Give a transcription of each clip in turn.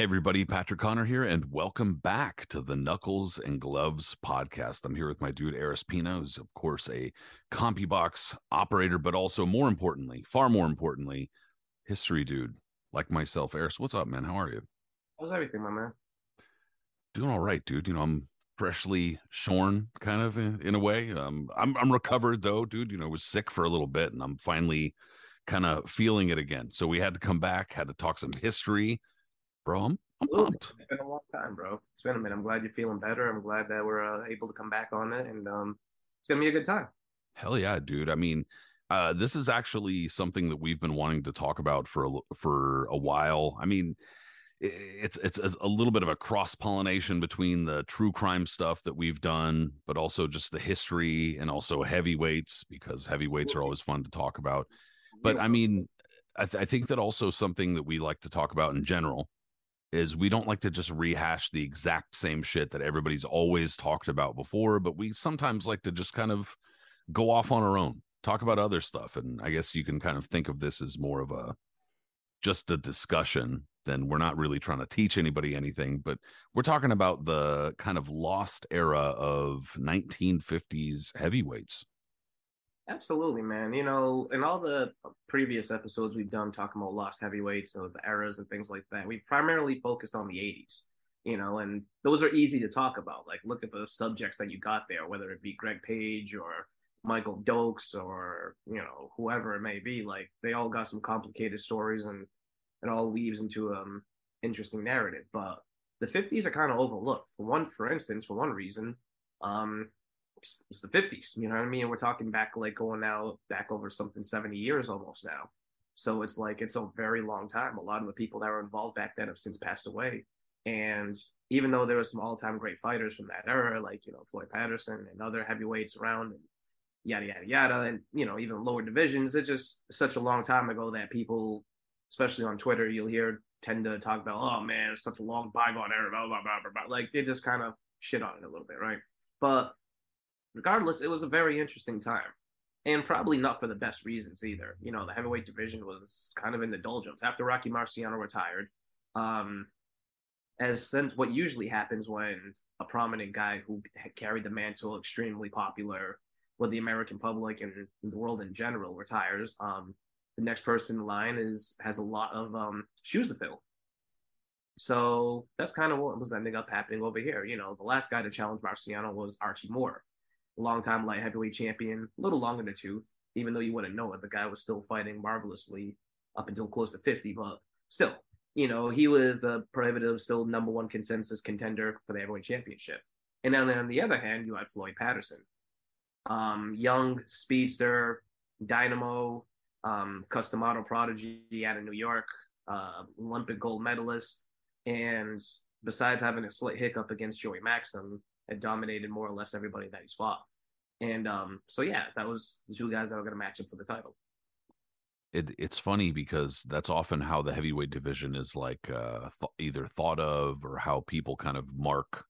Hey, everybody, Patrick Connor here, and welcome back to the Knuckles and Gloves podcast. I'm here with my dude, Aris Pina, who's, of course, a CompuBox operator, but also, more importantly, far more importantly, history dude like myself. Aris, what's up, man? How are you? How's everything, my man? Doing all right, dude. You know, I'm freshly shorn, kind of in, in a way. Um, I'm I'm recovered though, dude. You know, I was sick for a little bit, and I'm finally kind of feeling it again. So we had to come back, had to talk some history, bro. I'm I'm pumped. It's been a long time, bro. It's been a minute. I'm glad you're feeling better. I'm glad that we're uh, able to come back on it, and um, it's gonna be a good time. Hell yeah, dude. I mean, uh, this is actually something that we've been wanting to talk about for a, for a while. I mean, it's it's a little bit of a cross pollination between the true crime stuff that we've done, but also just the history and also heavyweights because heavyweights are always fun to talk about. But I mean, I, th- I think that also something that we like to talk about in general is we don't like to just rehash the exact same shit that everybody's always talked about before, but we sometimes like to just kind of go off on our own, talk about other stuff. And I guess you can kind of think of this as more of a just a discussion then we're not really trying to teach anybody anything, but we're talking about the kind of lost era of 1950s heavyweights. Absolutely, man. You know, in all the previous episodes we've done talking about lost heavyweights and the eras and things like that, we primarily focused on the 80s. You know, and those are easy to talk about. Like, look at the subjects that you got there, whether it be Greg Page or Michael Dokes or you know whoever it may be. Like, they all got some complicated stories, and it all weaves into um interesting narrative. But the 50s are kind of overlooked. For one, for instance, for one reason, um, it's the 50s. You know what I mean? We're talking back like going now back over something 70 years almost now. So it's like it's a very long time. A lot of the people that were involved back then have since passed away. And even though there were some all-time great fighters from that era, like you know Floyd Patterson and other heavyweights around, and yada yada yada, and you know even lower divisions, it's just such a long time ago that people, especially on Twitter, you'll hear tend to talk about, oh man, it's such a long bygone era, blah blah blah blah blah. Like they just kind of shit on it a little bit, right? But regardless, it was a very interesting time. And probably not for the best reasons either. You know, the heavyweight division was kind of in the doldrums. After Rocky Marciano retired, um, as since what usually happens when a prominent guy who carried the mantle, extremely popular with the American public and the world in general, retires, um, the next person in line is has a lot of um, shoes to fill. So that's kind of what was ending up happening over here. You know, the last guy to challenge Marciano was Archie Moore, longtime light heavyweight champion, a little long in the tooth, even though you wouldn't know it. The guy was still fighting marvelously up until close to 50, but still, you know, he was the prohibitive, still number one consensus contender for the heavyweight championship. And then on the other hand, you had Floyd Patterson, um, young speedster, dynamo, um, Cus D'Amato prodigy out of New York, uh, Olympic gold medalist, and besides having a slight hiccup against Joey Maxim, had dominated more or less everybody that he's fought. And um, so yeah, that was the two guys that were going to match up for the title. It, it's funny because that's often how the heavyweight division is like uh, th- either thought of or how people kind of mark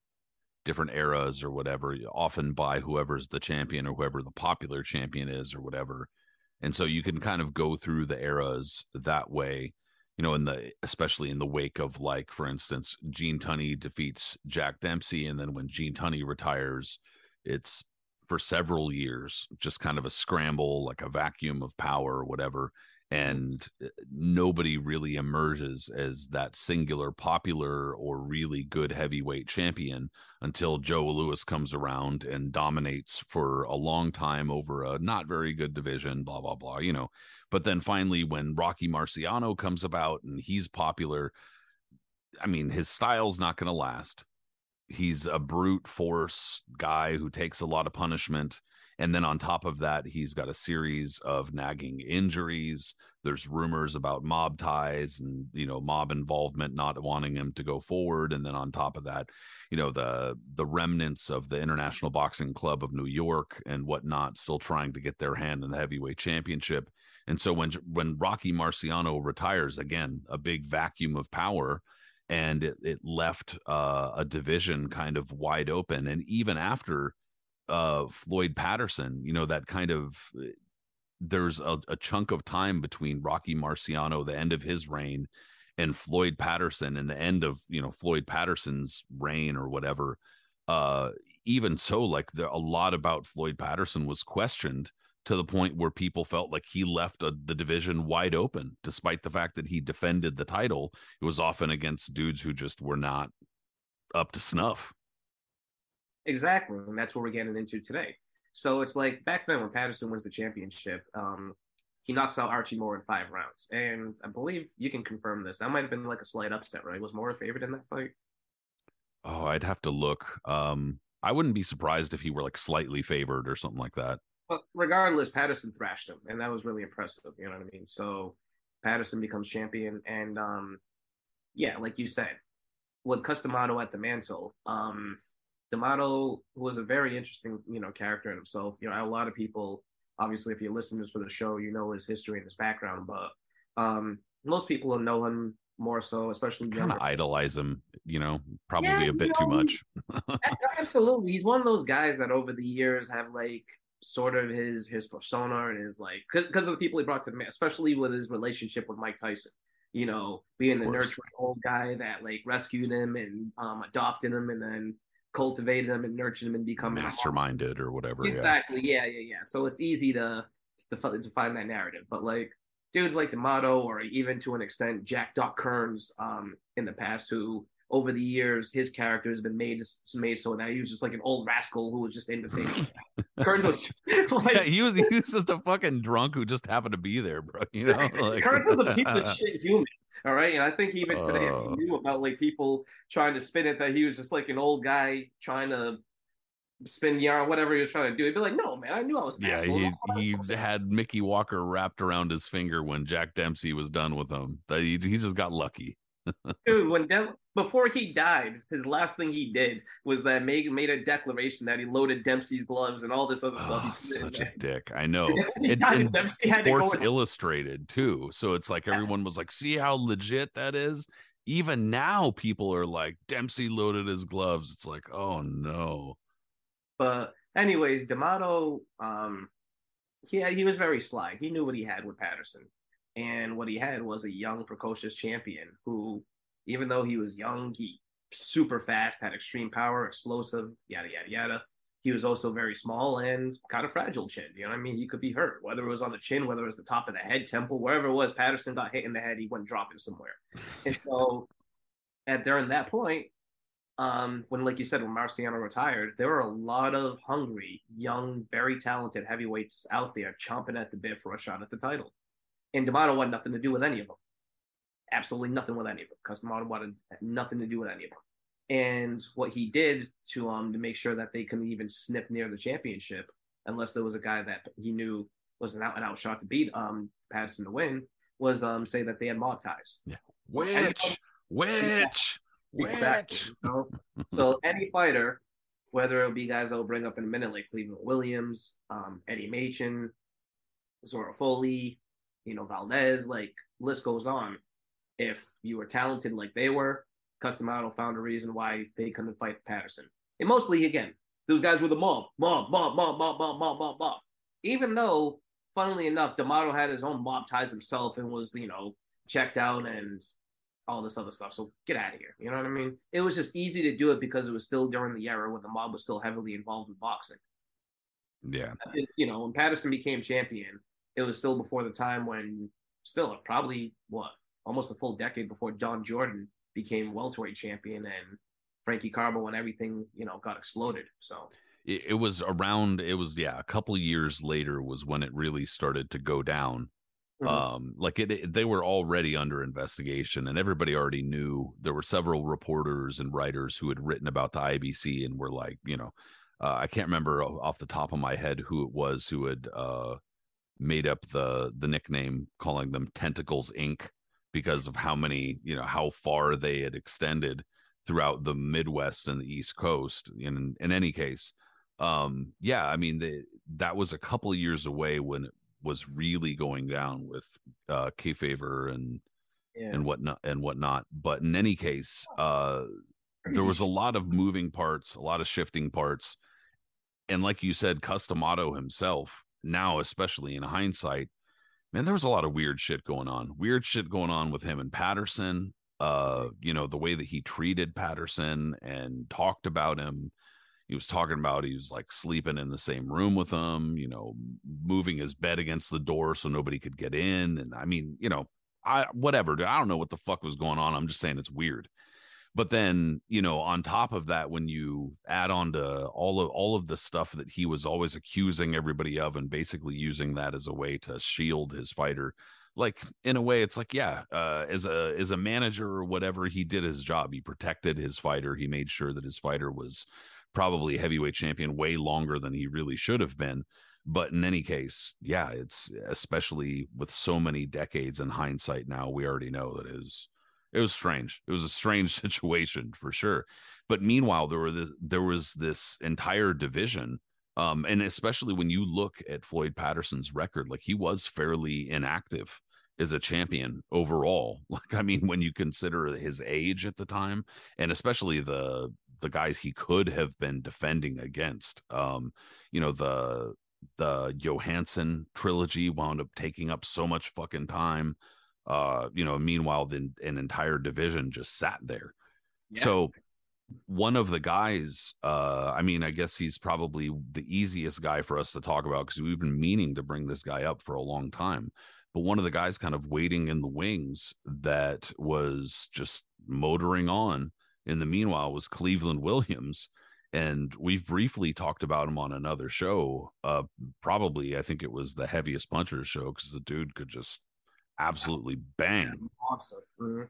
different eras or whatever, often by whoever's the champion or whoever the popular champion is or whatever. And so you can kind of go through the eras that way, you know, in the especially in the wake of like, for instance, Gene Tunney defeats Jack Dempsey, and then when Gene Tunney retires, it's for several years just kind of a scramble, like a vacuum of power or whatever. And uh, nobody really emerges as that singular popular or really good heavyweight champion until Joe Louis comes around and dominates for a long time over a not very good division, blah, blah, blah, you know. But then finally, when Rocky Marciano comes about and he's popular, I mean, his style's not going to last. He's a brute force guy who takes a lot of punishment. And then on top of that, he's got a series of nagging injuries. There's rumors about mob ties and, you know, mob involvement, not wanting him to go forward. And then on top of that, you know, the the remnants of the International Boxing Club of New York and whatnot still trying to get their hand in the heavyweight championship. And so when when Rocky Marciano retires, again, a big vacuum of power and it, it left uh, a division kind of wide open. And even after uh, Floyd Patterson, you know, that kind of there's a, a, chunk of time between Rocky Marciano, the end of his reign, and Floyd Patterson, and the end of you know Floyd Patterson's reign or whatever. Uh, even so, like there, a lot about Floyd Patterson was questioned to the point where people felt like he left a, the division wide open, despite the fact that he defended the title. It was often against dudes who just were not up to snuff. Exactly, and that's what we're getting into today. So it's like back then when Patterson wins the championship, um, he knocks out Archie Moore in five rounds, and I believe you can confirm this. That might have been like a slight upset, right? Was Moore a favorite in that fight? Oh, I'd have to look. Um, I wouldn't be surprised if he were like slightly favored or something like that. But regardless, Patterson thrashed him, and that was really impressive. You know what I mean? So Patterson becomes champion, and um, yeah, like you said, with Cus D'Amato at the mantle, um, D'Amato was a very interesting, you know, character in himself. You know, a lot of people, obviously, if you're listeners for the show, you know his history and his background, but um, most people will know him more so, especially kind of idolize him. You know, probably yeah, a bit know, too much. absolutely, he's one of those guys that over the years have like sort of his his persona and his like because because of the people he brought to the man, especially with his relationship with Mike Tyson. You know, being the nurturing old guy that like rescued him and um, adopted him, and then cultivated him and nurtured him and becoming masterminded or whatever. Exactly. Yeah. yeah, yeah, yeah. So it's easy to to to find that narrative, but like dudes like D'Amato or even to an extent Jack Doc Kearns um, in the past who over the years, his character has been made made so that he was just like an old rascal who was just into things. Kearns was like, yeah, he was he was just a fucking drunk who just happened to be there, bro. You know, like, Kearns was a piece of shit human. All right, and I think even today, uh, if you knew about like people trying to spin it that he was just like an old guy trying to spin yarn, whatever he was trying to do. He'd be like, "No, man, I knew I was." yeah, asshole. he he had Mickey Walker wrapped around his finger when Jack Dempsey was done with him. He he just got lucky. Dude, when Dem- before he died, his last thing he did was that made made a declaration that he loaded Dempsey's gloves and all this other oh, stuff. Such a dick, I know. and, and Sports to Illustrated too, so it's like everyone was like, "See how legit that is." Even now, people are like, "Dempsey loaded his gloves." It's like, oh no. But anyways, D'Amato, um, yeah, he was very sly. He knew what he had with Patterson. And what he had was a young, precocious champion who, even though he was young, he super fast, had extreme power, explosive, yada yada yada. He was also very small and kind of fragile chin. You know what I mean? He could be hurt, whether it was on the chin, whether it was the top of the head, temple, wherever it was. Patterson got hit in the head, he went dropping somewhere. And so, at during that point, um, when, like you said, when Marciano retired, there were a lot of hungry, young, very talented heavyweights out there chomping at the bit for a shot at the title. And D'Amato wanted nothing to do with any of them. Absolutely nothing with any of them. Because D'Amato wanted nothing to do with any of them. And what he did to um to make sure that they couldn't even snip near the championship, unless there was a guy that he knew was an out and out shot to beat um Patterson to win, was um say that they had mob ties. Yeah. Which which exactly. You know? so any fighter, whether it'll be guys that will bring up in a minute like Cleveland Williams, um, Eddie Machen, Zora Folley, you know, Valdes, like list goes on. If you were talented like they were, Cus D'Amato found a reason why they couldn't fight Patterson. And mostly, again, those guys were the mob, mob, mob, mob, mob, mob, mob, mob, mob. Even though, funnily enough, D'Amato had his own mob ties himself and was, you know, checked out and all this other stuff. So get out of here. You know what I mean? It was just easy to do it because it was still during the era when the mob was still heavily involved in boxing. Yeah. You know, when Patterson became champion, it was still before the time when still probably what almost a full decade before Don Jordan became welterweight champion and Frankie Carbo and everything you know got exploded. So it, it was around. It was yeah, a couple years later was when it really started to go down. Mhm. Um, like it, it, they were already under investigation, and everybody already knew. There were several reporters and writers who had written about the IBC and were like, you know, uh, I can't remember off the top of my head who it was who had uh, made up the the nickname, calling them Tentacles Inc. because of how many, you know, how far they had extended throughout the Midwest and the East Coast. In in any case, um, yeah, I mean, the, that was a couple of years away when it was really going down with uh, Kayfaber and Yeah. and whatnot and whatnot. But in any case, uh, there was a lot of moving parts, a lot of shifting parts, and like you said, Cus D'Amato himself now, especially in hindsight, man, there was a lot of weird shit going on. Weird shit going on with him and Patterson. Uh, you know, the way that he treated Patterson and talked about him. He was talking about he was like sleeping in the same room with him, you know, moving his bed against the door so nobody could get in. And I mean, you know, I whatever. dude. I don't know what the fuck was going on. I'm just saying it's weird. But then, you know, on top of that, when you add on to all of all of the stuff that he was always accusing everybody of and basically using that as a way to shield his fighter, like in a way, it's like, yeah, uh, as a as a manager or whatever, he did his job. He protected his fighter. He made sure that his fighter was probably heavyweight champion way longer than he really should have been. But in any case, yeah, it's especially with so many decades in hindsight now, we already know that is it was strange. It was a strange situation for sure. But meanwhile, there were this, there was this entire division, um, and especially when you look at Floyd Patterson's record, like he was fairly inactive as a champion overall. Like I mean, when you consider his age at the time, and especially the the guys he could have been defending against, um, you know the the Johansson trilogy wound up taking up so much fucking time uh you know meanwhile then an entire division just sat there. Yeah. so one of the guys uh i mean i guess he's probably the easiest guy for us to talk about because we've been meaning to bring this guy up for a long time. But one of the guys kind of waiting in the wings that was just motoring on in the meanwhile was cleveland williams. And we've briefly talked about him on another show uh probably i think it was the heaviest punchers show because the dude could just absolutely bang. monster. Mhm.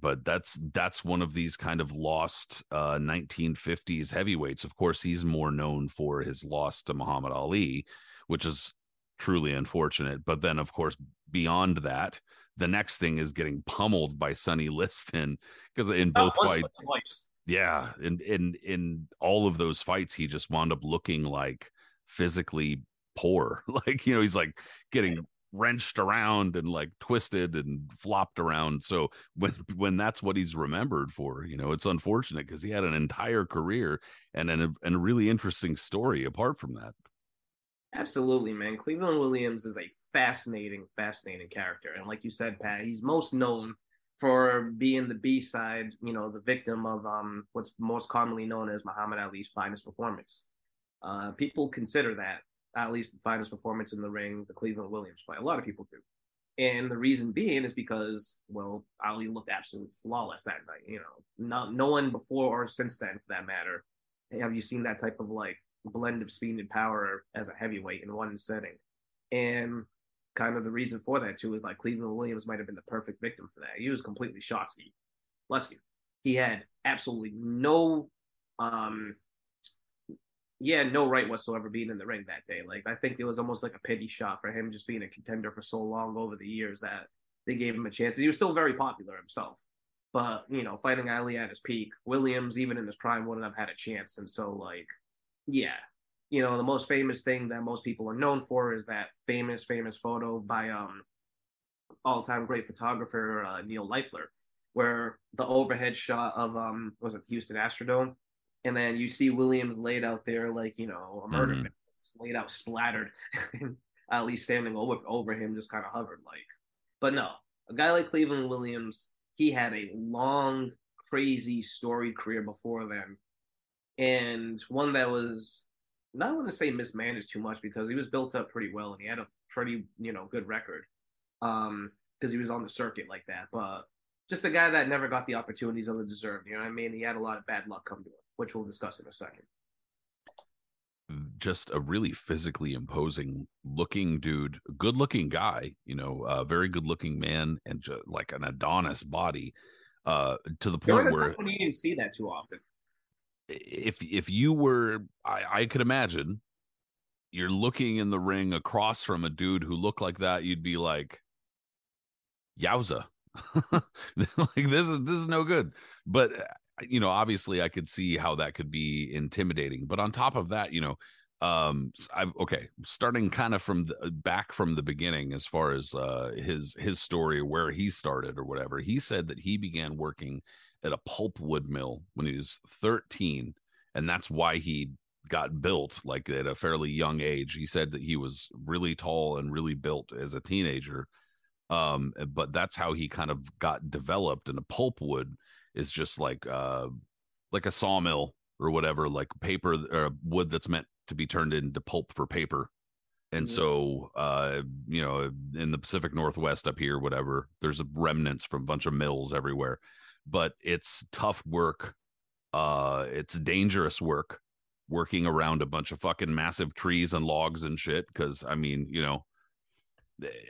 but that's that's one of these kind of lost uh 1950s heavyweights. Of course he's more known for his loss to muhammad ali which is truly unfortunate. But then of course beyond that the next thing is getting pummeled by sonny liston because in both once, fights yeah in in in all of those fights he just wound up looking like physically poor. Like you know he's like getting wrenched around and like twisted and flopped around so when when that's what he's remembered for you know it's unfortunate because he had an entire career and an, and a really interesting story apart from that Absolutely, man. Cleveland Williams is a fascinating, fascinating character. And like you said, Pat, he's most known for being the B side, you know, the victim of um what's most commonly known as Muhammad Ali's finest performance. Uh, people consider that Ali's finest performance in the ring, the Cleveland Williams fight. A lot of people do. And the reason being is because, well, Ali looked absolutely flawless that night. You know, not, no one before or since then, for that matter, have you seen that type of like blend of speed and power as a heavyweight in one setting. And kind of the reason for that too is like Cleveland Williams might have been the perfect victim for that. He was completely shot ski. Bless you. He had absolutely no um he had no right whatsoever being in the ring that day. Like I think it was almost like a pity shot for him just being a contender for so long over the years that they gave him a chance. He was still very popular himself. But, you know, fighting Ali at his peak, Williams, even in his prime, wouldn't have had a chance. And so, like, yeah, you know, the most famous thing that most people are known for is that famous, famous photo by um all-time great photographer uh, Neil Leifer, where the overhead shot of um was it the Houston Astrodome, and then you see Williams laid out there like you know a murder Mhm. victim, laid out splattered, at least standing over over him just kind of hovered like. But no, a guy like Cleveland Williams, he had a long, crazy, storied career before then, and one that was not want to say mismanaged too much because he was built up pretty well and he had a pretty you know good record um because he was on the circuit like that but just a guy that never got the opportunities that he deserved you know what i mean he had a lot of bad luck come to him which we'll discuss in a second just a really physically imposing looking dude, good looking guy, you know, a very good looking man and just like an Adonis body. Uh, to the point where you didn't see that too often. If if you were, I, I could imagine you're looking in the ring across from a dude who looked like that, you'd be like, "Yowza!" like this is this is no good. But you know, obviously, I could see how that could be intimidating. But on top of that, you know, um, I'm okay, starting kind of from the, back from the beginning, as far as uh, his his story, where he started or whatever. He said that he began working at a pulpwood mill when he was 13, and that's why he got built like at a fairly young age. He said that he was really tall and really built as a teenager. Um, but that's how he kind of got developed. in a pulpwood is just like uh, like a sawmill or whatever, like paper or wood that's meant to be turned into pulp for paper. And mm-hmm. so, uh, you know, in the Pacific Northwest up here, whatever, there's remnants from a bunch of mills everywhere, but it's tough work. Uh, it's dangerous work working around a bunch of fucking massive trees and logs and shit. Cause I mean, you know,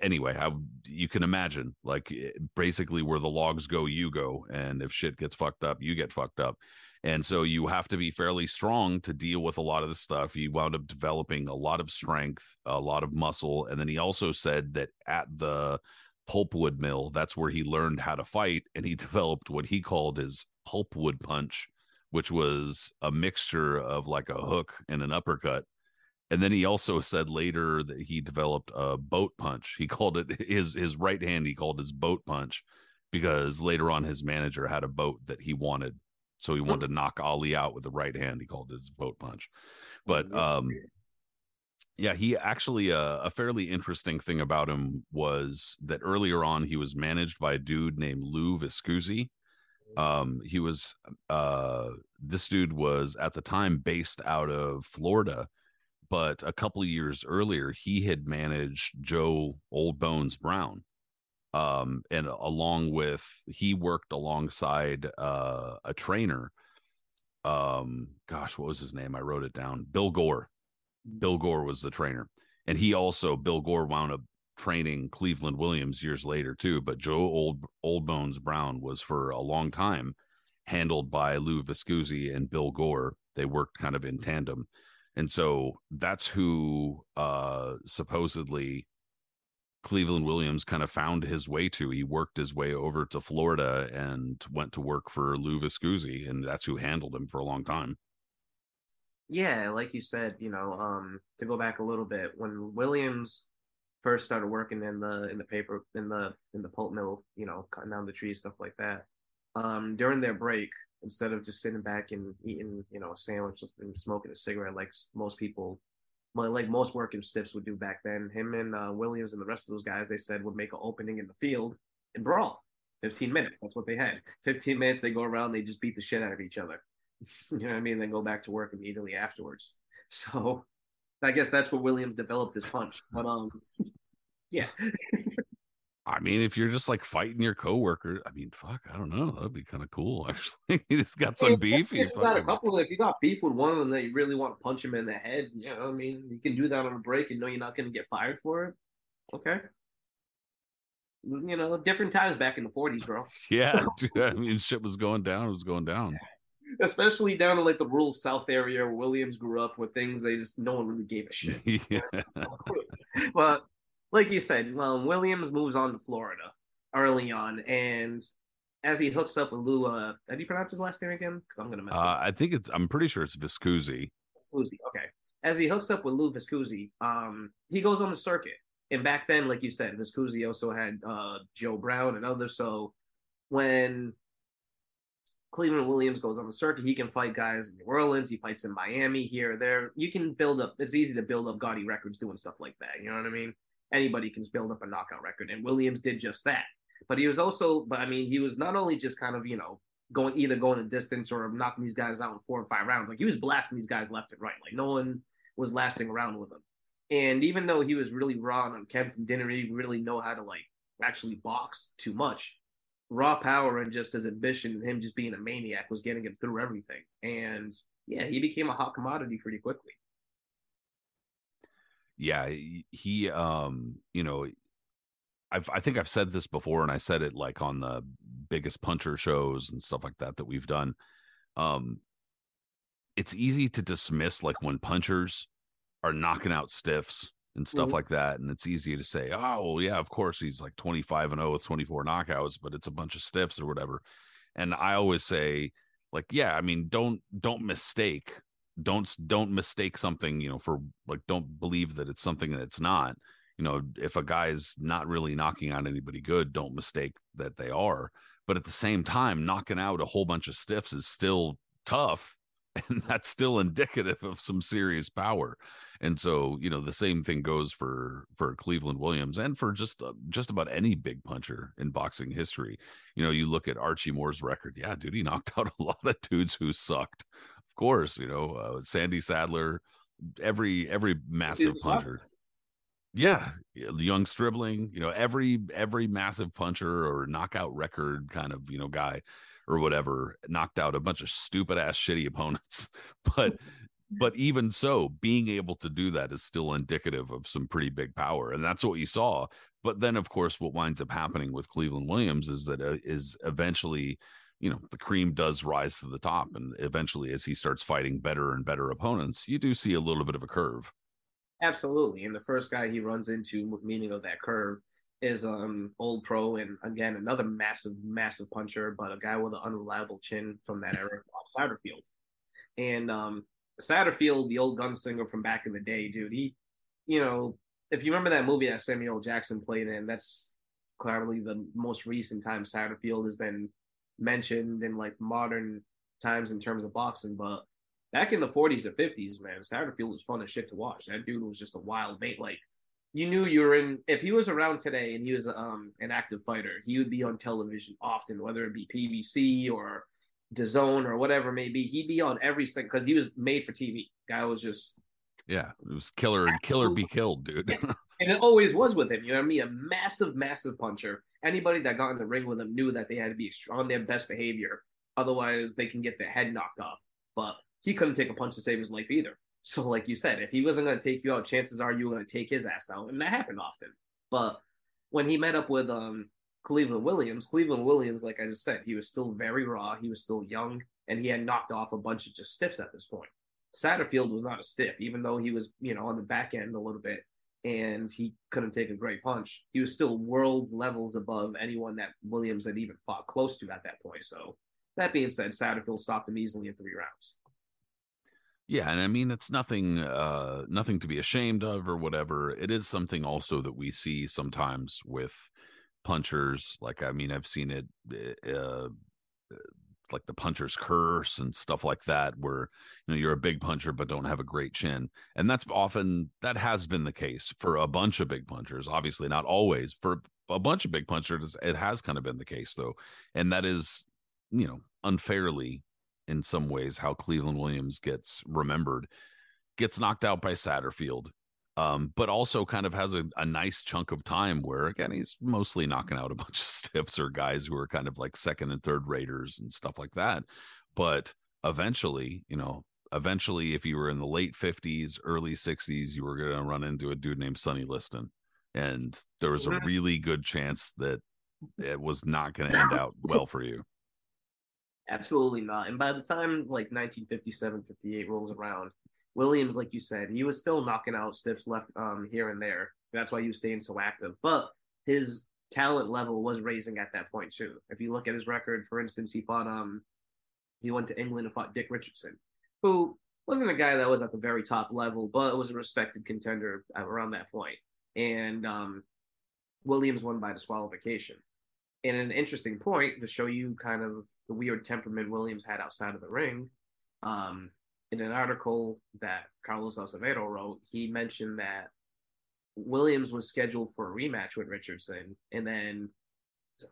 anyway, how you can imagine like eh, basically where the logs go, you go. And if shit gets fucked up, you get fucked up. And so you have to be fairly strong to deal with a lot of the stuff. He wound up developing a lot of strength, a lot of muscle. And then he also said that at the pulpwood mill, that's where he learned how to fight. And he developed what he called his pulpwood punch, which was a mixture of like a hook and an uppercut and then he also said later that he developed a boat punch. He called it his his right hand. He called his boat punch because later on his manager had a boat that he wanted, so he wanted to knock Ali out with the right hand. He called his boat punch. But um, yeah, he actually uh, a fairly interesting thing about him was that earlier on he was managed by a dude named Lou Viscusi. Um, he was uh, this dude was at the time based out of Florida but a couple of years earlier he had managed joe old bones brown um, and along with he worked alongside uh, a trainer um, gosh what was his name? I wrote it down. Bill gore. Bill gore was the trainer. And he also bill gore wound up training cleveland williams years later too but joe old old bones brown was for a long time handled by lou viscusi and bill gore. They worked kind of in tandem and so that's who uh, supposedly Cleveland Williams kind of found his way to. He worked his way over to Florida and went to work for Lou Viscusi, and that's who handled him for a long time. Yeah, like you said, you know, um, to go back a little bit, when Williams first started working in the in the paper in the in the pulp mill, you know, cutting down the trees, stuff like that. Um, during their break, instead of just sitting back and eating, you know, a sandwich and smoking a cigarette like most people, like most working stiffs would do back then. Him and uh, Williams and the rest of those guys, they said would make an opening in the field and brawl. 15 minutes. That's what they had. 15 minutes, they go around, they just beat the shit out of each other. you know what I mean? Then go back to work immediately afterwards. So I guess that's where Williams developed his punch. But um, yeah. I mean, if you're just like fighting your coworker, I mean, fuck, I don't know. That'd be kind of cool, actually. you just got some beef. If you got a couple, if you got beef with one of them that you really want to punch him in the head, you know, I mean, you can do that on a break and know you're not going to get fired for it. Okay. Mm, you know, different times back in the 40s, bro. Yeah, dude, I mean, shit was going down. It was going down. Especially down in like the rural South area where Williams grew up, with things they just no one really gave a shit. yeah. but like you said, um, Williams moves on to Florida early on, and as he hooks up with Lou, uh, how do you pronounce his last name again? Because I'm gonna mess uh, up. I think it's. I'm pretty sure it's Viscusi. Viscusi. Okay. As he hooks up with Lou Viscusi, um, he goes on the circuit, and back then, like you said, Viscusi also had uh Joe Brown and others. So when Cleveland Williams goes on the circuit. He can fight guys in New Orleans. He fights in Miami here, there. You can build up. It's easy to build up gaudy records doing stuff like that. You know what I mean? Anybody can build up a knockout record. And Williams did just that. But he was also, but I mean, he was not only just kind of, you know, going either going the distance or knocking these guys out in four or five rounds. Like he was blasting these guys left and right. Like no one was lasting around with him. And even though he was really raw and unkempt and didn't really, really know how to like actually box too much, raw power and just his ambition and him just being a maniac was getting him through everything. And yeah, he became a hot commodity pretty quickly. Yeah, he, um, you know, I've, I think I've said this before, and I said it like on the biggest puncher shows and stuff like that that we've done. Um, it's easy to dismiss like when punchers are knocking out stiffs and stuff mm-hmm. like that, and it's easy to say, oh, well, yeah, of course he's like twenty five and zero oh with twenty four knockouts, but it's a bunch of stiffs or whatever. And I always say, like, yeah, I mean, don't don't mistake don't don't mistake something you know for like don't believe that it's something that it's not. You know if a guy is not really knocking out anybody good don't mistake that they are. But at the same time knocking out a whole bunch of stiffs is still tough and that's still indicative of some serious power. And so you know the same thing goes for for cleveland williams and for just uh, just about any big puncher in boxing history. You know you look at archie moore's record yeah dude he knocked out a lot of dudes who sucked course, you know, uh, Sandy Saddler, every every massive puncher. Yeah, young Stribling, you know, every every massive puncher or knockout record kind of, you know, guy or whatever knocked out a bunch of stupid ass shitty opponents. But but even so, being able to do that is still indicative of some pretty big power, and that's what you saw. But then, of course, what winds up happening with Cleveland Williams is that uh, is eventually you know the cream does rise to the top and eventually as he starts fighting better and better opponents you do see a little bit of a curve. Absolutely and the first guy he runs into meaning of that curve is um old pro and again another massive massive puncher but a guy with an unreliable chin from that era Satterfield. And um Satterfield the old gunslinger from back in the day dude he you know if you remember that movie that Samuel Jackson played in that's clearly the most recent time Satterfield has been mentioned in like modern times in terms of boxing, but back in the 40s and 50s, man, Satterfield was fun as shit to watch. That dude was just a wild mate. Like you knew you were in. If he was around today and he was um an active fighter, he would be on television often, whether it be PBC or DAZN or whatever it may be. He'd be on everything because he was made for TV. Guy was just yeah, it was killer and killer be killed, dude. Yes. And it always was with him. You know what I mean? A massive, massive puncher. Anybody that got in the ring with him knew that they had to be on their best behavior. Otherwise, they can get their head knocked off. But he couldn't take a punch to save his life either. So, like you said, if he wasn't going to take you out, chances are you were going to take his ass out. And that happened often. But when he met up with um, Cleveland Williams, Cleveland Williams, like I just said, he was still very raw. He was still young. And he had knocked off a bunch of just stiffs at this point. Satterfield was not a stiff, even though he was, you know, on the back end a little bit and he couldn't take a great punch. He was still worlds levels above anyone that Williams had even fought close to at that point. So that being said, Satterfield stopped him easily in three rounds. Yeah, and I mean it's nothing uh nothing to be ashamed of or whatever. It is something also that we see sometimes with punchers. Like I mean I've seen it uh like the puncher's curse and stuff like that where you know you're a big puncher but don't have a great chin and that's often that has been the case for a bunch of big punchers obviously not always for a bunch of big punchers it has kind of been the case though and that is you know unfairly in some ways how Cleveland Williams gets remembered gets knocked out by Satterfield um, but also kind of has a, a nice chunk of time where again he's mostly knocking out a bunch of stiffs or guys who are kind of like second and third raters and stuff like that. But eventually, you know, eventually, if you were in the late fifties, early sixties, you were going to run into a dude named Sonny Liston, and there was a really good chance that it was not going to end out well for you. Absolutely not. And by the time like 1957, 58 rolls around, Williams, like you said, he was still knocking out stiffs left um, here and there. That's why he was staying so active. But his talent level was raising at that point too. If you look at his record, for instance, he fought um he went to England and fought Dick Richardson, who wasn't a guy that was at the very top level, but was a respected contender around that point. And um, Williams won by disqualification. And an interesting point to show you kind of the weird temperament Williams had outside of the ring. Um, in an article that Carlos Acevedo wrote, he mentioned that Williams was scheduled for a rematch with Richardson, and then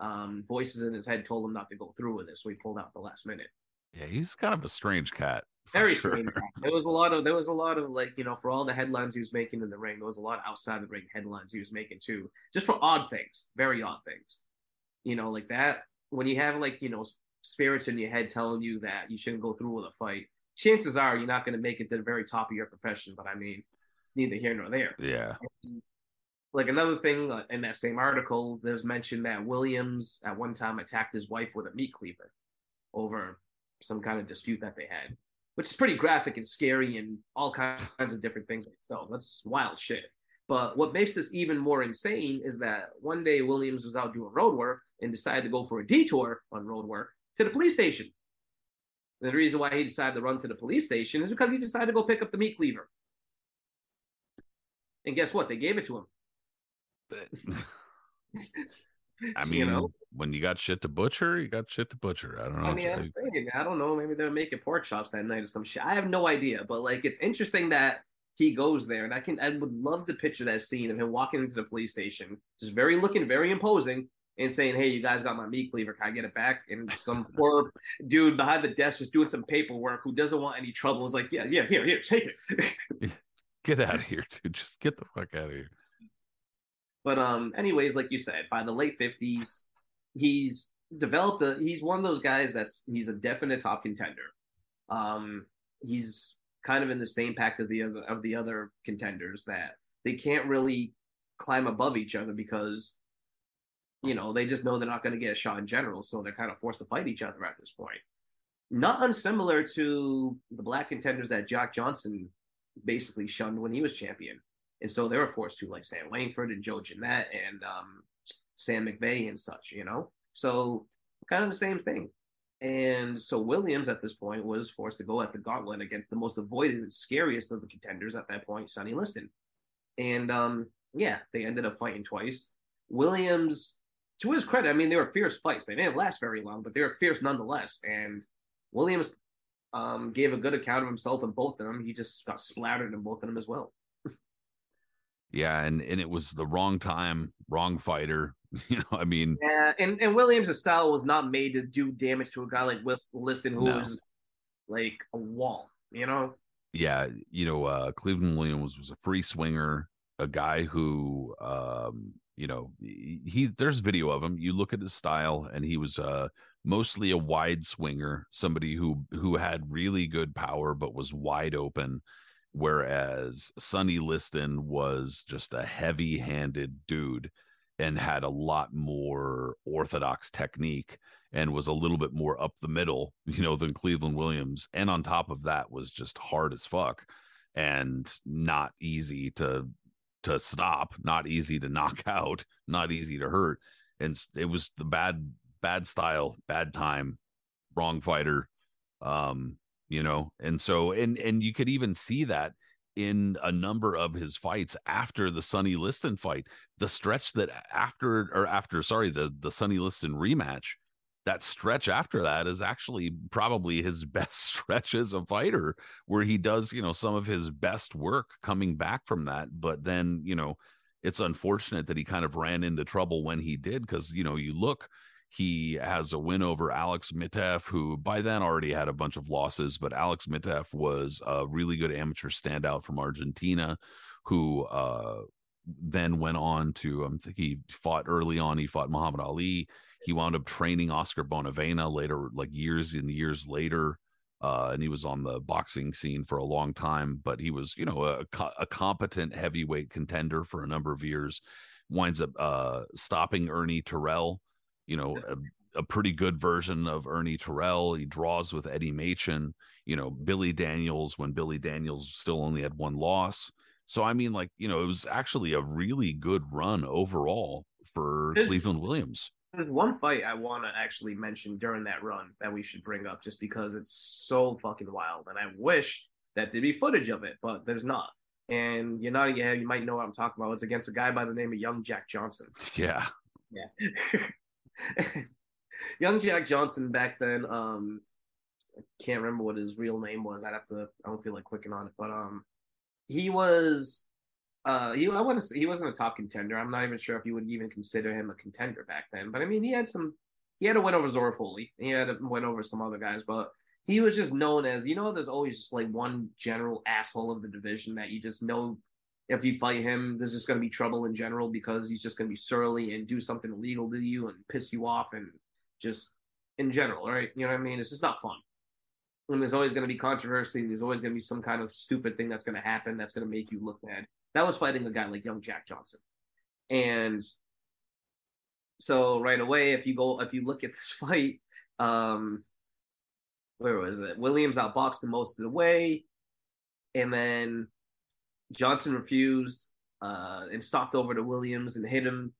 um, voices in his head told him not to go through with it, so he pulled out the last minute. Yeah, he's kind of a strange cat. Very sure. strange. Cat. There was a lot of there was a lot of like you know for all the headlines he was making in the ring, there was a lot outside the ring headlines he was making too, just for odd things, very odd things. You know, like that when you have like you know spirits in your head telling you that you shouldn't go through with a fight chances are you're not going to make it to the very top of your profession. But I mean, neither here nor there. Yeah. Like another thing uh, in that same article, there's mention that Williams at one time attacked his wife with a meat cleaver over some kind of dispute that they had, which is pretty graphic and scary and all kinds of different things. So that's wild shit. But what makes this even more insane is that one day Williams was out doing road work and decided to go for a detour on road work to the police station. The reason why he decided to run to the police station is because he decided to go pick up the meat cleaver. And guess what? They gave it to him. I mean, you know? when you got shit to butcher, you got shit to butcher. I don't know. I mean, I'm saying, I don't know. Maybe they're making pork chops that night or some shit. I have no idea. But like, it's interesting that he goes there, and I can, I would love to picture that scene of him walking into the police station, just very looking very imposing, and saying, "Hey, you guys got my meat cleaver. Can I get it back?" And some poor dude behind the desk just doing some paperwork who doesn't want any trouble is like, "Yeah, yeah, here, here, take it." get out of here, dude. Just get the fuck out of here. But um, anyways, like you said, by the late fifties, he's developed a. He's one of those guys that's he's a definite top contender. Um, he's kind of in the same pact of the other of the other contenders that they can't really climb above each other because you know they just know they're not going to get a shot in general, so they're kind of forced to fight each other at this point. Not unsimilar to the black contenders that Jack Johnson basically shunned when he was champion and so they were forced to like Sam Langford and Joe Jeannette and um, Sam McVey and such, you know. So kind of the same thing. And so Williams at this point was forced to go at the gauntlet against the most avoided and scariest of the contenders at that point, Sonny Liston. And um, yeah, they ended up fighting twice. Williams, to his credit, I mean, they were fierce fights. They didn't last very long, but they were fierce nonetheless. And Williams um, gave a good account of himself in both of them. He just got splattered in both of them as well. Yeah, and and it was the wrong time, wrong fighter. You know, I mean, yeah, and and Williams' style was not made to do damage to a guy like Liston, who No. was like a wall. You know, yeah, you know, uh, Cleveland Williams was a free swinger, a guy who, um, you know, he, he there's video of him. You look at his style, and he was uh, mostly a wide swinger, somebody who who had really good power but was wide open. Whereas Sonny Liston was just a heavy-handed dude and had a lot more orthodox technique and was a little bit more up the middle, you know, than Cleveland Williams. And on top of that was just hard as fuck and not easy to to stop, not easy to knock out, not easy to hurt. And it was the bad bad style, bad time, wrong fighter. Um, you know, and so and and you could even see that in a number of his fights after the Sonny Liston fight the stretch that after or after sorry the the Sonny Liston rematch that stretch after that is actually probably his best stretch as a fighter where he does you know some of his best work coming back from that but then you know it's unfortunate that he kind of ran into trouble when he did because you know you look he has a win over Alex Miteff, who by then already had a bunch of losses, but Alex Miteff was a really good amateur standout from Argentina, who uh, then went on to um, I think he fought early on. He fought Muhammad Ali. He wound up training Oscar Bonavena later, like years and years later. Uh, and he was on the boxing scene for a long time, but he was, you know, a, a competent heavyweight contender for a number of years. Winds up uh, stopping Ernie Terrell, you know, a, a pretty good version of Ernie Terrell. He draws with Eddie Machen, you know, Billy Daniels when Billy Daniels still only had one loss. So I mean, like you know, it was actually a really good run overall for Cleveland Williams. There's one fight I want to actually mention during that run that we should bring up just because it's so fucking wild, and I wish that there'd be footage of it, but there's not. And you're not, yeah, you might know what I'm talking about. It's against a guy by the name of Young Jack Johnson. Yeah, Yeah. Young Jack Johnson back then, um, I can't remember what his real name was. I'd have to. I don't feel like clicking on it, but um, he was. Uh, he I he wasn't a top contender. I'm not even sure if you would even consider him a contender back then. But I mean, he had some. He had a win over Zora Folley. He had a win over some other guys, but he was just known as you know. There's always just like one general asshole of the division that you just know if you fight him, there's just going to be trouble in general because he's just going to be surly and do something illegal to you and piss you off and just in general, right? You know what I mean? It's just not fun. and there's always going to be controversy. There's always going to be some kind of stupid thing that's going to happen that's going to make you look bad. That was fighting a guy like young Jack Johnson, and so right away, if you go, if you look at this fight, um, where was it? Williams outboxed him most of the way, and then Johnson refused uh, and stalked over to Williams and hit him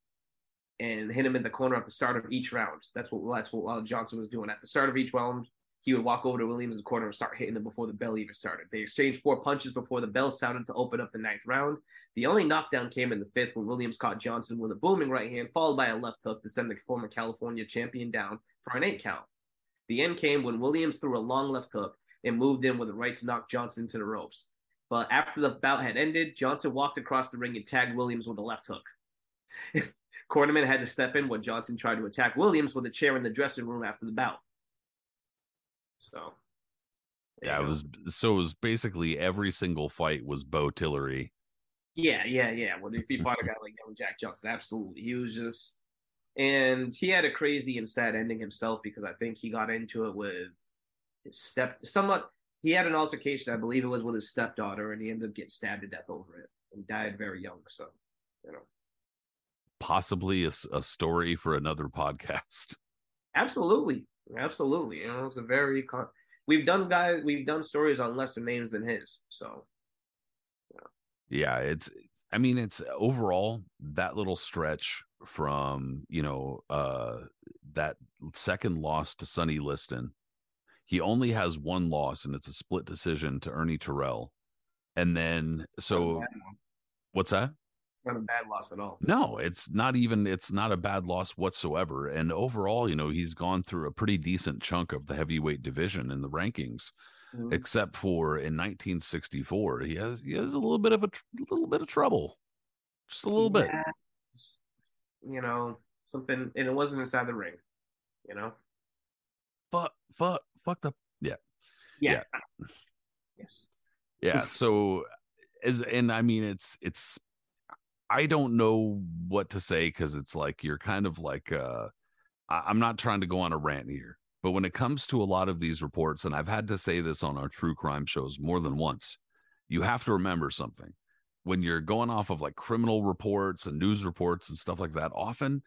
and hit him in the corner at the start of each round. That's what that's what Johnson was doing at the start of each round. He would walk over to Williams' corner and start hitting him before the bell even started. They exchanged four punches before the bell sounded to open up the ninth round. The only knockdown came in the fifth when Williams caught Johnson with a booming right hand, followed by a left hook to send the former California champion down for an eight count. The end came when Williams threw a long left hook and moved in with a right to knock Johnson to the ropes. But after the bout had ended, Johnson walked across the ring and tagged Williams with a left hook. Cornerman had to step in when Johnson tried to attack Williams with a chair in the dressing room after the bout. So, yeah, it was so it was basically every single fight was Bo Tillery. Yeah, yeah, yeah. Well, if he fought a guy like Jack Johnson, absolutely, he was just, and he had a crazy and sad ending himself because I think he got into it with his step, somewhat. He had an altercation, I believe it was with his stepdaughter, and he ended up getting stabbed to death over it and died very young. So, you know, possibly a, a story for another podcast. Absolutely, Absolutely, you know, it's a very con- we've done guys we've done stories on lesser names than his, so yeah. yeah, it's, it's I mean, it's overall that little stretch from you know uh that second loss to Sonny Liston. He only has one loss, and it's a split decision to Ernie Terrell. And then, so what's that? Not a bad loss at all. No, it's not even it's not a bad loss whatsoever. And overall, you know, he's gone through a pretty decent chunk of the heavyweight division in the rankings. Mm-hmm. Except for in 1964, he has he has a little bit of a, little bit of trouble, just a little yeah, bit. You know, something, and it wasn't inside the ring. You know, fuck, fuck, fucked up. Yeah, yeah, yeah. yes, yeah. So, as and I mean, it's it's I don't know what to say because it's like you're kind of like uh I'm not trying to go on a rant here, but when it comes to a lot of these reports, and I've had to say this on our true crime shows more than once, you have to remember something. When you're going off of like criminal reports and news reports and stuff like that, often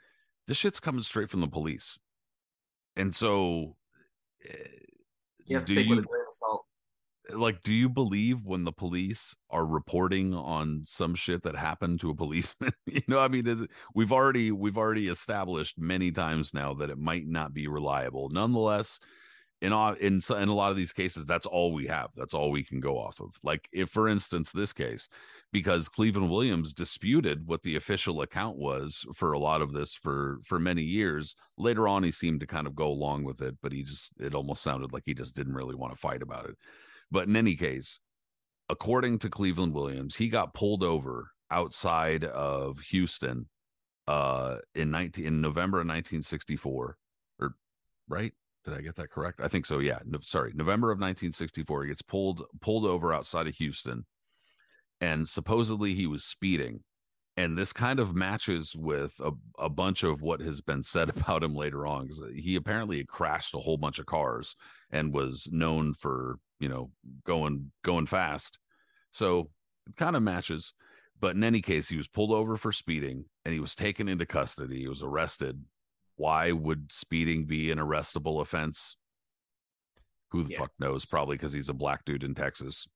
this shit's coming straight from the police. And so you have to take you, with a grain of salt like do you believe when the police are reporting on some shit that happened to a policeman? You know i mean it, we've already we've already established many times now that it might not be reliable. Nonetheless in all in in a lot of these cases that's all we have. That's all we can go off of. Like if for instance this case because Cleveland Williams disputed what the official account was for a lot of this for for many years later on he seemed to kind of go along with it but he just it almost sounded like he just didn't really want to fight about it but in any case, according to Cleveland Williams, he got pulled over outside of Houston uh in 19 in November of 1964 or right did I get that correct? I think so. Yeah. No, sorry. November of 1964. He gets pulled pulled over outside of Houston, and supposedly he was speeding. And this kind of matches with a, a bunch of what has been said about him later on. Because he apparently crashed a whole bunch of cars and was known for you know going going fast. So it kind of matches but in any case he was pulled over for speeding and he was taken into custody. He was arrested. Why would speeding be an arrestable offense? Who the yeah. fuck knows? Probably because he's a black dude in texas.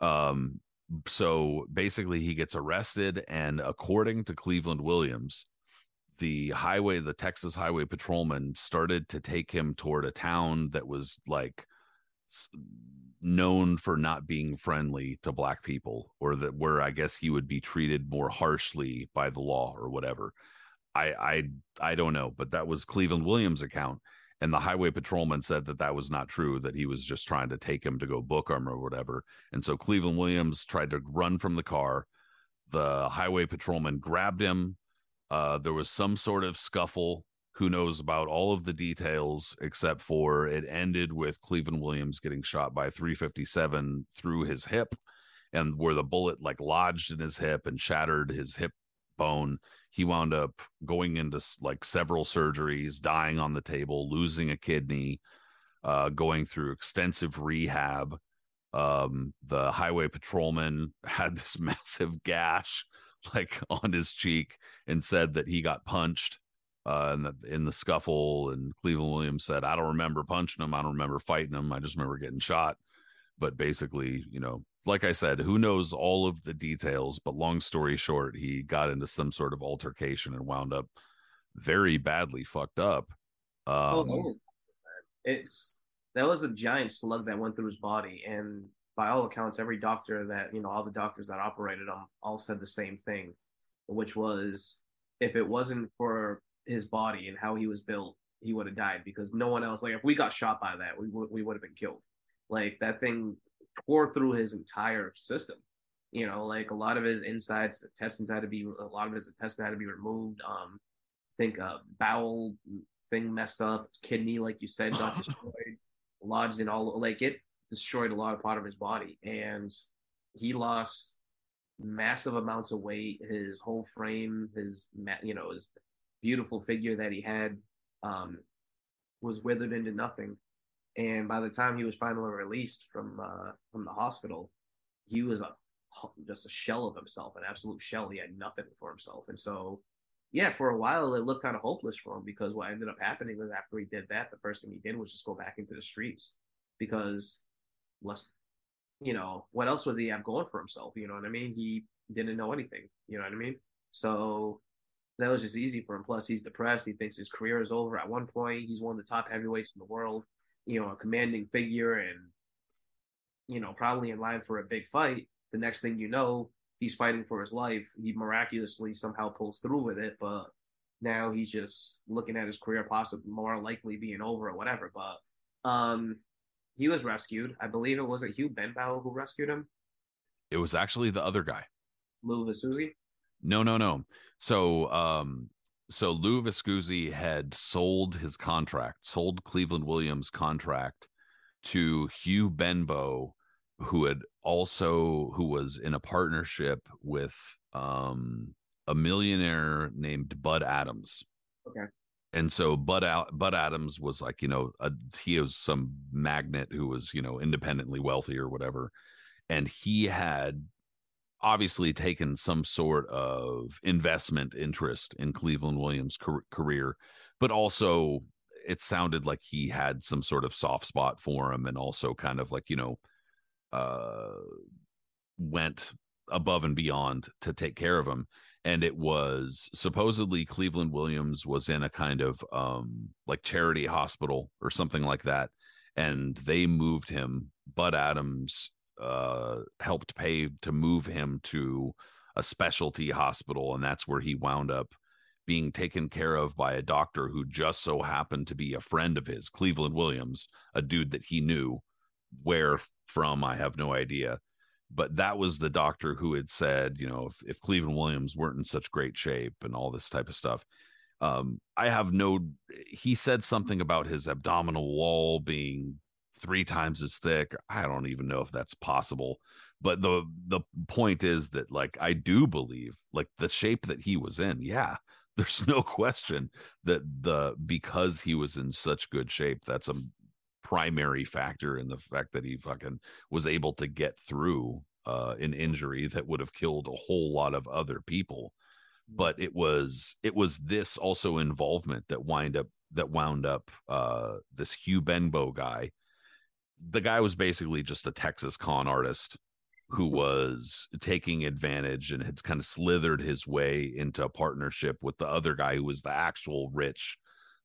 Um so basically he gets arrested and according to cleveland williams the highway the texas highway patrolman started to take him toward a town that was like known for not being friendly to black people or that where i guess he would be treated more harshly by the law or whatever. I i i don't know but that was cleveland williams account and the highway patrolman said that that was not true that he was just trying to take him to go book him or whatever. And so cleveland williams tried to run from the car. The highway patrolman grabbed him. Uh, there was some sort of scuffle. Who knows about all of the details except for it ended with Cleveland Williams getting shot by 357 through his hip and where the bullet like lodged in his hip and shattered his hip bone he wound up going into like several surgeries dying on the table losing a kidney uh, going through extensive rehab. Um, the highway patrolman had this massive gash like on his cheek and said that he got punched uh, in the in the scuffle. And Cleveland Williams said, "I don't remember punching him. I don't remember fighting him. I just remember getting shot." But basically, you know, like I said, who knows all of the details? But long story short, he got into some sort of altercation and wound up very badly fucked up. Oh, Um, no. it's that was a giant slug that went through his body, and by all accounts, every doctor that you know, all the doctors that operated him, all said the same thing, which was if it wasn't for his body and how he was built, he would have died because no one else. Like if we got shot by that, we would we would have been killed. Like that thing tore through his entire system. You know, like a lot of his insides, intestines had to be a lot of his intestines had to be removed. Um, I think uh, bowel thing messed up, kidney, like you said, got destroyed, lodged in all like it destroyed a lot of part of his body, and he lost massive amounts of weight. His whole frame, his you know, his beautiful figure that he had, um, was withered into nothing. And by the time he was finally released from uh, from the hospital, he was a just a shell of himself, an absolute shell. He had nothing for himself, and so yeah, for a while it looked kind of hopeless for him because what ended up happening was after he did that, the first thing he did was just go back into the streets because less, you know, what else was he have going for himself? You know what I mean? He didn't know anything. You know what I mean? So that was just easy for him. Plus, he's depressed. He thinks his career is over. At one point, he's one of the top heavyweights in the world. You know, a commanding figure, and you know, probably in line for a big fight. The next thing you know, he's fighting for his life. He miraculously somehow pulls through with it, but now he's just looking at his career possibly more likely being over or whatever. But um, he was rescued. I believe it was a Hugh Benbow who rescued him. it was actually the other guy. Lou Viscusi. No, no, no. So, um, so Lou Viscusi had sold his contract, sold Cleveland Williams' contract to Hugh Benbow, who had also who was in a partnership with um, a millionaire named Bud Adams. Okay. And so Bud Al- Bud Adams was like, you know, a, he was some magnate who was, you know, independently wealthy or whatever, and he had obviously taken some sort of investment interest in Cleveland Williams' career, but also it sounded like he had some sort of soft spot for him and also kind of like, you know, uh, went above and beyond to take care of him. And it was supposedly Cleveland Williams was in a kind of um, like charity hospital or something like that. And they moved him. Bud Adams uh, helped pay to move him to a specialty hospital, and that's where he wound up being taken care of by a doctor who just so happened to be a friend of his, Cleveland Williams, a dude that he knew. Where from, I have no idea. But that was the doctor who had said, you know, if, if Cleveland Williams weren't in such great shape and all this type of stuff. Um, I have no, he said something about his abdominal wall being three times as thick. I don't even know if that's possible. But the the point is that like I do believe like the shape that he was in, yeah, there's no question that the because he was in such good shape, that's a primary factor in the fact that he fucking was able to get through uh an injury that would have killed a whole lot of other people but it was it was this also involvement that wind up that wound up uh this Hugh Benbow guy the guy was basically just a Texas con artist who was taking advantage and had kind of slithered his way into a partnership with the other guy who was the actual rich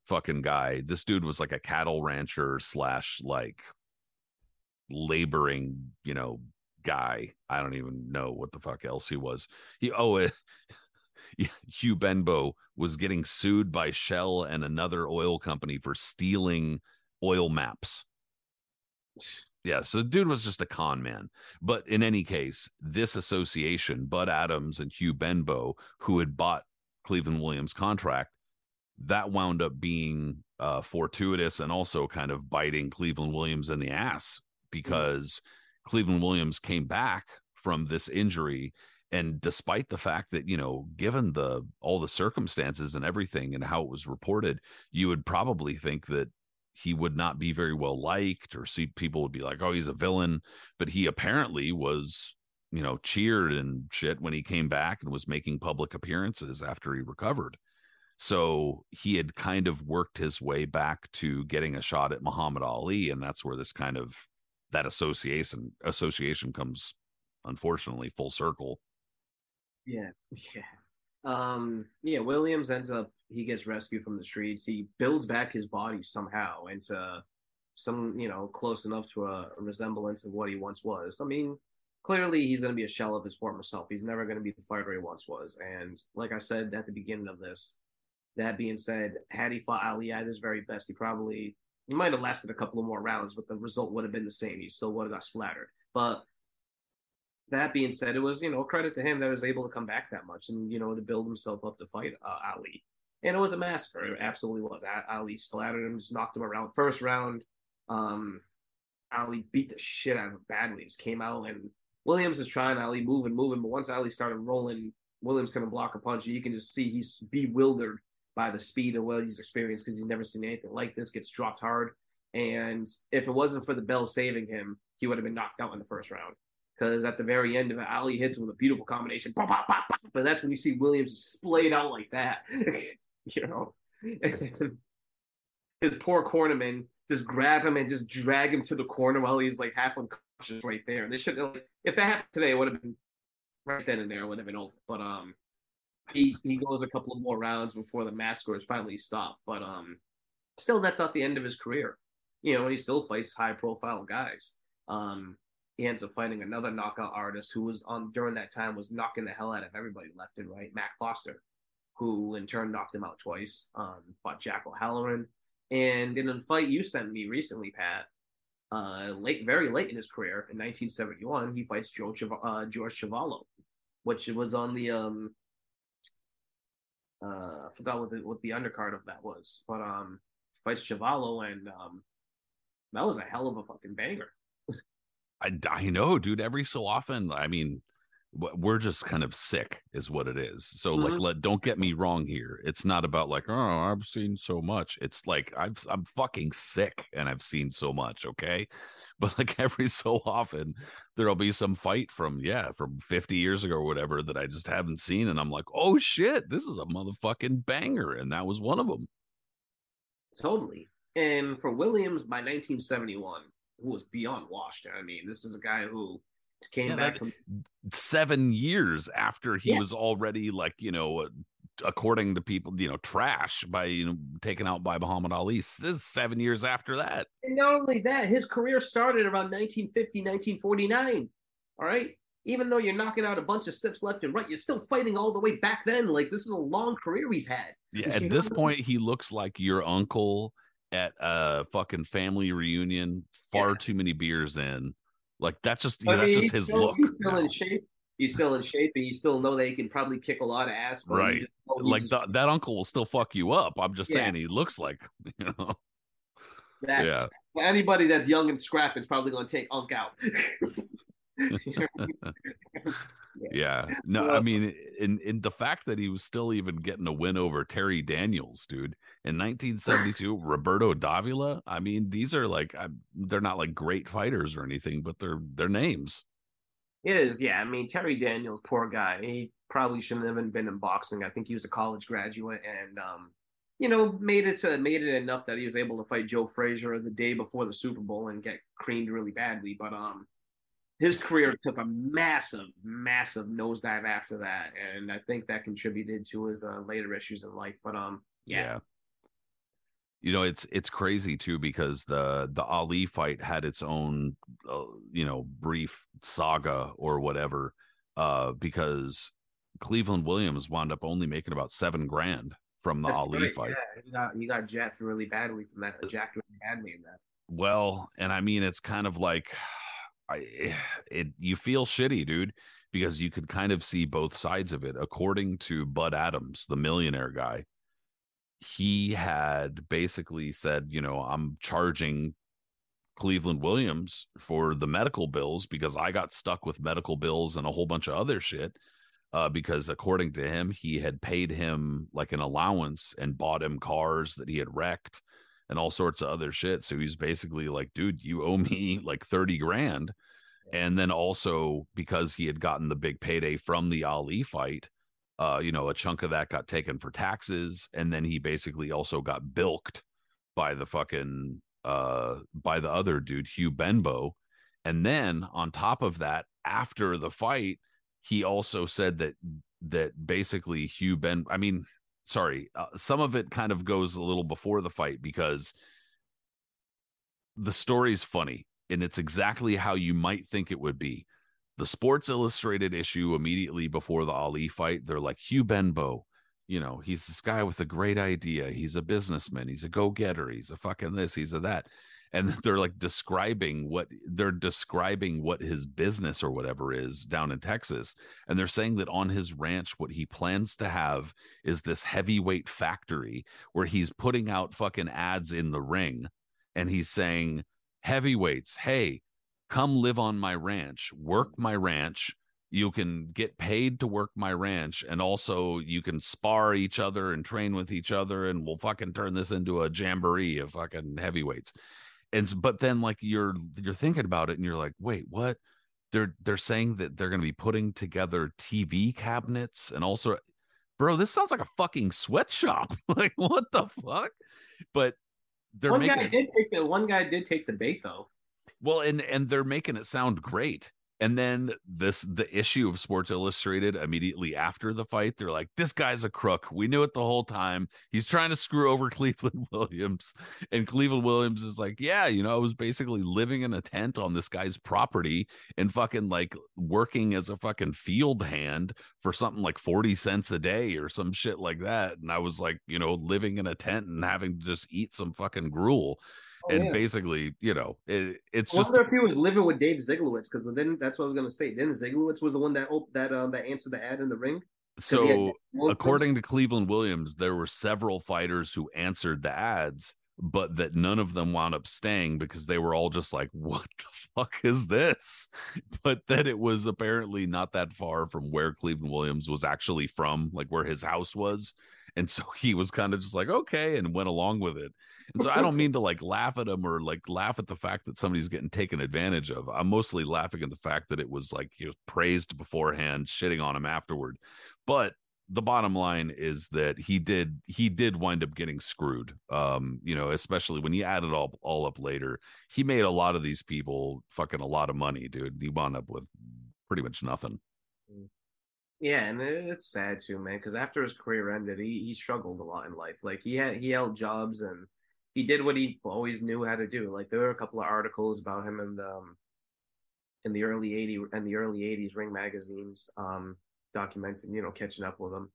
fucking guy. This dude was like a cattle rancher slash like laboring, you know, guy. I don't even know what the fuck else he was. He oh uh, Hugh Benbow was getting sued by Shell and another oil company for stealing oil maps. Yeah, so dude was just a con man. But in any case, this association, Bud Adams and Hugh Benbow, who had bought Cleveland Williams' contract, that wound up being uh, fortuitous and also kind of biting Cleveland Williams in the ass because Cleveland Williams came back from this injury and despite the fact that you know given the all the circumstances and everything and how it was reported you would probably think that he would not be very well liked or see people would be like oh he's a villain. But he apparently was you know cheered and shit when he came back and was making public appearances after he recovered. So he had kind of worked his way back to getting a shot at Muhammad Ali and that's where this kind of that association association comes unfortunately full circle. Yeah, yeah. Um, yeah, Williams ends up he gets rescued from the streets. He builds back his body somehow into some, you know, close enough to a, resemblance of what he once was. I mean, clearly he's going to be a shell of his former self. He's never going to be the fighter he once was. And like I said at the beginning of this, that being said, had he fought Ali at his very best, he probably he might have lasted a couple of more rounds, but the result would have been the same. He still would have got splattered. But that being said, it was you know credit to him that he was able to come back that much and you know to build himself up to fight uh, Ali. And it was a massacre. It absolutely was. Ali splattered him, just knocked him around. First round, um, Ali beat the shit out of him badly. Just came out and Williams is trying Ali moving, moving, but once Ali started rolling, Williams couldn't block a punch. You can just see he's bewildered by the speed of what he's experienced because he's never seen anything like this. Gets dropped hard, and if it wasn't for the bell saving him, he would have been knocked out in the first round because at the very end of it, Ali hits him with a beautiful combination. Pop, but that's when you see Williams splayed out like that. you know, his poor cornerman just grab him and just drag him to the corner while he's like half unconscious right there. And This should like, if that happened today, it would have been right then and there. It would have been over. But um, he he goes a couple of more rounds before the massacre is finally stopped. But um, still, that's not the end of his career. You know, and he still fights high profile guys. Um, he ends up finding another knockout artist who was on during that time was knocking the hell out of everybody left and right, Mac Foster, who in turn knocked him out twice. Um, fought Jack O'Halloran, and in a fight you sent me recently, Pat, uh, late, very late in his career, in 1971, he fights George, uh, George Chuvalo, which was on the um, uh, I forgot what the what the undercard of that was, but um, fights Chuvalo, and um, that was a hell of a fucking banger. I, I know, dude. Every so often, I mean, we're just kind of sick, is what it is. So, mm-hmm. like, let don't get me wrong here. It's not about like, oh, I've seen so much. It's like I'm I'm fucking sick, and I've seen so much. Okay, but like every so often, there'll be some fight from yeah, from 50 years ago or whatever that I just haven't seen, and I'm like, oh shit, this is a motherfucking banger, and that was one of them. Totally. And for Williams, by 1971, who was beyond washed. I mean, this is a guy who came yeah, back from seven years after he yes. was already like you know according to people you know trash by you know taken out by muhammad ali. This is seven years after that. And not only that his career started around 1950 1949 all right? Even though you're knocking out a bunch of steps left and right you're still fighting all the way back then. Like this is a long career he's had. Yeah at this point he looks like your uncle at a fucking family reunion, far yeah. too many beers in. Like that's just you know, that's just his still, look. He's still now. in shape. He's still in shape, and you still know that he can probably kick a lot of ass. Right. Like the, that uncle will still fuck you up. I'm just yeah. saying he looks like you know. That, yeah. Anybody that's young and scrappy is probably going to take Unk out. yeah. No, I mean, in in the fact that he was still even getting a win over Terry Daniels, dude, in 1972, Roberto Davila. I mean, these are like they're not like great fighters or anything, but they're they're names. It is, yeah. I mean, Terry Daniels, poor guy. He probably shouldn't have been in boxing. I think he was a college graduate and um, you know, made it to made it enough that he was able to fight Joe Frazier the day before the Super Bowl and get creamed really badly. But um, his career took a massive, massive nosedive after that, and I think that contributed to his uh, later issues in life. But um, yeah. yeah. You know, it's it's crazy too because the the Ali fight had its own, uh, you know, brief saga or whatever, uh, because Cleveland Williams wound up only making about seven grand from the That's Ali right, fight. Yeah, you got you got jacked really badly from that. Jacked really badly in that. Well, and I mean, it's kind of like I, it you feel shitty, dude, because you could kind of see both sides of it. According to Bud Adams, the millionaire guy, he had basically said, you know, I'm charging Cleveland Williams for the medical bills because I got stuck with medical bills and a whole bunch of other shit. Uh, because according to him, he had paid him like an allowance and bought him cars that he had wrecked and all sorts of other shit. So he's basically like, dude, you owe me like 30 grand. And then also because he had gotten the big payday from the Ali fight, uh, you know, a chunk of that got taken for taxes. And then he basically also got bilked by the fucking uh by the other dude, Hugh Benbow. And then on top of that, after the fight, he also said that that basically Hugh Ben I mean, sorry, uh, some of it kind of goes a little before the fight because the story's funny and it's exactly how you might think it would be. The Sports Illustrated issue immediately before the Ali fight, they're like Hugh Benbow, you know, he's this guy with a great idea. He's a businessman. He's a go-getter. He's a fucking this. He's a that. And they're like describing what they're describing what his business or whatever is down in Texas. And they're saying that on his ranch, what he plans to have is this heavyweight factory where he's putting out fucking ads in the ring and he's saying, heavyweights, hey, come live on my ranch, work my ranch. You can get paid to work my ranch, and also you can spar each other and train with each other, and we'll fucking turn this into a jamboree of fucking heavyweights. And but then like you're you're thinking about it, and you're like, wait, what? They're they're saying that they're going to be putting together TV cabinets and also, bro, this sounds like a fucking sweatshop. like what the fuck? But they're one making guy it- did take the one guy did take the bait though. well, and and they're making it sound great. And then this the issue of Sports Illustrated immediately after the fight, they're like, "This guy's a crook. We knew it the whole time. He's trying to screw over Cleveland Williams." And Cleveland Williams is like, "Yeah, you know, I was basically living in a tent on this guy's property and fucking like working as a fucking field hand for something like 40 cents a day or some shit like that. And I was like, you know, living in a tent and having to just eat some fucking gruel." Oh, and yeah. basically, you know, it, it's I just if he was living with Dave Zyglewicz because then that's what I was gonna say. Then Zyglewicz was the one that op- that um that answered the ad in the ring. had so. According to Cleveland Williams, there were several fighters who answered the ads, but that none of them wound up staying because they were all just like, "What the fuck is this?" But that it was apparently not that far from where Cleveland Williams was actually from, like where his house was. And so he was kind of just like, okay, and went along with it. And so I don't mean to like laugh at him or like laugh at the fact that somebody's getting taken advantage of. I'm mostly laughing at the fact that it was like he was praised beforehand, shitting on him afterward. But the bottom line is that he did he did wind up getting screwed. Um, you know, especially when you add it all all up later. He made a lot of these people fucking a lot of money, dude. He wound up with pretty much nothing. Yeah, and it's sad too, man. Because after his career ended, he he struggled a lot in life. Like he had he held jobs and he did what he always knew how to do. Like there were a couple of articles about him in the um, in the early eighty and the early eighties ring magazines, um, documenting you know catching up with them.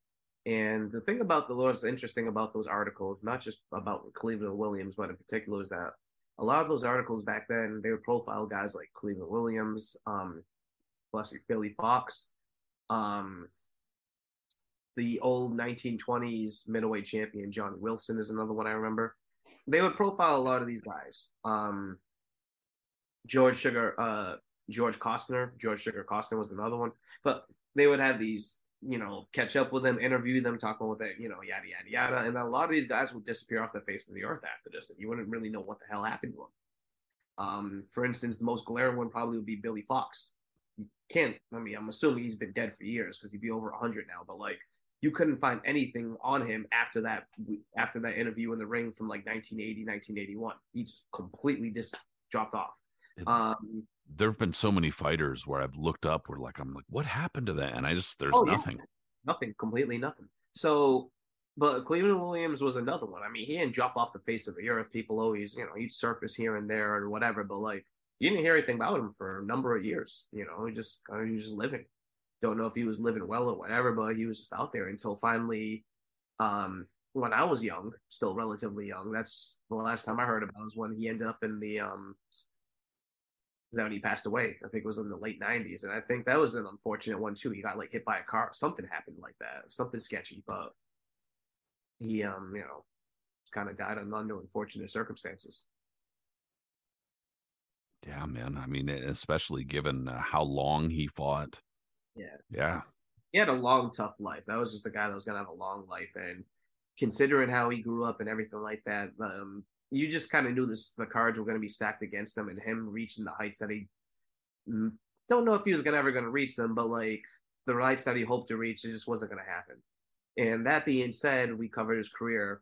And the thing about the what's interesting about those articles, not just about Cleveland Williams, but in particular, is that a lot of those articles back then they would profile guys like Cleveland Williams, um, plus Billy Fox, um, the old 1920s middleweight champion Johnny Wilson is another one I remember. They would profile a lot of these guys. Um, George Sugar, uh, George Costner, George Sugar Costner was another one. But they would have these, you know, catch up with them, interview them, talk with that, you know, yada yada yada. And a lot of these guys would disappear off the face of the earth after this, and you wouldn't really know what the hell happened to them. Um, for instance, the most glaring one probably would be Billy Fox. You can't. I mean, I'm assuming he's been dead for years because he'd be over 100 now. But like, you couldn't find anything on him after that after that interview in the ring from like 1980, 1981. He just completely just dropped off. Um, There have been so many fighters where I've looked up where like I'm like, what happened to that? And I just there's Oh, yeah. nothing. nothing, completely nothing. So, but Cleveland Williams was another one. I mean, he didn't drop off the face of the earth. People always, you know, he'd surface here and there or whatever, but like you didn't hear anything about him for a number of years. You know, he just kind of he was just living. Don't know if he was living well or whatever, but he was just out there until finally, um, when I was young, still relatively young. That's the last time I heard about was when he ended up in the um. Then he passed away. I think it was in the late '90s, and I think that was an unfortunate one too. He got like hit by a car. Something happened like that. Something sketchy, but he, um, you know, kind of died under unfortunate circumstances. Yeah, man. I mean, especially given uh, how long he fought. Yeah. Yeah. He had a long, tough life. That was just a guy that was gonna have a long life, and considering how he grew up and everything like that, um, you just kind of knew this the cards were going to be stacked against him, and him reaching the heights that he mm, don't know if he was gonna ever going to reach them, but like the heights that he hoped to reach, it just wasn't going to happen. And that being said, we covered his career.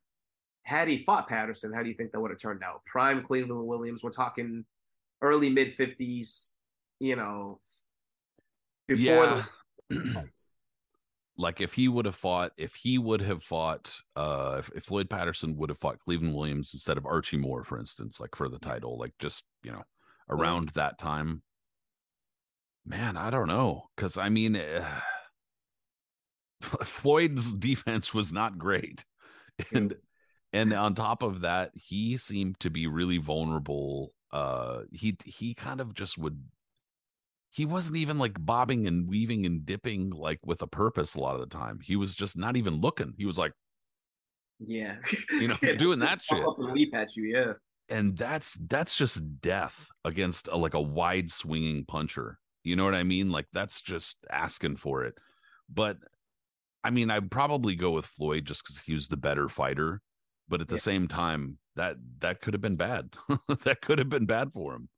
Had he fought Patterson, how do you think that would have turned out? Prime Cleveland Williams, we're talking early mid fifties, you know, before Yeah. the. like if he would have fought if he would have fought uh if, if floyd patterson would have fought cleveland williams instead of archie moore for instance like for the title like just you know around that time man i don't know because i mean uh, floyd's defense was not great and and on top of that he seemed to be really vulnerable uh he he kind of just would he wasn't even like bobbing and weaving and dipping like with a purpose a lot of the time. He was just not even looking. He was like, Yeah, You know, Yeah, doing that shit. up and leap at you. Yeah, and that's that's just death against a, like a wide swinging puncher. You know what I mean? Like that's just asking for it. But I mean, I'd probably go with Floyd just because he was the better fighter. But at the Yeah. same time, that that could have been bad. that could have been bad for him.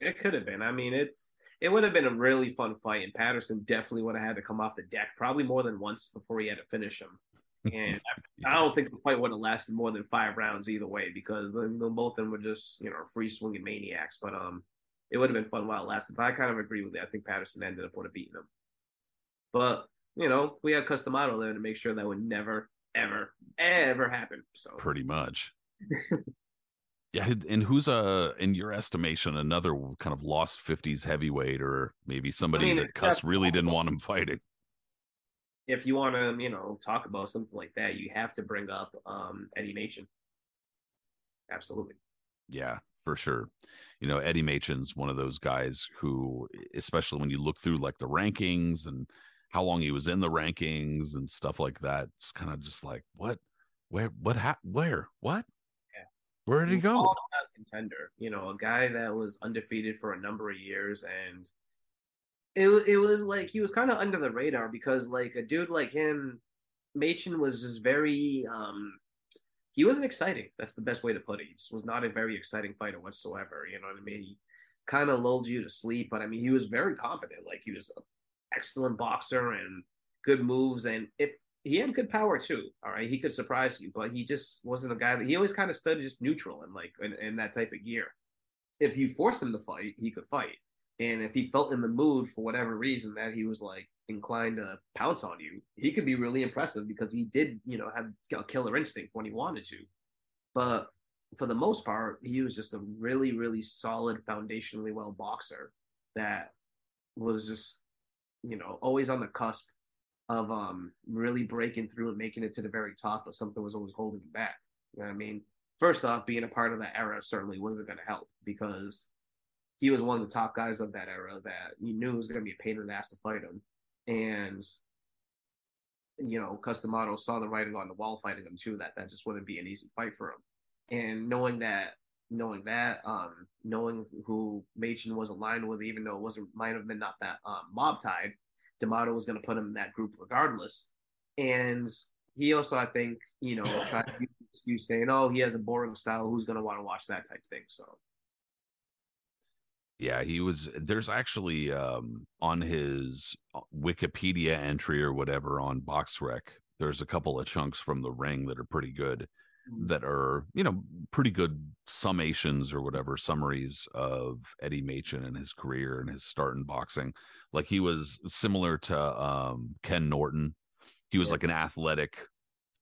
it could have been. I mean, it's it would have been a really fun fight, and Patterson definitely would have had to come off the deck probably more than once before he had to finish him. And I, I don't think the fight would have lasted more than five rounds either way because then then both of them were just you know free swinging maniacs. But um, it would have been fun while it lasted. But I kind of agree with it. I think Patterson ended up would have beaten him. But you know, we had Cus D'Amato there to make sure that would never, ever, ever happen. So pretty much. yeah, and who's a in your estimation another kind of lost fifties heavyweight, or maybe somebody mean, that Cus really didn't want him fighting? if you want to, you know, talk about something like that, you have to bring up um, Eddie Machen. Absolutely. Yeah, for sure. You know, Eddie Machen's one of those guys who, especially when you look through like the rankings and how long he was in the rankings and stuff like that, it's kind of just like, what, where, what, ha- where, what. Where did he go? All out contender. You know, a guy that was undefeated for a number of years, and it it was like he was kind of under the radar because like a dude like him, Machen was just very. um He wasn't exciting. That's the best way to put it. He just was not a very exciting fighter whatsoever. You know what I mean? He kind of lulled you to sleep, but I mean, he was very competent. Like he was an excellent boxer and good moves, and if he had good power too. All right, he could surprise you, but he just wasn't a guy that he always kind of stood just neutral and like in, in that type of gear. If you forced him to fight, he could fight, and if he felt in the mood for whatever reason that he was like inclined to pounce on you, he could be really impressive because he did, you know, have a killer instinct when he wanted to. But for the most part, he was just a really, really solid, foundationally well boxer that was just, you know, always on the cusp of um really breaking through and making it to the very top, but something was always holding him back. You know what I mean? First off, being a part of that era certainly wasn't going to help because he was one of the top guys of that era that you knew was going to be a pain in the ass to fight him. And, you know, Cus D'Amato saw the writing on the wall fighting him too, that that just wouldn't be an easy fight for him. And knowing that, knowing that, um, knowing who Machen was aligned with, even though it wasn't, might have been not that um, mob tied, D'Amato was going to put him in that group regardless. And he also, I think, you know, tried to use excuse saying, "Oh, he has a boring style. Who's going to want to watch that type thing?" So Yeah, he was. There's actually um, on his uh, Wikipedia entry or whatever on BoxRec. There's a couple of chunks from the ring that are pretty good. That are you know pretty good summations or whatever summaries of Eddie Machen and his career and his start in boxing. Like he was similar to um, Ken Norton. He was Yeah. like an athletic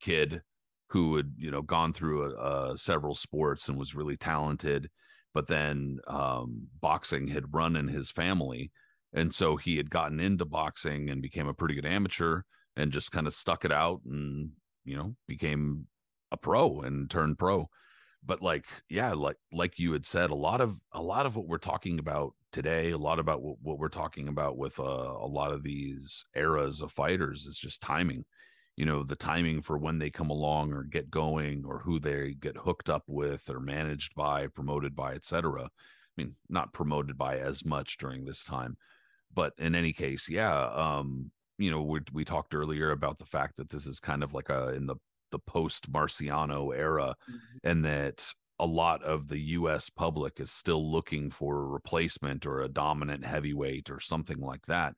kid who had you know gone through uh, several sports and was really talented but then um, boxing had run in his family and so he had gotten into boxing and became a pretty good amateur and just kind of stuck it out and you know became a pro and turn pro. But like yeah like like you had said a lot of a lot of what we're talking about today a lot about what, what we're talking about with uh, a lot of these eras of fighters is just timing. You know the timing for when they come along or get going or who they get hooked up with or managed by promoted by etc i mean not promoted by as much during this time. But in any case yeah um you know we, we talked earlier about the fact that this is kind of like a in the the post marciano era mm-hmm. and that a lot of the US public is still looking for a replacement or a dominant heavyweight or something like that.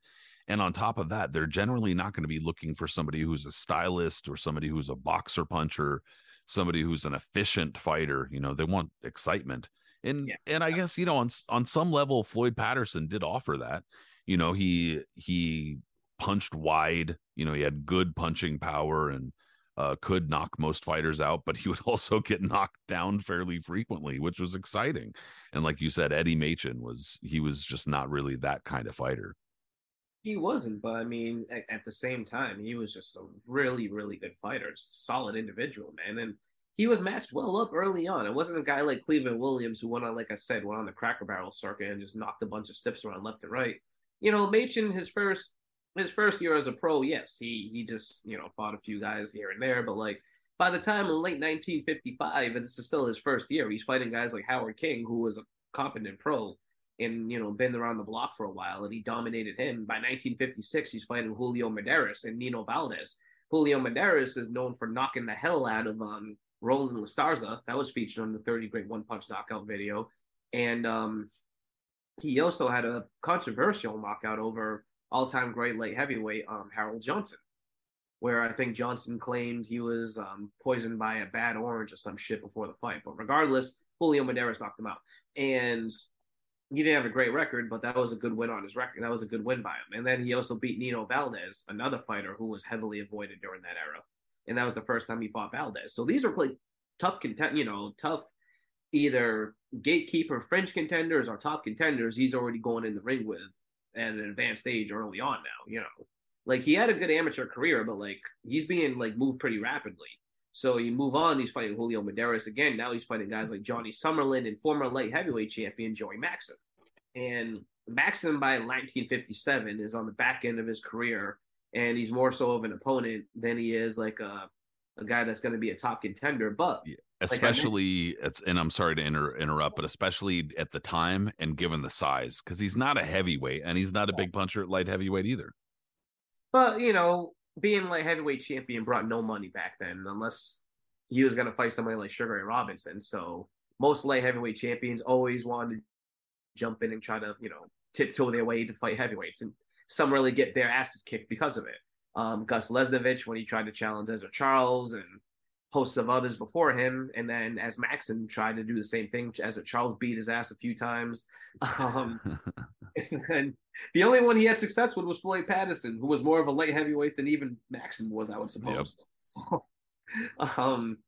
And on top of that, they're generally not going to be looking for somebody who's a stylist or somebody who's a boxer puncher, somebody who's an efficient fighter. You know, they want excitement. And Yeah. and I guess, you know, on on some level Floyd Patterson did offer that. You know, he he punched wide, you know, he had good punching power and uh, could knock most fighters out, but he would also get knocked down fairly frequently, which was exciting. And like you said, Eddie Machen was he was just not really that kind of fighter. He wasn't, but I mean, at, at the same time, he was just a really, really good fighter, solid individual, man. And he was matched well up early on. It wasn't a guy like Cleveland Williams who went on, like I said, went on the Cracker Barrel circuit and just knocked a bunch of stiffs around left and right. You know, Machen, his first his first year as a pro, yes, he he just you know fought a few guys here and there, but like by the time in late 1955, and this is still his first year, he's fighting guys like Howard King, who was a competent pro and you know been around the block for a while, and he dominated him. By 1956, he's fighting Julio Mederos and Nino Valdes. Julio Mederos is known for knocking the hell out of um, Roland La Starza. That was featured on the 30 Great One Punch Knockout video, and um, he also had a controversial knockout over all-time great light heavyweight um, Harold Johnson, where I think Johnson claimed he was um, poisoned by a bad orange or some shit before the fight. But regardless, Julio Mederos knocked him out, and he didn't have a great record, but that was a good win on his record. That was a good win by him. And then he also beat Nino Valdes, another fighter who was heavily avoided during that era, and that was the first time he fought Valdes. So these are like tough content, you know, tough either gatekeeper French contenders or top contenders. He's already going in the ring with at an advanced age early on now. You know, like he had a good amateur career, but like he's being like moved pretty rapidly. So you move on, he's fighting Julio Mederos again. Now he's fighting guys like Johnny Summerlin and former light heavyweight champion Joey Maxim. And Maxim by 1957 is on the back end of his career, and he's more so of an opponent than he is like a a guy that's going to be a top contender. But Yeah. I Especially it's and I'm sorry to inter- interrupt, but especially at the time and given the size, because he's not a heavyweight and he's not a big puncher at light heavyweight either. But you know, being like heavyweight champion brought no money back then, unless he was going to fight somebody like Sugar Ray Robinson. So most light heavyweight champions always wanted to jump in and try to, you know, tiptoe their way to fight heavyweights, and some really get their asses kicked because of it. Um, Gus Lesnevich when he tried to challenge Ezzard Charles and hosts of others before him, and then as Maxim tried to do the same thing, Ezzard Charles beat his ass a few times. Um, and the only one he had success with was Floyd Patterson, who was more of a light heavyweight than even Maxim was, I would suppose. So, um,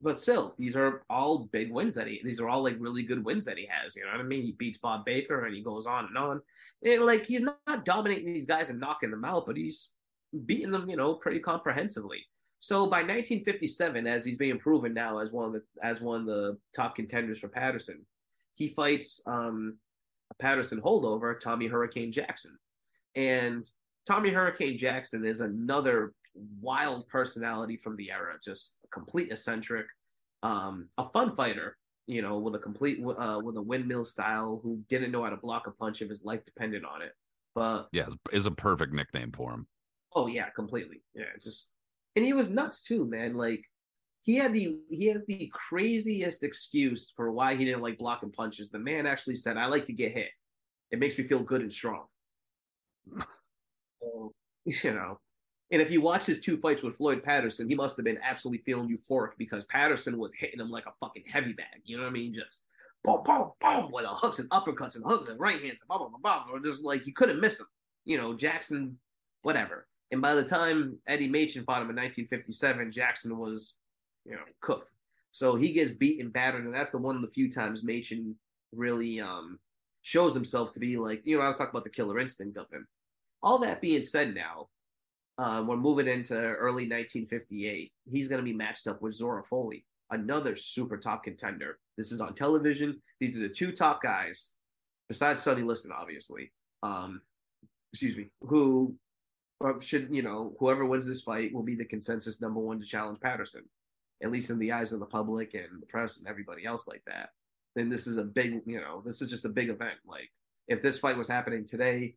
but still, these are all big wins that he. These are all like really good wins that he has. You know what I mean? He beats Bob Baker, and he goes on and on. And like he's not dominating these guys and knocking them out, but he's beating them, you know, pretty comprehensively. So by 1957, as he's being proven now as one of the as one of the top contenders for Patterson, he fights um, a Patterson holdover, Tommy Hurricane Jackson. And Tommy Hurricane Jackson is another wild personality from the era, just a complete eccentric, um, a fun fighter, you know, with a complete uh, with a windmill style who didn't know how to block a punch if his life depended on it. But yeah, is- is a perfect nickname for him. Oh yeah, completely. Yeah, just and he was nuts too, man. Like he had the he has the craziest excuse for why he didn't like blocking punches. The man actually said, "I like to get hit. It makes me feel good and strong." So, you know, and if you watch his two fights with Floyd Patterson, he must have been absolutely feeling euphoric because Patterson was hitting him like a fucking heavy bag. You know what I mean? Just boom, boom, boom, with the hooks and uppercuts and hooks and right hands, and boom, boom, boom, boom, or just like you couldn't miss him. You know, Jackson, whatever. And by the time Eddie Machen fought him in 1957, Jackson was, you know, cooked. So he gets beaten, battered, and that's the one of the few times Machen really um, shows himself to be like, you know, I was talking about the killer instinct of him. All that being said, now um, we're moving into early 1958. He's going to be matched up with Zora Folley, another super top contender. This is on television. These are the two top guys, besides Sonny Liston, obviously. Um, excuse me, who uh, should you know whoever wins this fight will be the consensus number one to challenge Patterson, at least in the eyes of the public and the press and everybody else like that. Then this is a big, you know, this is just a big event. Like if this fight was happening today,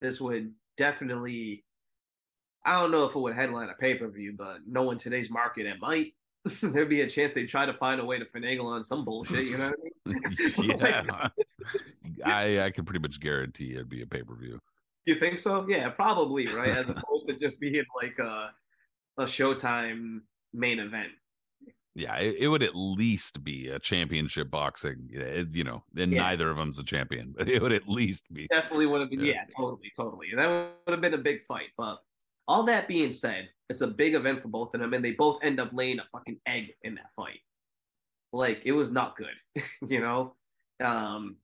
this would definitely. I don't know if it would headline a pay per view, but knowing today's market, it might. there'd be a chance they try to find a way to finagle on some bullshit. You know what I mean? yeah, I I can pretty much guarantee it'd be a pay per view. You think so? Yeah, probably, right? As opposed to just being like a a Showtime main event. Yeah, it, it would at least be a championship boxing. eh, You know, and Yeah. neither of them's a champion, but it would at least be. Definitely would have been. Yeah. Yeah, totally, totally. That would have been a big fight. But all that being said, it's a big event for both of them, and they both end up laying a fucking egg in that fight. Like it was not good, you know. Um,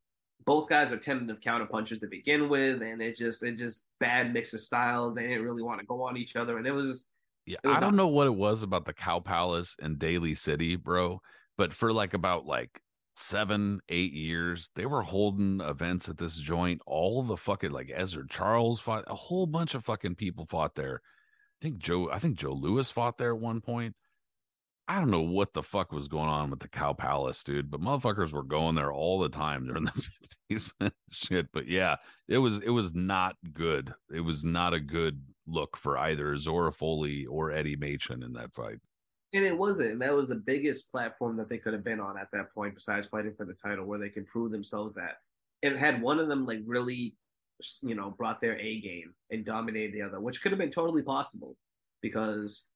both guys are tentative counter punchers to begin with, and it just it just bad mix of styles. They didn't really want to go on each other, and it was Yeah, It was I don't not- know what it was about the Cow Palace and Daly City, bro, but for like about like seven, eight years, they were holding events at this joint. All the fucking like Ezzard Charles fought, a whole bunch of fucking people fought there. I think Joe, I think Joe Louis fought there at one point. I don't know what the fuck was going on with the Cow Palace, dude, but motherfuckers were going there all the time during the fifties shit. But yeah, it was it was not good. It was not a good look for either Zora Folley or Eddie Machen in that fight. And it wasn't. That was the biggest platform that they could have been on at that point, besides fighting for the title, where they can prove themselves that. It had one of them like really, you know, brought their A game and dominated the other, which could have been totally possible because,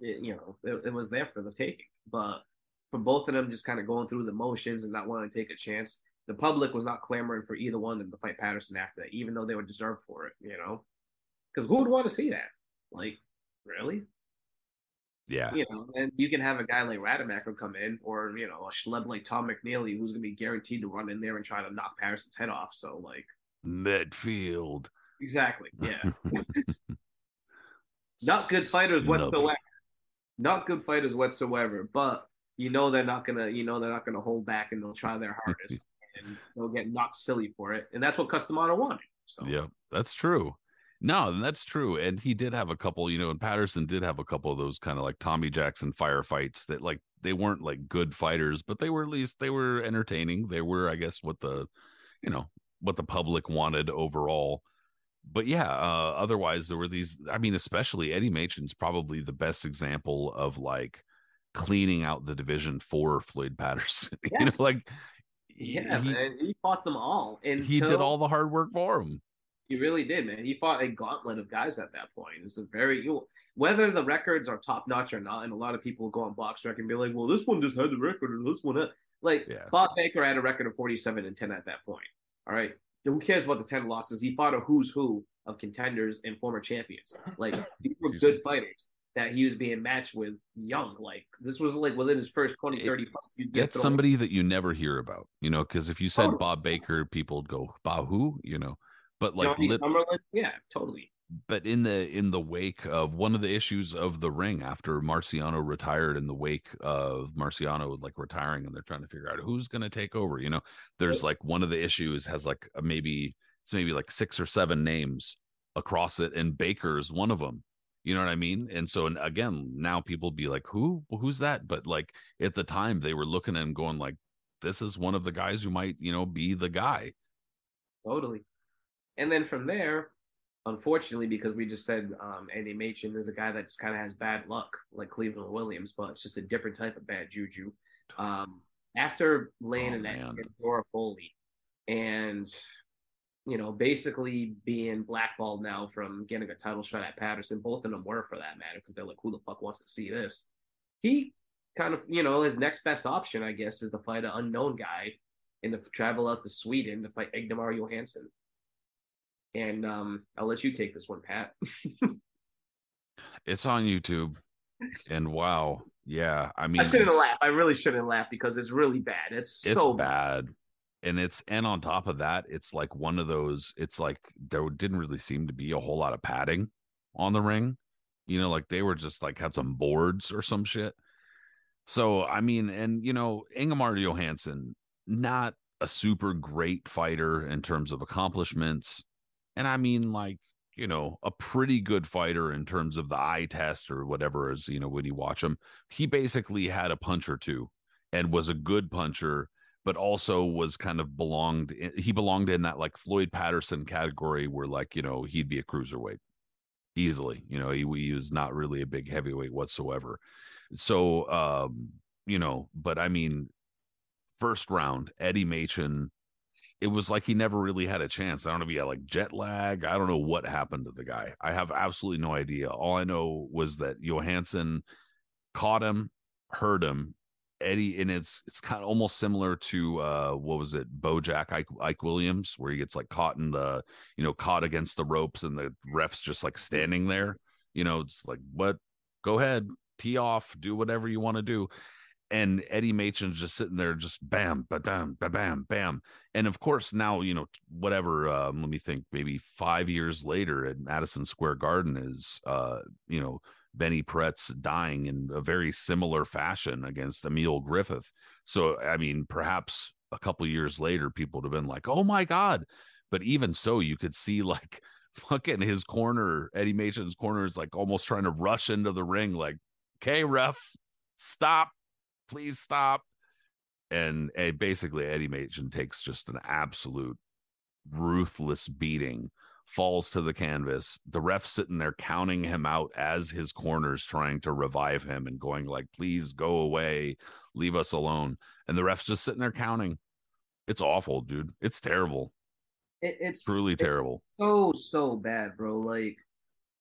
it, you know, it, it was there for the taking. But for both of them, just kind of going through the motions and not wanting to take a chance, the public was not clamoring for either one to fight Patterson after that, even though they were deserved for it. You know, because who would want to see that? Like, really? Yeah. you know, and you can have a guy like Rademacher come in, or you know, a schlub like Tom McNeely, who's going to be guaranteed to run in there and try to knock Patterson's head off. So, like, Medfield. exactly, yeah, not good fighters Snubby. whatsoever. Not good fighters whatsoever. But you know they're not gonna, you know they're not gonna hold back, and they'll try their hardest, and they'll get knocked silly for it, and that's what Cus D'Amato wanted. So, Yep, that's true. No, that's true. And he did have a couple, you know, and Patterson did have a couple of those kind of like Tommy Jackson firefights that like they weren't like good fighters, but they were at least they were entertaining. They were, I guess, what the you know, what the public wanted overall. But yeah, uh otherwise there were these I mean, especially Eddie Machen's probably the best example of like cleaning out the division for Floyd Patterson. you know, like yeah, he, man, he fought them all, and he did all the hard work for him. He really did, man. He fought a gauntlet of guys at that point. It's a very you whether the records are top notch or not, and a lot of people go on box rec and be like, "Well, this one just had the record, or this one." Had. Like Yeah. Bob Baker had a record of forty-seven and ten at that point. All right, who cares about the ten losses? He fought a who's who of contenders and former champions. Like these were Excuse good me. fighters that he was being matched with young. Like this was like within his first 20, 30 fights. He's Get somebody that you never hear about, you know, because if you said Totally. Bob Baker, people would go, Bob who? You know. But like Johnny lit- Summerlin. Yeah, totally. But in the in the wake of one of the issues of the ring after Marciano retired in the wake of Marciano like retiring and they're trying to figure out who's going to take over, you know. There's like one of the issues has like a maybe it's maybe like six or seven names across it and Baker's one of them. You know what I mean? And so and again, now people be like, "Who? Well, who's that?" But like at the time they were looking and going like this is one of the guys who might, you know, be the guy. Totally. And then from there, unfortunately, because we just said um, Andy Machen is a guy that just kind of has bad luck, like Cleveland Williams, but it's just a different type of bad juju. Um, after laying Oh, an egg against Zora Folley and, you know, basically being blackballed now from getting a title shot at Patterson, both of them were for that matter, because they're like, who the fuck wants to see this? He kind of, you know, his next best option, I guess, is to fight an unknown guy and to travel out to Sweden to fight Ingemar Johansson. And um, I'll let you take this one, Pat. It's on YouTube. And wow, yeah, I mean I shouldn't laugh. I really shouldn't laugh because it's really bad. It's, it's so bad and it's and on top of that it's like one of those it's like there didn't really seem to be a whole lot of padding on the ring you know like they were just like had some boards or some shit so i mean and you know ingemar johansson not a super great fighter in terms of accomplishments and i mean like you know a pretty good fighter in terms of the eye test or whatever is you know when you watch him. He basically had a punch or two and was a good puncher but also was kind of belonged he belonged in that like Floyd Patterson category where like you know he'd be a cruiserweight easily. You know he, he was not really a big heavyweight whatsoever. So, um, you know, but I mean, first round, Eddie Machen, it was like he never really had a chance. I don't know if he had like jet lag. I don't know what happened to the guy. I have absolutely no idea. All I know was that Johansson caught him, hurt him. Eddie, and it's it's kind of almost similar to uh what was it, Bojack Ike, Ike Williams, where he gets like caught in the you know caught against the ropes and the refs just like standing there. You know, it's like, what? Go ahead, tee off, do whatever you want to do and Eddie Machen's just sitting there, just bam, ba bam, ba bam, bam. And of course, now you know whatever. Um, let me think. Maybe five years later, at Madison Square Garden, is uh, you know Benny Paret's dying in a very similar fashion against Emil Griffith. So, I mean, perhaps a couple years later, people would have been like, "Oh my god!" But even so, you could see like fucking his corner, Eddie Machen's corner is like almost trying to rush into the ring, like, "Okay, ref, stop." Please stop. And, and basically, Eddie Machen takes just an absolute ruthless beating, falls to the canvas. The ref sitting there counting him out as his corners trying to revive him and going like, "Please go away, leave us alone." And the ref's just sitting there counting. It's awful, dude. It's terrible. It, it's truly it's terrible. So so bad, bro. Like,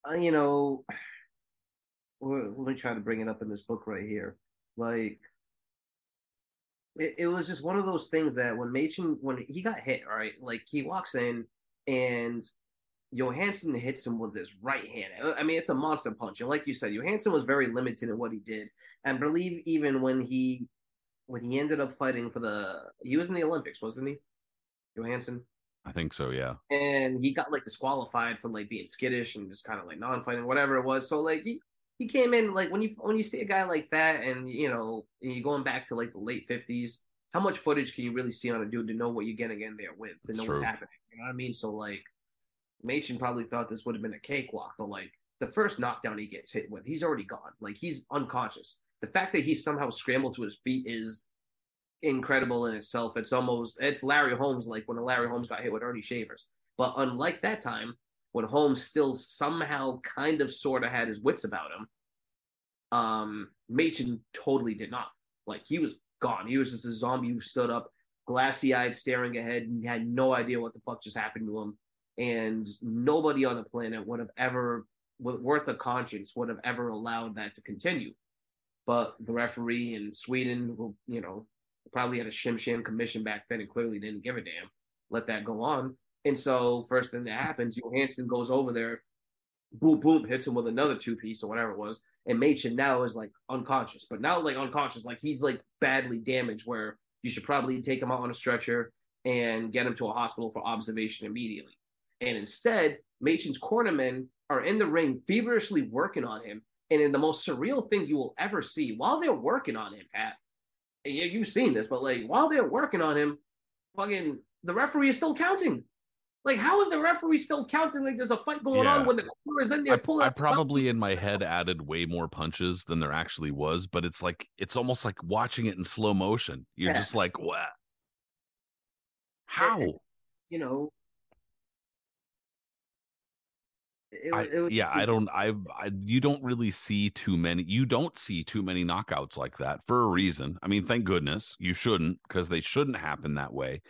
uh, you know, let me try to bring it up in this book right here. Like, it, it was just one of those things that when Machen when he got hit, right, like he walks in and Johansson hits him with his right hand. I mean, it's a monster punch, and like you said, Johansson was very limited in what he did. And believe even when he when he ended up fighting for the he was in the Olympics, wasn't he? Johansson. I think so, yeah. And he got like disqualified for like being skittish and just kind of like non-fighting, whatever it was. So like he he came in like when you when you see a guy like that, and you know, and you're going back to like the late fifties. How much footage can you really see on a dude to know what you're getting in there with, to know true. what's happening? You know what I mean? So like, Machen probably thought this would have been a cakewalk, but like the first knockdown he gets hit with, he's already gone. Like he's unconscious. The fact that he somehow scrambled to his feet is incredible in itself. It's almost it's Larry Holmes like when Larry Holmes got hit with Ernie Shavers. But unlike that time, when Holmes still somehow kind of sort of had his wits about him, um, Machen totally did not. Like he was gone. He was just a zombie who stood up, glassy eyed, staring ahead, and had no idea what the fuck just happened to him. And nobody on the planet would have ever, worth a conscience, would have ever allowed that to continue. But the referee in Sweden, who you know probably had a shim sham commission back then and clearly didn't give a damn, let that go on. And so first thing that happens, Johansson goes over there, boom, boom, hits him with another two piece or whatever it was. And Machen now is like unconscious, but now like unconscious, like he's like badly damaged where you should probably take him out on a stretcher and get him to a hospital for observation immediately. And instead, Machen's cornermen are in the ring feverishly working on him. And in the most surreal thing you will ever see, while they're working on him, Pat, and you've seen this, but like while they're working on him, fucking the referee is still counting. Like, how is the referee still counting? Like, there's a fight going yeah. on when the corner is in there pulling. I, I probably in my head added way more punches than there actually was, but it's like it's almost like watching it in slow motion. You're yeah. just like, what? How? It, you know. It, I, it yeah, I don't. I, I you don't really see too many. You don't see too many knockouts like that for a reason. I mean, thank goodness you shouldn't because they shouldn't happen that way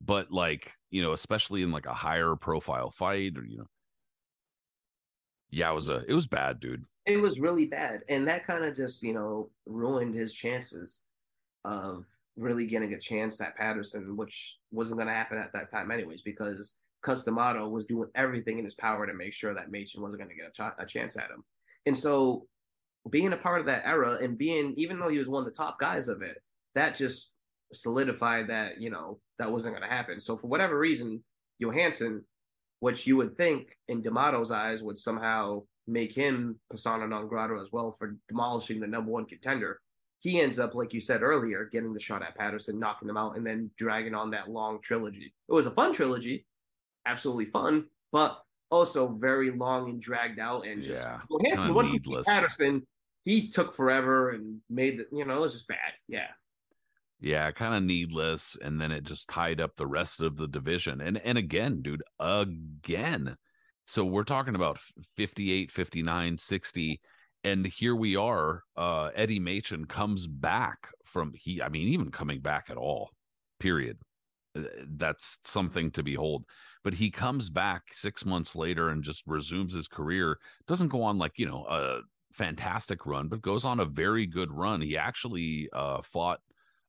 but like you know especially in like a higher profile fight or you know yeah it was a it was bad dude. It was really bad and that kind of just you know ruined his chances of really getting a chance at patterson which wasn't going to happen at that time anyways because Cus D'Amato was doing everything in his power to make sure that Machen wasn't going to get a, ch- a chance at him. And so being a part of that era and being even though he was one of the top guys of it that just solidified that you know that wasn't going to happen. So for whatever reason, Johansson, which you would think in D'Amato's eyes would somehow make him persona non grata as well for demolishing the number one contender, he ends up, like you said earlier, getting the shot at Patterson, knocking him out, and then dragging on that long trilogy. It was a fun trilogy, absolutely fun, but also very long and dragged out and just yeah, Johansson once he Patterson, he took forever and made the you know it was just bad. Yeah. Yeah, kind of needless. And then it just tied up the rest of the division. And and again, dude, again. So we're talking about 58, 59, 60. and here we are. Uh, Eddie Machen comes back from he. I mean, even coming back at all. Period. Uh, That's something to behold. But he comes back six months later and just resumes his career. Doesn't go on like you know a fantastic run, but goes on a very good run. He actually uh, fought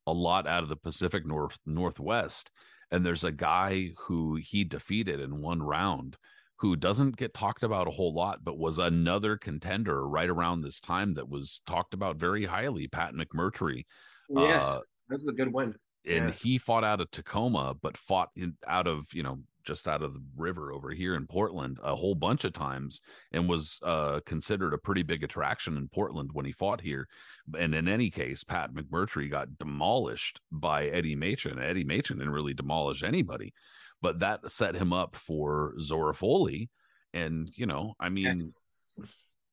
a lot out of the Pacific North Northwest, and there's a guy who he defeated in one round who doesn't get talked about a whole lot, but was another contender right around this time that was talked about very highly. Pat McMurtry, Yes, Uh, this is a good one. and Yeah. he fought out of Tacoma, but fought in, out of you know just out of the river over here in Portland a whole bunch of times, and was uh, considered a pretty big attraction in Portland when he fought here. And in any case, Pat McMurtry got demolished by Eddie Machen. Eddie Machen didn't really demolish anybody, but that set him up for Zora Folley. And you know, I mean.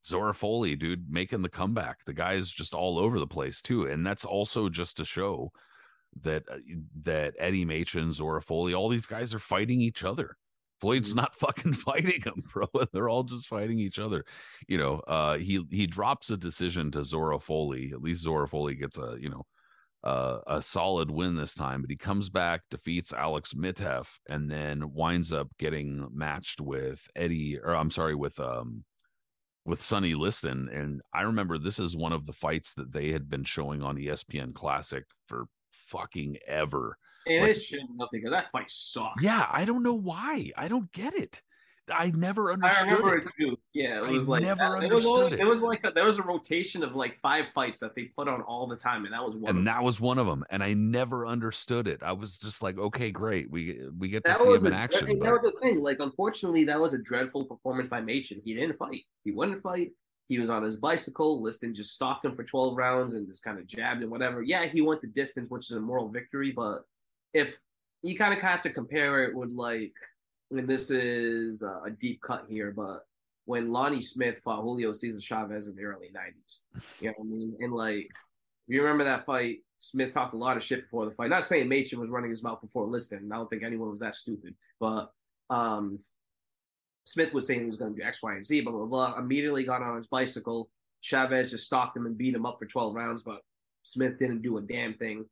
Zora Folley, dude, making the comeback. The guy's just all over the place too, and that's also just to show that uh, that Eddie Machen, Zora Folley, all these guys are fighting each other. Floyd's Mhm. not fucking fighting them, bro. They're all just fighting each other. You know, uh, he he drops a decision to Zora Folley. At least Zora Foley gets a you know uh, a solid win this time, but he comes back, defeats Alex Miteff, and then winds up getting matched with Eddie, or I'm sorry, with um with Sonny Liston. And I remember this is one of the fights that they had been showing on ESPN Classic for fucking ever. And Like- nothing because that fight sucked. Yeah, I don't know why. I don't get it. I never understood. I understood remember it. too. Yeah, it I was like never uh, it was understood it. it was like a, there was a rotation of like five fights that they put on all the time, and that was one. of And them. that was one of them, and I never understood it. I was just like, okay, great, we we get to that see him in a- action. but- that was the thing. Like, unfortunately, that was a dreadful performance by Machen. He didn't fight. He wouldn't fight. He was on his bicycle. Liston just stalked him for 12 rounds and just kind of jabbed and whatever. Yeah, he went the distance, which is a moral victory. But if you kind of have to compare it with like, mean, this is a deep cut here, but when Lonnie Smith fought Julio Cesar Chavez in the early 90s, you know what I mean? And like, if you remember that fight, Smith talked a lot of shit before the fight. Not saying Machen was running his mouth before Liston. I don't think anyone was that stupid. But um, Smith was saying he was going to do X, Y, and Z, blah, blah, blah. Immediately got on his bicycle. Chavez just stalked him and beat him up for 12 rounds, but Smith didn't do a damn thing.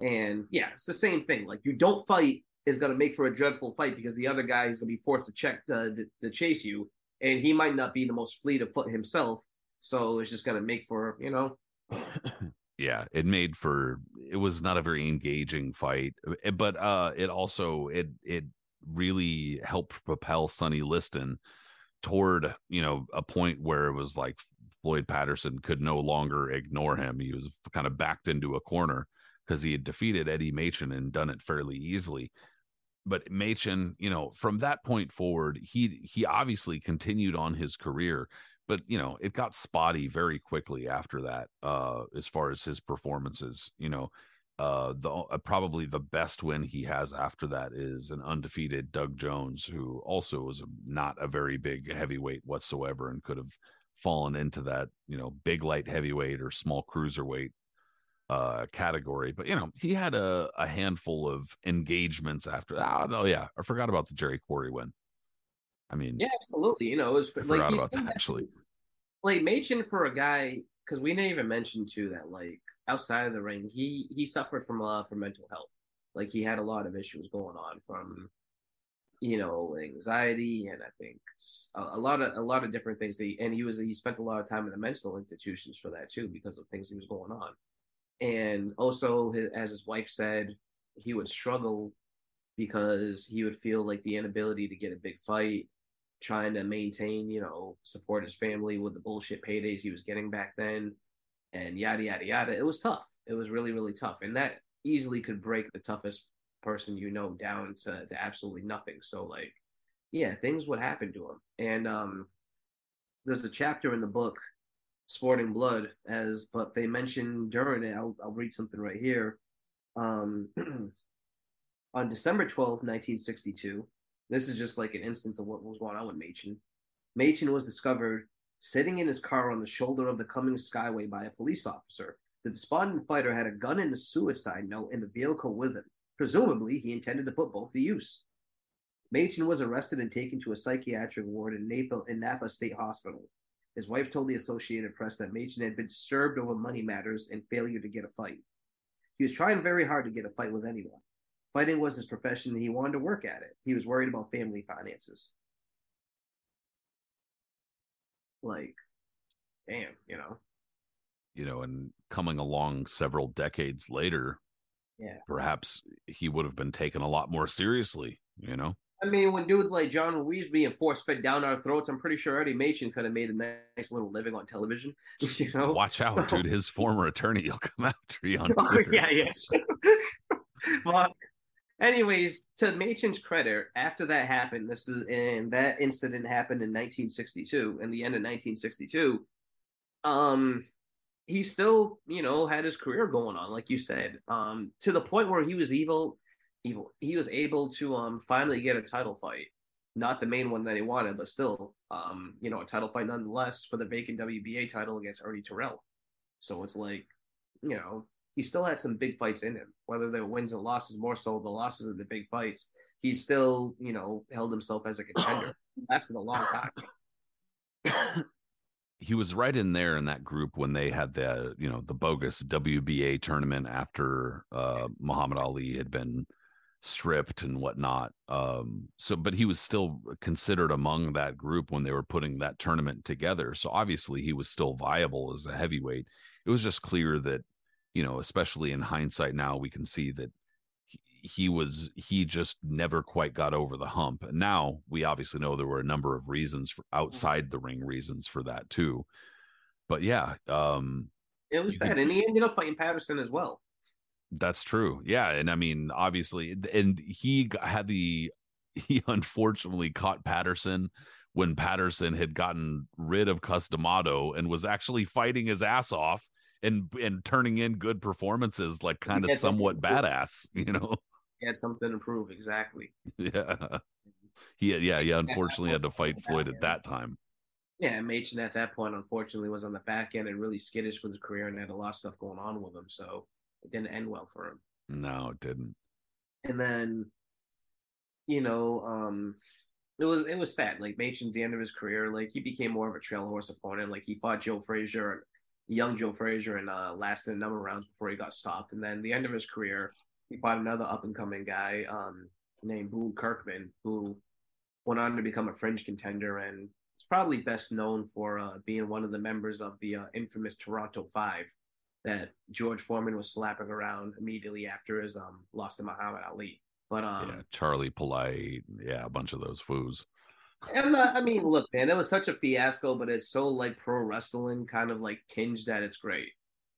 And yeah, it's the same thing. Like, you don't fight is going to make for a dreadful fight because the other guy is going to be forced to check uh, to, to chase you, and he might not be the most fleet of foot himself. So it's just going to make for, you know, yeah it made for it was not a very engaging fight eh, but uh it also it it really helped propel sonny liston toward you know a point where it was like floyd patterson could no longer ignore him. He was kind of backed into a corner because he had defeated eddie machen and done it fairly easily. But machen you know from that point forward he he obviously continued on his career but you know it got spotty very quickly after that uh as far as his performances you know uh the uh, probably the best win he has after that is an undefeated Doug Jones who also was a, not a very big heavyweight whatsoever and could have fallen into that you know big light heavyweight or small cruiserweight uh category but you know he had a, a handful of engagements after that oh yeah i forgot about the jerry quarry win i mean yeah, absolutely. You know, it was i like forgot about that actually like Machen for a guy because we didn't even mention too that like outside of the ring he he suffered from a lot from mental health. Like he had a lot of issues going on from you know anxiety and I think a, a lot of a lot of different things that he, and he was he spent a lot of time in the mental institutions for that too because of things he was going on. And also his, as his wife said he would struggle because he would feel like the inability to get a big fight trying to maintain, you know, support his family with the bullshit paydays he was getting back then, and yada yada yada. It was tough. It was really really tough, and that easily could break the toughest person you know down to, to absolutely nothing. So like, yeah, things would happen to him, and um, there's a chapter in the book, Sporting Blood, as but they mentioned during it. I'll I'll read something right here. Um, on December twelfth, 1962, this is just like an instance of what was going on with Machen. Machen was discovered sitting in his car on the shoulder of the Cummings Skyway by a police officer. The despondent fighter had a gun and a suicide note in the vehicle with him. Presumably, he intended to put both to use. Machen was arrested and taken to a psychiatric ward in Napa, in Napa State Hospital. His wife told the Associated Press that Machen had been disturbed over money matters and failure to get a fight. He was trying very hard to get a fight with anyone. Fighting was his profession and he wanted to work at it. He was worried about family finances. Like, damn, you know? You know, and coming along several decades later, Yeah. perhaps he would have been taken a lot more seriously, you know? I mean, when dudes like John Ruiz being force fed down our throats, I'm pretty sure Eddie Machen could have made a nice little living on television. You know, Watch out, So- dude. His former attorney will come after you on Oh, Twitter. yeah, yes. but, anyways, to Machen's credit, after that happened, this is and that incident happened in 1962, in the end of 1962. Um, he still, you know, had his career going on, like you said, um, to the point where he was evil, evil. He was able to um finally get a title fight, not the main one that he wanted, but still, um, you know, a title fight nonetheless for the vacant WBA title against Ernie Terrell. So it's like, you know, he still had some big fights in him. Whether they're wins and losses, more so the losses of the big fights, he still, you know, held himself as a contender. Lasted a long time. he was right in there in that group when they had the you know the bogus WBA tournament after uh Muhammad Ali had been stripped and whatnot. Um so but he was still considered among that group when they were putting that tournament together. So obviously he was still viable as a heavyweight. It was just clear that, you know, especially in hindsight now we can see that he, he was he just never quite got over the hump. And now we obviously know there were a number of reasons for outside the ring reasons for that too. But yeah, um It was sad, could- and he ended up fighting Patterson as well. that's true. Yeah, and I mean obviously and he had the he unfortunately caught Patterson when Patterson had gotten rid of Cus D'Amato and was actually fighting his ass off and and turning in good performances like kind of somewhat badass, you know. He had something to prove, exactly. Yeah. He yeah, he unfortunately had to fight Floyd at that time. Yeah, Machen at that point, unfortunately, was on the back end and really skittish with his career and had a lot of stuff going on with him. So it didn't end well for him. No, it didn't. and then you know um it was it was sad like Machen's the end of his career like he became more of a trail horse opponent like he fought Joe Frazier young Joe Frazier and uh lasted a number of rounds before he got stopped and then the end of his career he fought another up and coming guy um named Boone Kirkman who went on to become a fringe contender and is probably best known for uh, being one of the members of the uh, infamous Toronto Five that George Foreman was slapping around immediately after his um loss to Muhammad Ali. But um, yeah, Charlie Polite, yeah, a bunch of those foos. I'm not, I mean, look, man, it was such a fiasco, but it's so like pro wrestling kind of like tinged that it's great.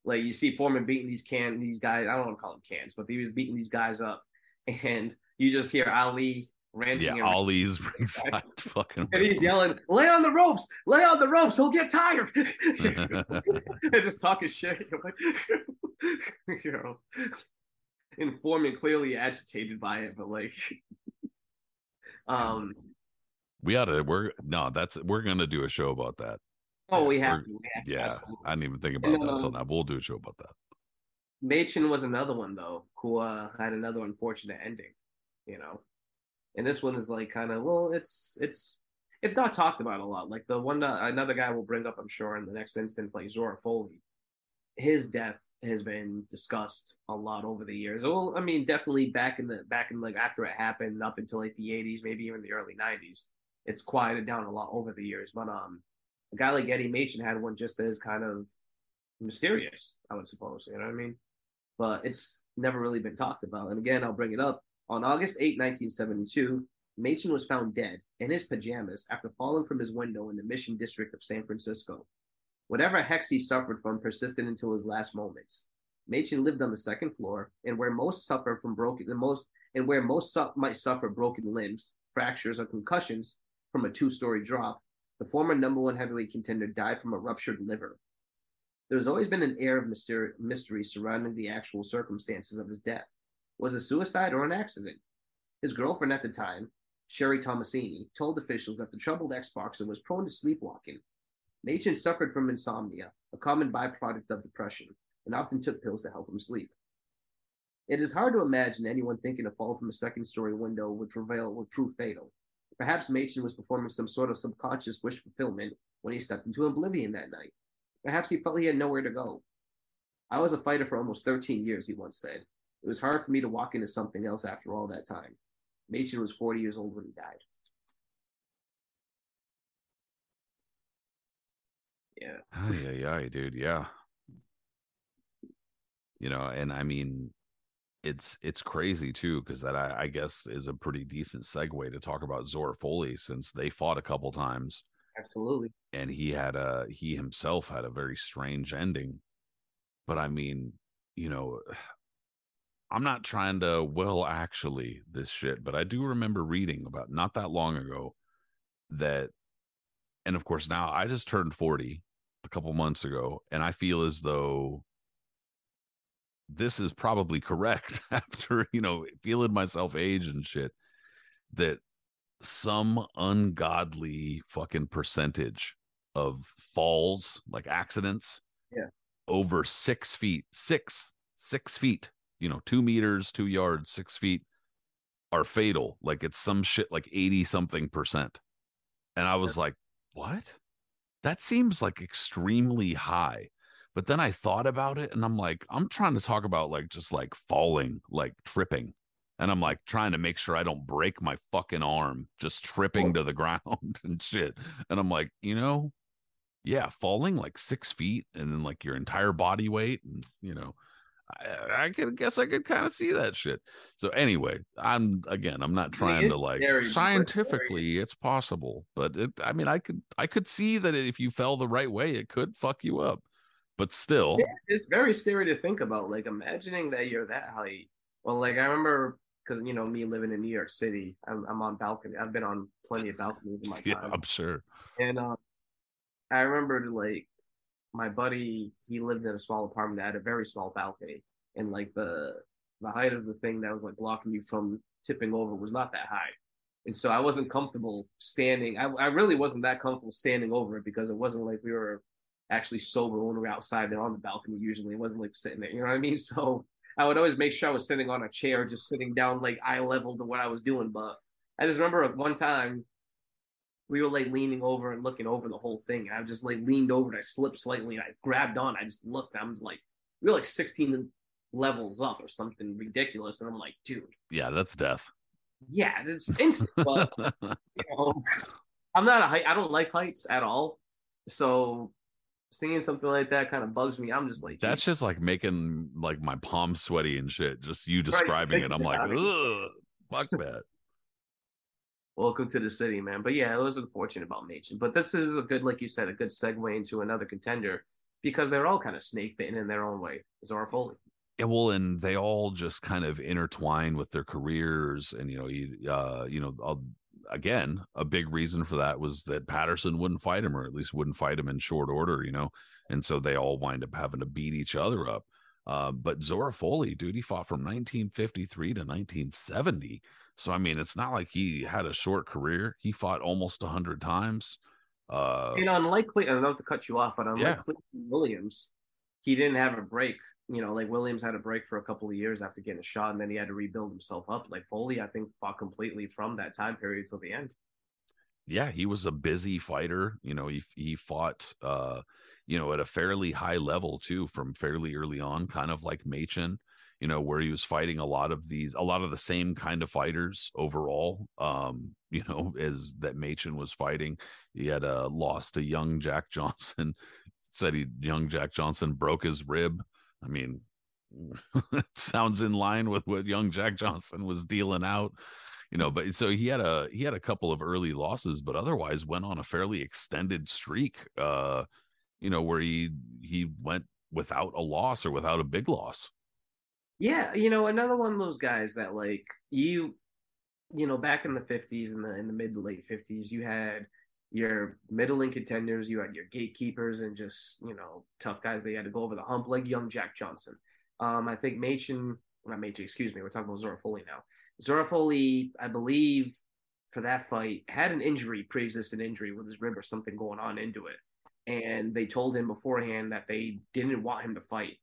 Like you see Foreman beating these can these guys. I don't want to call them cans, but he was beating these guys up, and you just hear Ali ranting Yeah, Ali's ringside fucking and he's yelling, "Lay on the ropes! Lay on the ropes! He'll get tired." and just talking shit. you know, and Foreman clearly agitated by it, but like, um, we ought to we're no, that's we're gonna do a show about that. oh, we Yeah, have we're- to, we have to, Yeah, absolutely. I didn't even think about And, that until um, now. But we'll do a show about that. Machen was another one though, who uh, had another unfortunate ending, you know. And this one is like kind of well, it's it's it's not talked about a lot. Like the one that another guy will bring up, I'm sure, in the next instance, like Zora Folley. His death has been discussed a lot over the years. Well, I mean, definitely back in the back in like after it happened, up until like the 80s, maybe even the early 90s. It's quieted down a lot over the years. But um, a guy like Eddie Machen had one just as kind of mysterious, I would suppose. You know what I mean? but it's never really been talked about. And again, I'll bring it up. On August 8, 1972, Machen was found dead in his pajamas after falling from his window in the Mission District of San Francisco. Whatever hex he suffered from persisted until his last moments. Machen lived on the second floor, and where most suffer from broken, the most and where most su- might suffer broken limbs, fractures, or concussions from a two-story drop, the former number one heavyweight contender died from a ruptured liver. There has always been an air of mystery, surrounding the actual circumstances of his death. Was it suicide or an accident? His girlfriend at the time, Sherry Tomasini, told officials that the troubled ex-boxer was prone to sleepwalking. Machen suffered from insomnia, a common byproduct of depression, and often took pills to help him sleep. It is hard to imagine anyone thinking a fall from a second-story window would prevail would prove fatal. Perhaps Machen was performing some sort of subconscious wish fulfillment when he stepped into oblivion that night. Perhaps he felt he had nowhere to go. I was a fighter for almost 13 years, he once said. It was hard for me to walk into something else after all that time. Machen was 40 years old when he died. Yeah. yeah, yeah, dude. Yeah. You know, and I mean, it's it's crazy too because that I, I, guess is a pretty decent segue to talk about Zora Folley since they fought a couple times. Absolutely. And he had a he himself had a very strange ending. But I mean, you know, I'm not trying to well actually this shit, but I do remember reading about not that long ago that and of course now I just turned 40 a couple months ago and I feel as though this is probably correct after, you know, feeling myself age and shit that some ungodly fucking percentage of falls, like accidents, yeah, over six feet, six, six feet, you know, two meters, two yards, six feet are fatal. Like it's some shit like 80 something percent. And I was yeah. like, what? That seems like extremely high. But then I thought about it and I'm like, I'm trying to talk about like just like falling, like tripping. And I'm like trying to make sure I don't break my fucking arm just tripping to the ground and shit. And I'm like, you know, yeah, falling like six feet and then like your entire body weight and you know, I, I could guess I could kind of see that shit. So anyway, I'm again, I'm not trying to like scientifically it's possible, but it I mean I could I could see that if you fell the right way, it could fuck you up but still it's very scary to think about like imagining that you're that height. Well like i remember because you know me living in new york city i'm, I'm on balcony i've been on plenty of balconies in my yeah, time. I'm sure. And uh, i remember like my buddy he lived in a small apartment that had a very small balcony and like the the height of the thing that was like blocking you from tipping over was not that high. And so i wasn't comfortable standing I, I really wasn't that comfortable standing over it because it wasn't like we were actually sober when we were outside there on the balcony. Usually, it wasn't like sitting there. You know what I mean? So I would always make sure I was sitting on a chair, just sitting down like eye level to what I was doing. But I just remember one time we were like leaning over and looking over the whole thing. And I just like leaned over and I slipped slightly and I grabbed on. I just looked. I'm like, we were like 16 levels up or something ridiculous. And I'm like, dude. Yeah, that's death. Yeah, it's instant. but, you know, I'm not a height. I don't like heights at all. So seeing something like that kind of bugs me. I'm just like, that's just like making like my palms sweaty and shit. Just you describing right, it, I'm like, ugh, fuck that. Welcome to the city, man. But yeah, it was unfortunate about Machen. But this is a good, like you said, a good segue into another contender because they're all kind of snake bitten in their own way. Zora Folley. Yeah, well, and they all just kind of intertwine with their careers, and you know, you, uh, you know, I'll, again, a big reason for that was that Patterson wouldn't fight him, or at least wouldn't fight him in short order, you know, and so they all wind up having to beat each other up. Uh, but Zora Folley, dude, he fought from 1953 to 1970. So I mean, it's not like he had a short career. He fought almost hundred times. Uh, and unlikely, I don't to cut you off, but unlike yeah. Williams, he didn't have a break. You know, like Williams had a break for a couple of years after getting a shot, and then he had to rebuild himself up. Like Folley, I think, fought completely from that time period till the end. Yeah, he was a busy fighter. You know, he he fought, uh, you know, at a fairly high level too, from fairly early on, kind of like Machen. You know, where he was fighting a lot of these, a lot of the same kind of fighters overall. Um, you know, as that Machen was fighting. He had a loss to young Jack Johnson said he young Jack Johnson broke his rib. I mean, sounds in line with what young Jack Johnson was dealing out, you know. But so he had a he had a couple of early losses, but otherwise went on a fairly extended streak. Uh, you know, where he he went without a loss or without a big loss. Yeah, you know, another one of those guys that like you, you know, back in the fifties and the in the mid to late fifties, you had your middling contenders, you had your gatekeepers and just, you know, tough guys they had to go over the hump, like young Jack Johnson. Um, I think Machen, not Machen, excuse me, we're talking about Zora Folley now. Zora Folley, I believe, for that fight, had an injury, pre existing injury with his rib or something going on into it. And they told him beforehand that they didn't want him to fight.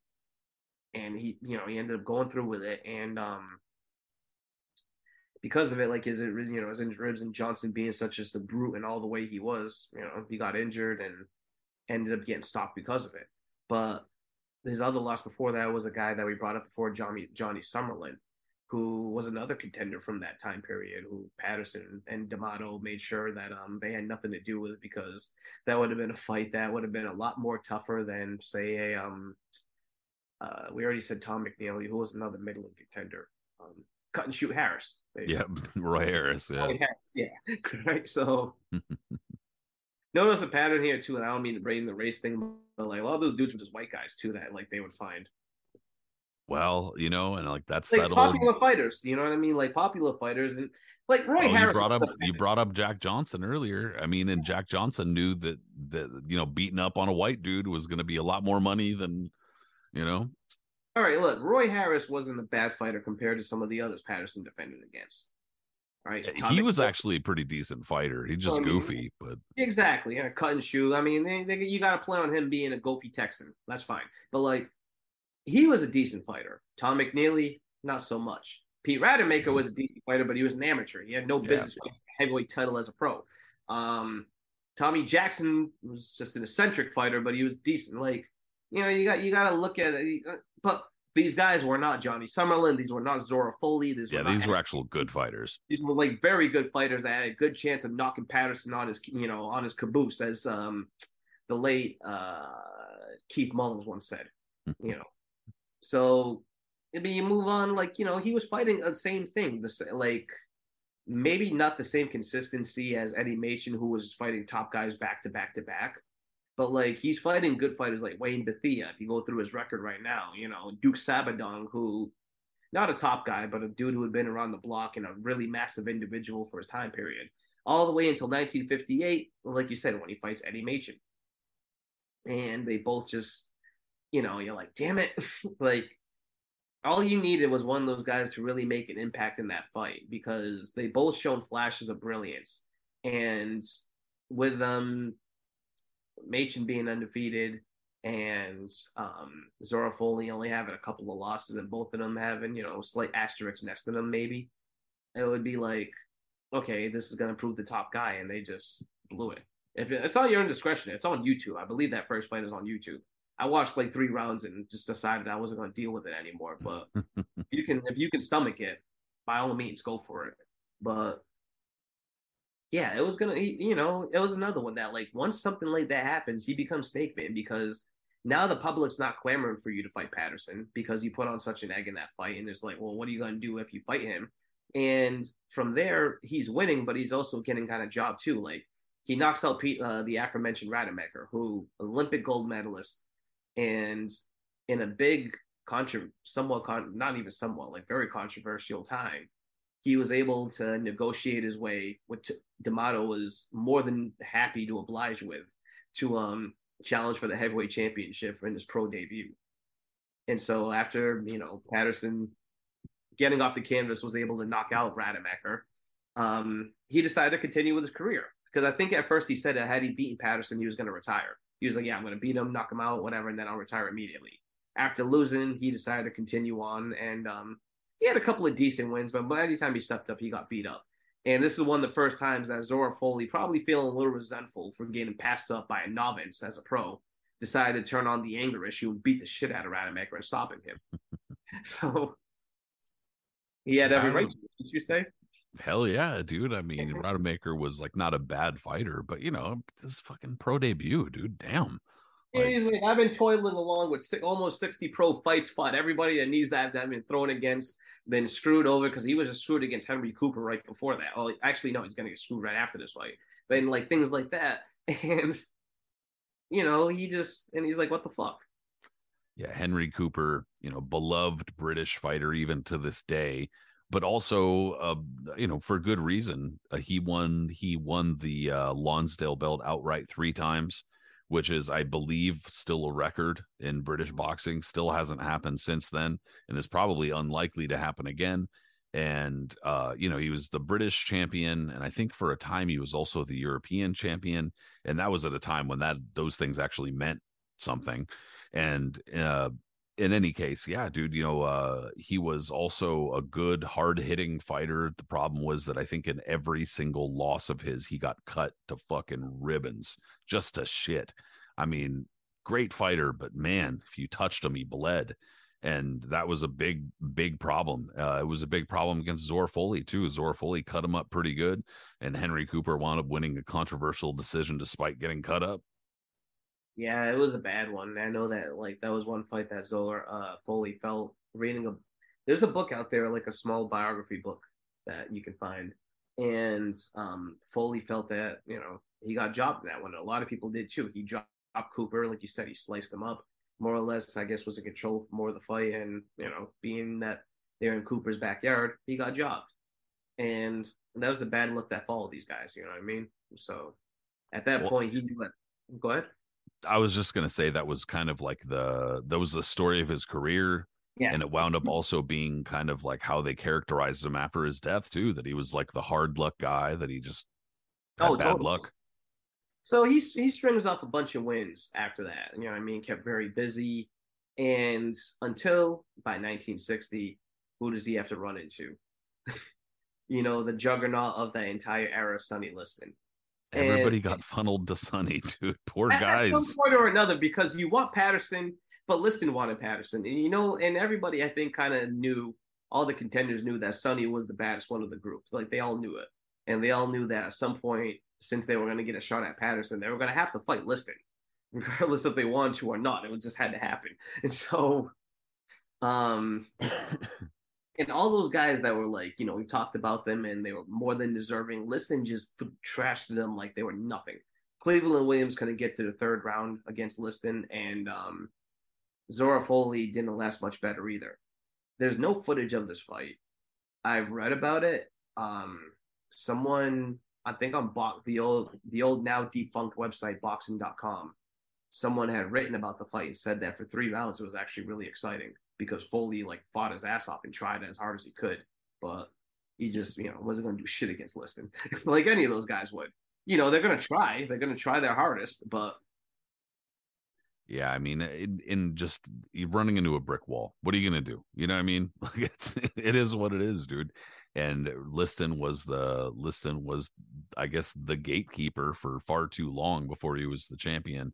And he, you know, he ended up going through with it. And um, because of it, like his you know his ribs and Johnson being such just a brute and all the way he was, you know, he got injured and ended up getting stopped because of it. But his other loss before that was a guy that we brought up before, Johnny Johnny Summerlin, who was another contender from that time period. Who Patterson and D'Amato made sure that um they had nothing to do with because that would have been a fight that would have been a lot more tougher than say a um uh we already said Tom McNeely, who was another middling contender. Um, cut and shoot Harris. Yeah, Roy Harris. Yeah. Roy Harris, yeah. right. So notice a pattern here too, and I don't mean to bring the race thing, but like a lot of those dudes were just white guys too that like they would find. Well, you know, and like that's like that popular old. fighters, you know what I mean? Like popular fighters, and like Roy Oh, Harris. you brought up you brought up Jack Johnson earlier. I mean, and Jack Johnson knew that that you know beating up on a white dude was going to be a lot more money than you know. All right, look, Roy Harris wasn't a bad fighter compared to some of the others Patterson defended against. All right, Tom he was actually a pretty decent fighter. He's just I mean, goofy, but Exactly. Yeah, cut and shoot. I mean, they, they, you got to play on him being a goofy Texan. That's fine. But like, he was a decent fighter. Tom McNeely, not so much. Pete Rademacher was a decent fighter, but he was an amateur. He had no business a heavyweight title as a pro. Um, Tommy Jackson was just an eccentric fighter, but he was decent. Like, you know, you got you got to look at it. But these guys were not Johnny Summerlin. These were not Zora Folley. These yeah, were these were actual good fighters. these were like very good fighters that had a good chance of knocking Patterson on his you know on his caboose, as um the late uh Keith Mullins once said. You know, so I mean, you move on. Like you know, he was fighting the same thing. The like maybe not the same consistency as Eddie Machen, who was fighting top guys back to back to back. But like he's fighting good fighters like Wayne Bethea. If you go through his record right now, you know Duke Sabedong, who not a top guy, but a dude who had been around the block and a really massive individual for his time period, all the way until 1958, like you said, when he fights Eddie Machen. And they both just, you know, you're like, damn it. like, all you needed was one of those guys to really make an impact in that fight because they both shown flashes of brilliance. And with them, Machen being undefeated, and um, Zora Folley only having a couple of losses, and both of them having you know slight asterisks next to them, maybe it would be like, okay, this is gonna prove the top guy, and they just blew it. If it, it's all your own discretion, it's on YouTube. I believe that first fight is on YouTube. I watched like three rounds and just decided I wasn't gonna deal with it anymore. But if you can, if you can stomach it, by all means, go for it. But yeah, it was gonna, you know, it was another one that like once something like that happens, he becomes Snake Man because now the public's not clamoring for you to fight Patterson because you put on such an egg in that fight, and it's like, well, what are you gonna do if you fight him? And from there, he's winning, but he's also getting kind of job too. Like he knocks out Pete, uh, the aforementioned Rademacher, who Olympic gold medalist, and in a big contra, somewhat con- not even somewhat like very controversial time, he was able to negotiate his way, which D'Amato was more than happy to oblige with, to um challenge for the heavyweight championship in his pro debut. And so after you know Patterson getting off the canvas was able to knock out Rademacher, um, he decided to continue with his career because I think at first he said that had he beaten Patterson, he was going to retire. He was like, "Yeah, I'm going to beat him, knock him out, whatever, and then I'll retire immediately." After losing, he decided to continue on, and um, he had a couple of decent wins, but by any time he stepped up, he got beat up. And this is one of the first times that Zora Folley, probably feeling a little resentful for getting passed up by a novice as a pro, decided to turn on the anger issue and beat the shit out of Rademacher and stopping him. so he had every right to, did you say? Hell yeah, dude. I mean, Rademacher was like not a bad fighter, but you know, this fucking pro debut, dude. Damn. Like- I've been toiling along with six, almost 60 pro fights, fought everybody that needs that that I've been thrown against, then screwed over because he was just screwed against Henry Cooper right before that. Oh, actually, no, he's going to get screwed right after this fight. Then, like, things like that. And, you know, he just, and he's like, what the fuck? Yeah, Henry Cooper, you know, beloved British fighter even to this day, but also, uh, you know, for good reason. Uh, he won. He won the uh, Lonsdale belt outright three times, which is, I believe, still a record in British boxing. Still hasn't happened since then, and is probably unlikely to happen again. And uh, you know, he was the British champion, and I think for a time he was also the European champion, and that was at a time when that those things actually meant something and uh, in any case, yeah, dude, you know, uh, he was also a good, hard hitting fighter. The problem was that I think in every single loss of his, he got cut to fucking ribbons, just to shit. I mean, great fighter, but man, if you touched him, he bled. And that was a big, big problem. Uh, it was a big problem against Zora Folley, too. Zora Folley cut him up pretty good, and Henry Cooper wound up winning a controversial decision despite getting cut up. Yeah, it was a bad one. I know that like that was one fight that Zoller uh, Folley felt reading a. There's a book out there, like a small biography book that you can find, and um, Folley felt that you know he got jobbed in that one. A lot of people did too. He dropped Cooper, like you said, he sliced him up more or less. I guess was in control more of the fight, and you know, being that they're in Cooper's backyard, he got jobbed, and that was the bad look that followed these guys. You know what I mean? So at that well, point, he knew that. Go ahead. I was just gonna say that was kind of like the that was the story of his career. Yeah. And it wound up also being kind of like how they characterized him after his death too, that he was like the hard luck guy, that he just had oh, bad totally. luck. So he he strings up a bunch of wins after that. You know what I mean? Kept very busy. And until by 1960, who does he have to run into? you know, the juggernaut of that entire era, Sonny Liston. Everybody and, got funneled to Sonny, dude. Poor guys. At some point or another, because you want Patterson, but Liston wanted Patterson. And you know, and everybody I think kind of knew all the contenders knew that Sonny was the baddest one of the group. Like they all knew it. And they all knew that at some point, since they were going to get a shot at Patterson, they were going to have to fight Liston, regardless if they wanted to or not. It just had to happen. And so, um, and all those guys that were like, you know, we talked about them and they were more than deserving. Liston just th- trashed them like they were nothing. Cleveland Williams couldn't get to the third round against Liston, and um, Zora Folley didn't last much better either. There's no footage of this fight. I've read about it. Um, someone, I think on bo- the old the old now defunct website boxing.com, someone had written about the fight and said that for three rounds it was actually really exciting because Folley like fought his ass off and tried as hard as he could, but he just you know wasn't going to do shit against Liston like any of those guys would. You know they're going to try, they're going to try their hardest, but yeah, I mean, in, in, just running into a brick wall. What are you gonna do? You know what I mean? Like it's it is what it is, dude. And Liston was the Liston was, I guess, the gatekeeper for far too long before he was the champion.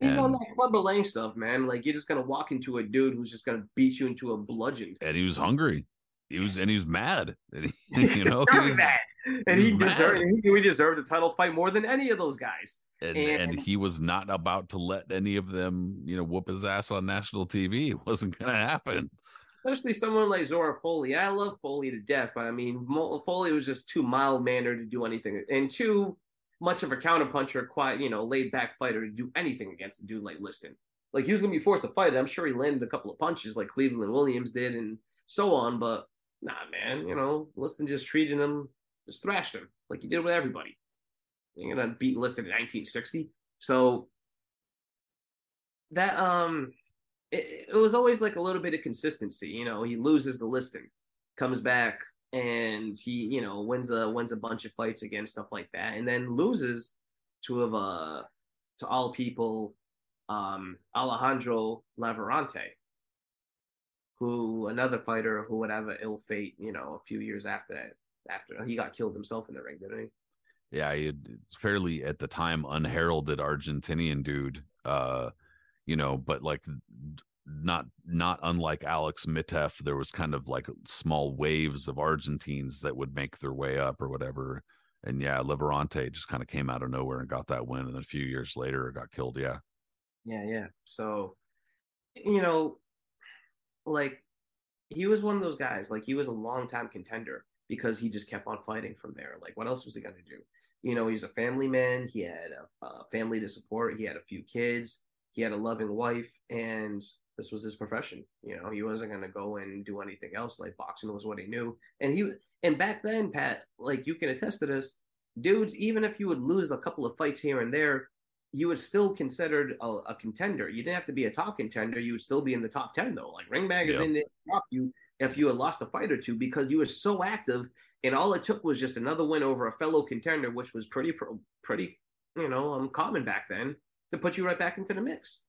He's and, on that Clubber Lang stuff, man. Like you're just gonna walk into a dude who's just gonna beat you into a bludgeon. And he was hungry. He was and he was mad. And he, you know, he was, mad. And he, he deserved he he deserved a title fight more than any of those guys. And, and, and he was not about to let any of them, you know, whoop his ass on national TV. It wasn't gonna happen. Especially someone like Zora Folley. I love Folley to death, but I mean, Folley was just too mild mannered to do anything, and too much of a counterpuncher, quiet, you know, laid back fighter to do anything against a dude like Liston. Like he was gonna be forced to fight. I'm sure he landed a couple of punches like Cleveland Williams did and so on, but nah, man, you know, Liston just treated him, just thrashed him like he did with everybody. You're gonna beat Liston in 1960. So that um it, it was always like a little bit of consistency, you know, he loses the Liston, comes back, and he you know wins a wins a bunch of fights again stuff like that and then loses to of uh to all people um Alejandro Lavorante who another fighter who would have an ill fate you know a few years after that after he got killed himself in the ring didn't he? Yeah he fairly at the time unheralded argentinian dude uh you know but like not not unlike Alex Miteff, there was kind of like small waves of Argentines that would make their way up or whatever. And yeah, Lavorante just kind of came out of nowhere and got that win, and then a few years later got killed. Yeah, yeah, yeah. So, you know, like he was one of those guys. Like he was a long time contender because he just kept on fighting from there. Like what else was he gonna do? You know, he's a family man. He had a, a family to support. He had a few kids. He had a loving wife, and this was his profession. You know, he wasn't going to go and do anything else. Like boxing was what he knew. And he and back then, Pat, like you can attest to this, dudes. Even if you would lose a couple of fights here and there, you would still considered a, a contender. You didn't have to be a top contender. You would still be in the top ten though. Like Ring Magazine didn't drop you if you had lost a fight or two because you were so active. And all it took was just another win over a fellow contender, which was pretty pretty you know um, common back then to put you right back into the mix.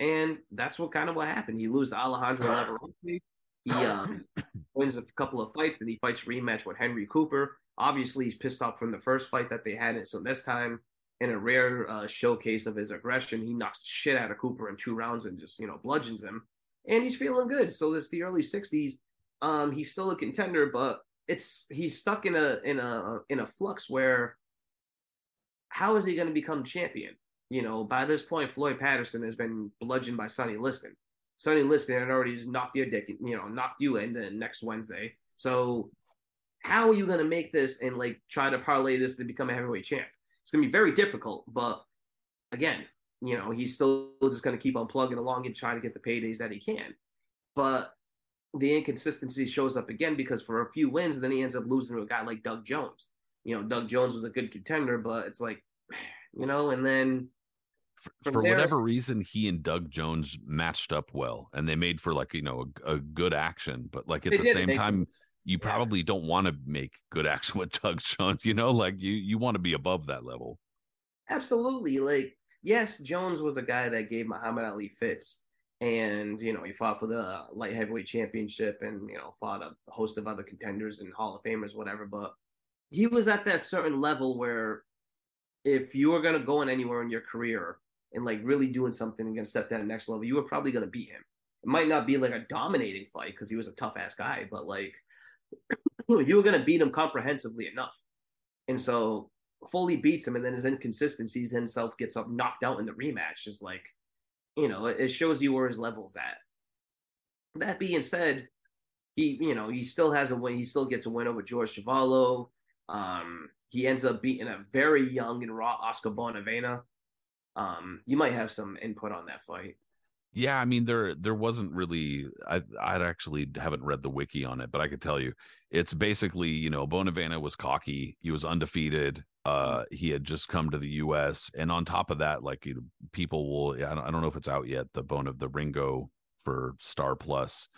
And that's what kind of what happened. He loses to Alejandro Navarrete. He um, wins a couple of fights. Then he fights a rematch with Henry Cooper. Obviously, he's pissed off from the first fight that they had. And so this time, in a rare uh, showcase of his aggression, he knocks the shit out of Cooper in two rounds and just, you know, bludgeons him. And he's feeling good. So this the early 60s. Um, he's still a contender, but it's he's stuck in a in a in a flux where how is he going to become champion? You know, by this point, Floyd Patterson has been bludgeoned by Sonny Liston. Sonny Liston had already just knocked your dick, you know, knocked you in next Wednesday. So how are you going to make this and like try to parlay this to become a heavyweight champ? It's going to be very difficult. But again, you know, he's still just going to keep on plugging along and trying to get the paydays that he can. But the inconsistency shows up again because for a few wins, then he ends up losing to a guy like Doug Jones. You know, Doug Jones was a good contender, but it's like, you know, and then for, for there, whatever reason, he and Doug Jones matched up well, and they made for like you know a, a good action. But like at the same time, you yeah. probably don't want to make good action with Doug Jones. You know, like you you want to be above that level. Absolutely. Like yes, Jones was a guy that gave Muhammad Ali fits, and you know he fought for the light heavyweight championship, and you know fought a host of other contenders and Hall of Famers, whatever. But he was at that certain level where if you were gonna go in anywhere in your career and like really doing something and gonna step that next level, you were probably gonna beat him. It might not be like a dominating fight because he was a tough ass guy, but like you were gonna beat him comprehensively enough. And so Foley beats him, and then his inconsistencies himself gets up knocked out in the rematch. Is like, you know, it shows you where his level's at. That being said, he, you know, he still has a win. He still gets a win over George Chuvalo. Um, he ends up beating a very young and raw Oscar Bonavena. Um, you might have some input on that fight. Yeah, I mean there there wasn't really I I actually haven't read the wiki on it, but I could tell you it's basically, you know, Bonavena was cocky, he was undefeated, uh he had just come to the US and on top of that like you know, people will I don't, I don't know if it's out yet the bone of the Ringo for Star Plus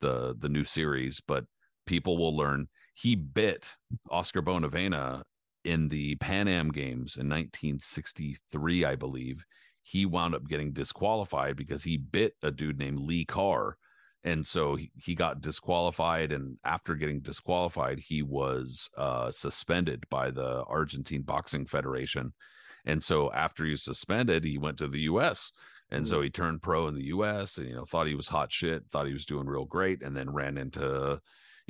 the the new series, but people will learn he bit Oscar Bonavena in the Pan Am Games in 1963, I believe, he wound up getting disqualified because he bit a dude named Lee Carr. And so he, he got disqualified. And after getting disqualified, he was uh, suspended by the Argentine Boxing Federation. And so after he was suspended, he went to the US. And mm-hmm. so he turned pro in the US and, you know, thought he was hot shit, thought he was doing real great, and then ran into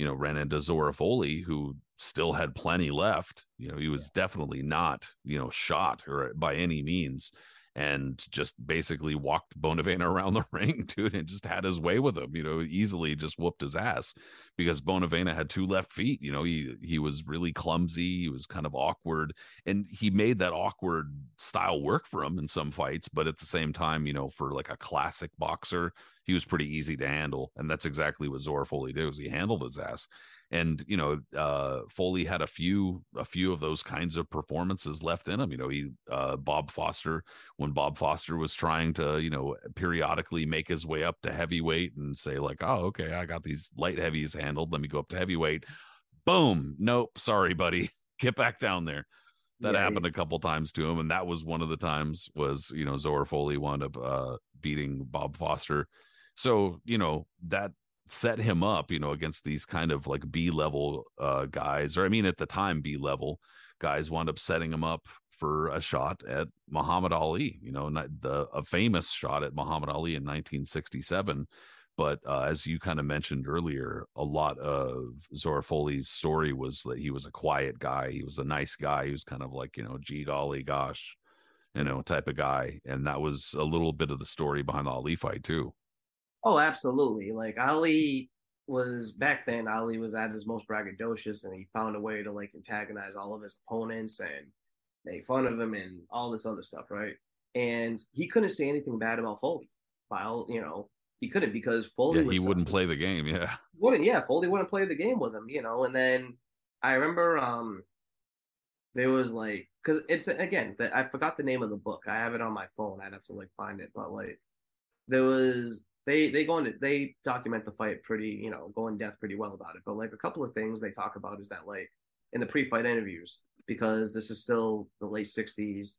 you know, ran into Zora Folley, who still had plenty left. You know, he was yeah. definitely not, you know, shot or by any means and just basically walked Bonavena around the ring, dude, and just had his way with him. You know, easily just whooped his ass because Bonavena had two left feet. You know, he he was really clumsy. He was kind of awkward, and he made that awkward style work for him in some fights. But at the same time, you know, for like a classic boxer, he was pretty easy to handle, and that's exactly what Zora Folley did. Was he handled his ass and you know uh, Folley had a few a few of those kinds of performances left in him. You know, he uh, Bob Foster when Bob Foster was trying to you know periodically make his way up to heavyweight and say like, oh okay, I got these light heavies handled. Let me go up to heavyweight. Boom, nope, sorry, buddy, get back down there. That yeah, happened a couple times to him, and that was one of the times was you know Zora Folley wound up uh, beating Bob Foster. So you know that set him up, you know, against these kind of like B level uh, guys, or I mean, at the time, B level guys wound up setting him up for a shot at Muhammad Ali, you know, the a famous shot at Muhammad Ali in 1967. But uh, as you kind of mentioned earlier, a lot of Zora Folley's story was that he was a quiet guy. He was a nice guy. He was kind of like, you know, gee golly gosh, you know, type of guy. And that was a little bit of the story behind the Ali fight, too. Oh, absolutely. Like Ali was back then, Ali was at his most braggadocious and he found a way to like antagonize all of his opponents and make fun of him and all this other stuff, right? And he couldn't say anything bad about Folley. While, you know, he couldn't because Folley yeah, he wouldn't play the game, yeah. Wouldn't yeah, Folley wouldn't play the game with him, you know, and then I remember um there was like because it's again the, I forgot the name of the book. I have it on my phone. I'd have to like find it, but like there was they they go into they document the fight pretty you know go in depth pretty well about it but like a couple of things they talk about is that like in the pre-fight interviews because this is still the late 60s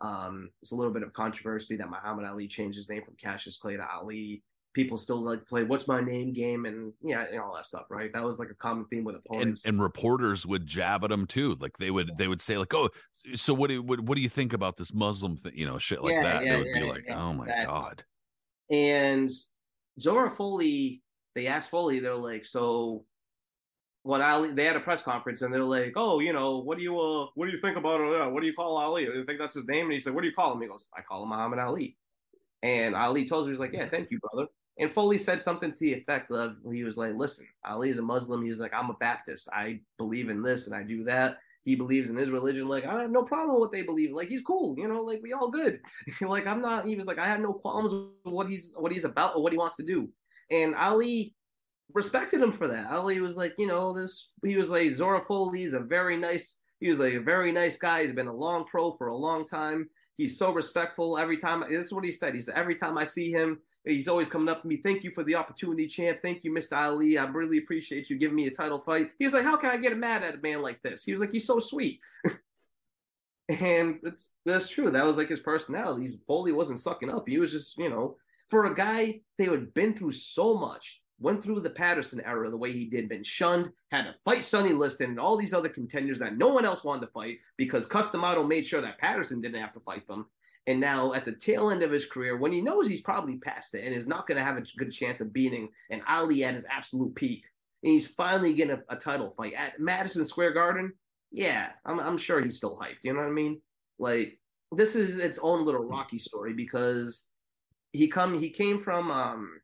Um, it's a little bit of controversy that Muhammad Ali changed his name from Cassius Clay to Ali. People still like to play "What's my name" game, and yeah, and all that stuff, right? That was like a common theme with opponents. and reporters would jab at him too like they would they would say like oh so what do you, what, what do you think about this muslim thing you know shit like Yeah, that yeah, they would yeah, be like oh my exactly. god And Zora Folley, they asked Folley, they're like, so what Ali, they had a press conference and they're like, oh, you know, what do you, uh, what do you think about, uh, what do you call Ali? Do you think that's his name? And he said, what do you call him? He goes, I call him Muhammad Ali. And Ali tells her, he's like, yeah, thank you, brother. And Folley said something to the effect of, he was like, listen, Ali is a Muslim. He's like, I'm a Baptist. I believe in this and I do that. He believes in his religion. Like, I have no problem with what they believe. Like, he's cool. You know, like we all good. like, I'm not, he was like, I have no qualms with what he's, what he's about or what he wants to do. And Ali respected him for that. Ali was like, you know, this, he was like, Zora Folley is a very nice, he was like a very nice guy. He's been a long pro for a long time. He's so respectful every time. This is what he said. He said, every time I see him, he's always coming up to me. Thank you for the opportunity, champ. Thank you, Mr. Ali. I really appreciate you giving me a title fight. He was like, how can I get mad at a man like this? He was like, he's so sweet. and it's that's true. That was like his personality. He's Folley wasn't sucking up. He was just, you know, for a guy they had been through so much, went through the Patterson era the way he did, been shunned, had to fight Sonny Liston and all these other contenders that no one else wanted to fight because Cus D'Amato made sure that Patterson didn't have to fight them. And now at the tail end of his career, when he knows he's probably past it and is not going to have a good chance of beating an Ali at his absolute peak, and he's finally getting a, a title fight at Madison Square Garden. Yeah, I'm, I'm sure he's still hyped. You know what I mean? Like this is its own little Rocky story because he come he came from um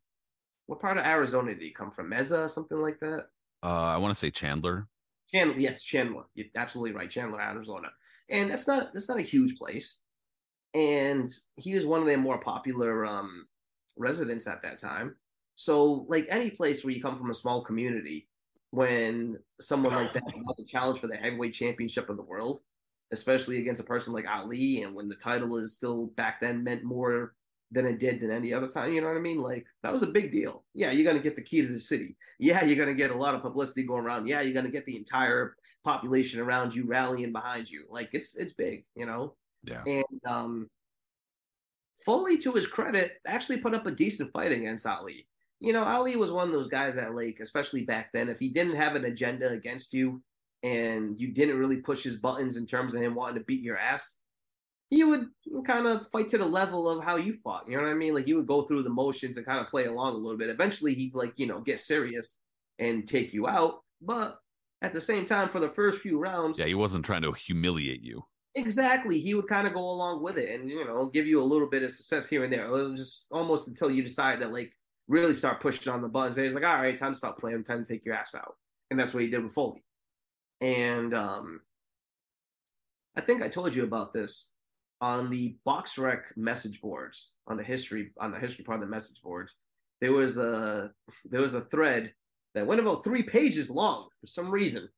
what part of Arizona did he come from? Mesa, something like that. uh i want to say chandler Chandler, yes, Chandler. You're absolutely right, Chandler, Arizona. And that's not that's not a huge place. And he was one of their more popular um residents at that time. So, like any place where you come from a small community, when someone like that has a challenge for the heavyweight championship of the world, especially against a person like Ali, and when the title is still back then meant more than it did than any other time, you know what I mean? Like that was a big deal. Yeah, you're gonna get the key to the city. Yeah, you're gonna get a lot of publicity going around. Yeah, you're gonna get the entire population around you rallying behind you. Like it's it's big, you know. Yeah And um, Folley, to his credit, actually put up a decent fight against Ali. You know, Ali was one of those guys that, like, especially back then, if he didn't have an agenda against you and you didn't really push his buttons in terms of him wanting to beat your ass, he would kind of fight to the level of how you fought. You know what I mean? Like, he would go through the motions and kind of play along a little bit. Eventually, he'd, like, you know, get serious and take you out. But at the same time, for the first few rounds, yeah he wasn't trying to humiliate you Exactly. He would kind of go along with it and, you know, give you a little bit of success here and there. Just almost until you decide to, like, really start pushing on the buttons. And he's like, all right, time to stop playing, time to take your ass out. And that's what he did with Folley. And um, I think I told you about this on the BoxRec message boards on the history on the history part of the message boards there was a there was a thread that went about three pages long for some reason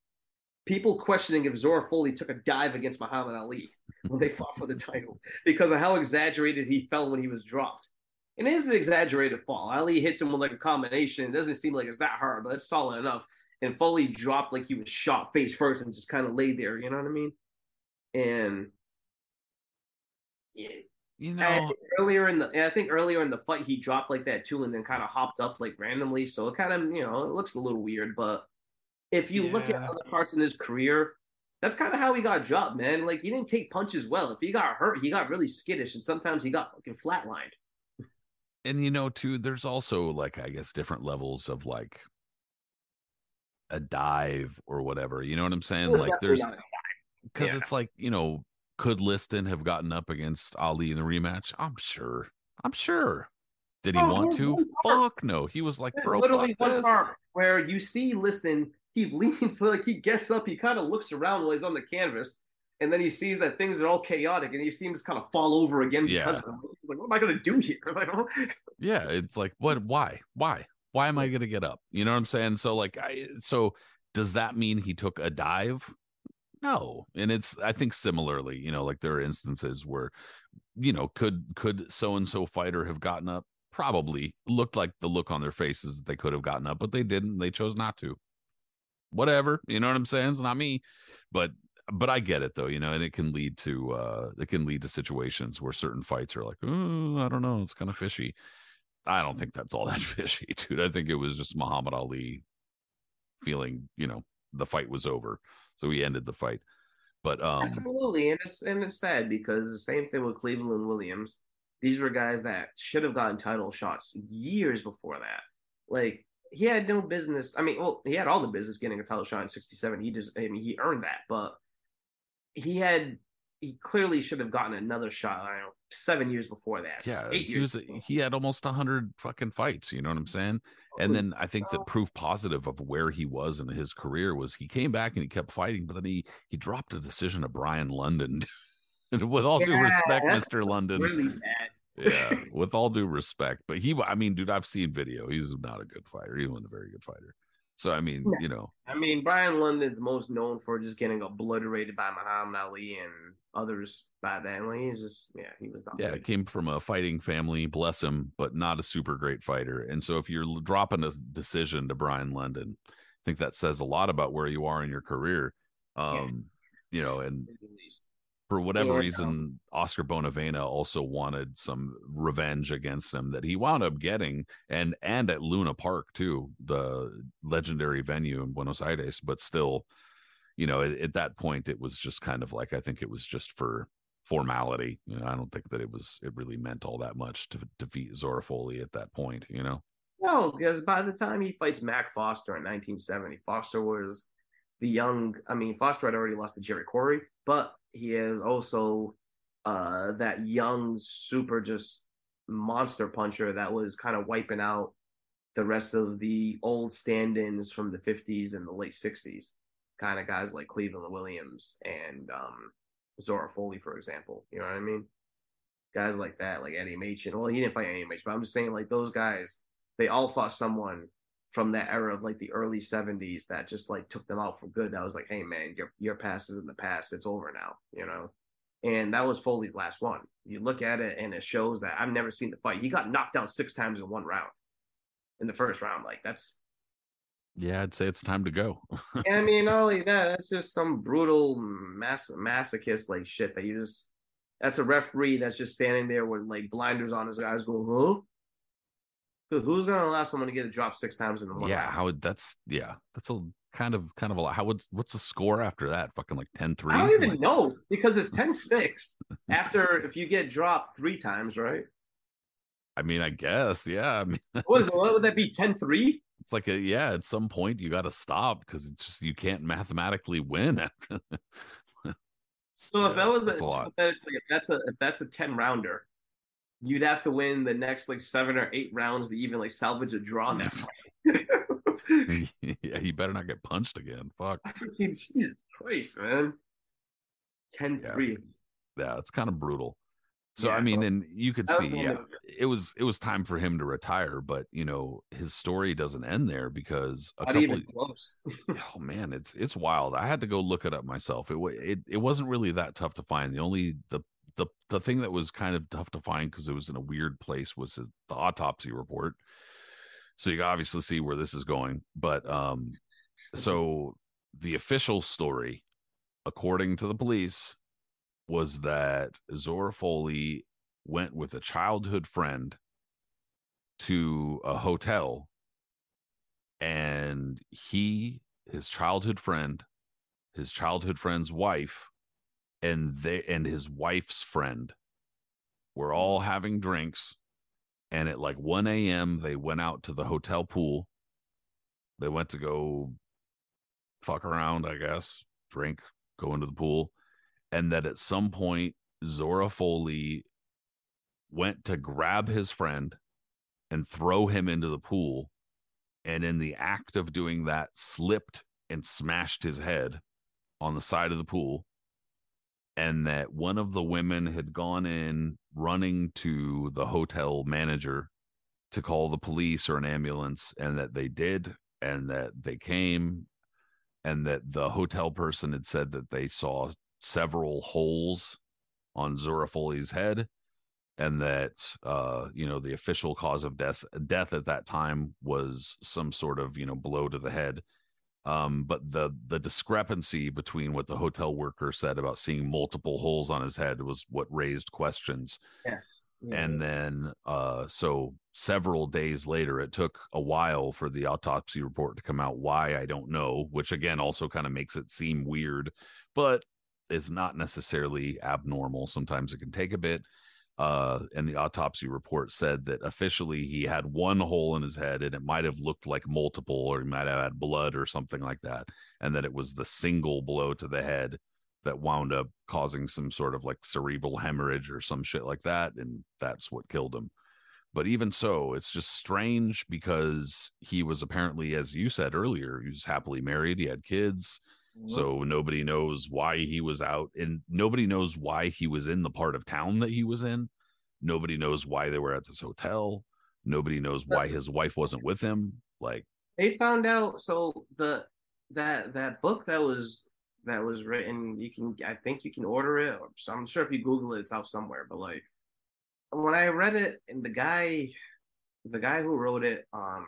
people questioning if Zora Folley took a dive against Muhammad Ali when they fought for the title because of how exaggerated he fell when he was dropped. And it is an exaggerated fall. Ali hits him with like a combination. It doesn't seem like it's that hard, but it's solid enough. And Folley dropped like he was shot face first and just kind of laid there. You know what I mean? And yeah, you know think earlier in the, and I think earlier in the fight he dropped like that too, and then kind of hopped up like randomly. So it kind of, you know, it looks a little weird. But if you look at Yeah. other parts in his career, that's kind of how he got dropped, man. Like he didn't take punches well. If he got hurt, he got really skittish, and sometimes he got fucking flatlined. and you know too there's also like i guess different levels of like a dive or whatever you know what i'm saying oh, like there's because Yeah. it's like you know could liston have gotten up against ali in the rematch i'm sure i'm sure did he Oh, want to fuck no he was like There's bro literally fuck one this. part where you see Liston, he leans like he gets up, he kind of looks around while he's on the canvas, and then he sees that things are all chaotic, and he seems kind of fall over again because Yeah. of. He's like, what am I gonna do here? Like, oh. yeah it's like what why? Why? Why am i gonna get up? You know what i'm saying? So like i so does that mean he took a dive? No and it's i think similarly you know like there are instances where you know could could so and so fighter have gotten up? Probably. Looked like the look on their faces that they could have gotten up but they didn't. They chose not to whatever you know what i'm saying it's not me but but I get it though, you know, and it can lead to uh it can lead to situations where certain fights are like, oh, I don't know, it's kind of fishy. I don't think that's all that fishy, dude. I think it was just Muhammad Ali feeling, you know, the fight was over, so he ended the fight. But um Absolutely, and it's and it's sad because the same thing with Cleveland Williams. These were guys that should have gotten title shots years before that. Like he had no business. I mean, well, he had all the business getting a title shot in '67. He just, I mean, he earned that, but he had, he clearly should have gotten another shot. I don't know, seven years before that. yeah, eight he years. was before. he had almost a hundred fucking fights. You know what I'm saying? And then I think the proof positive of where he was in his career was he came back and he kept fighting, but then he he dropped a decision to Brian London. and with all due respect, Mr. London, really bad. Yeah, with all due respect, but he, I mean, dude, I've seen video. He's not a good fighter. He wasn't a very good fighter. So I mean, No. you know, I mean, Brian London's most known for just getting obliterated by Muhammad Ali and others by then. Like, he's just, yeah, he was not. yeah, good. came from a fighting family, bless him, but not a super great fighter. And so if you're dropping a decision to Brian London, I think that says a lot about where you are in your career. Um, you know, and At least. For whatever Yeah, reason, Oscar Bonavena also wanted some revenge against him that he wound up getting, and and at Luna Park too, the legendary venue in Buenos Aires. But still, you know, at, at that point, it was just kind of like I think it was just for formality. You know, I don't think that it was it really meant all that much to defeat Zora Folley at that point. You know, No, because by the time he fights Mac Foster in 1970, Foster was the young. I mean, Foster had already lost to Jerry Quarry, but he is also uh, that young, super just monster puncher that was kind of wiping out the rest of the old stand-ins from the 50s and the late 60s. Kind of guys like Cleveland Williams and um, Zora Folley, for example. You know what I mean? Guys like that, like Eddie Machen. Well, he didn't fight Eddie Machen, but I'm just saying, like those guys they all fought someone from that era of like the early 70s that just like took them out for good. That was like, hey man, your your past is in the past. It's over now, you know. And that was Folley's last one. You look at it and it shows that I've never seen the fight. He got knocked down six times in one round. In the first round, like that's yeah, I'd say it's time to go. I mean, not only that, that's just some brutal mass masochist like shit that you just that's a referee that's just standing there with like blinders on his eyes going, huh? Who's gonna allow someone to get a drop six times in one yeah, round? how would that's yeah, that's a kind of kind of a lot. How would what's the score after that? Fucking like 10-3? I don't even Like- know because it's 10-6 after if you get dropped three times, right? I mean, I guess, yeah. I mean, What is it? What would that be? 10-3? it's like a yeah. At some point, you got to stop because it's just you can't mathematically win. So if Yeah, that was a, a lot. if that's a if that's a 10 rounder, you'd have to win the next like seven or eight rounds to even like salvage a draw fight. yeah, you better not get punched again. Fuck. Jesus Christ, man. 10 3. Yeah, it's kind of brutal. So I mean, well, and you could see, yeah, it was it was time for him to retire, but you know, his story doesn't end there because a Not couple. even close. oh man, it's it's wild. I had to go look it up myself. It it it wasn't really that tough to find. The only the the the thing that was kind of tough to find because it was in a weird place was the autopsy report. So you obviously see where this is going, but um, so the official story, according to the police, was that Zora Folley went with a childhood friend to a hotel and he his childhood friend his childhood friend's wife and they and his wife's friend were mm. all having drinks and at like 1 a.m they went out to the hotel pool. They went to go fuck around i guess drink go into the pool and that at some point zora folley went to grab his friend and throw him into the pool and in the act of doing that slipped and smashed his head on the side of the pool and that one of the women had gone in running to the hotel manager to call the police or an ambulance and that they did and that they came and that the hotel person had said that they saw several holes on Zora Folley's head and that uh you know the official cause of death death at that time was some sort of you know blow to the head Um, but the the discrepancy between what the hotel worker said about seeing multiple holes on his head was what raised questions. Yes. And then, uh, so several days later, it took a while for the autopsy report to come out. Why I don't know, which again also kind of makes it seem weird, but it's not necessarily abnormal. Sometimes it can take a bit. Uh, and the autopsy report said that officially he had one hole in his head and it might have looked like multiple or he might have had blood or something like that. And that it was the single blow to the head that wound up causing some sort of like cerebral hemorrhage or some shit like that. And that's what killed him. But even so, it's just strange because he was apparently, as you said earlier, he was happily married, he had kids. Mhm. So nobody knows why he was out, and nobody knows why he was in the part of town that he was in. Nobody knows why they were at this hotel. Nobody knows why his wife wasn't with him. Like, they found out so the that that book that was that was written you can i think you can order it or so i'm sure if you google it it's out somewhere but like when i read it and the guy the guy who wrote it um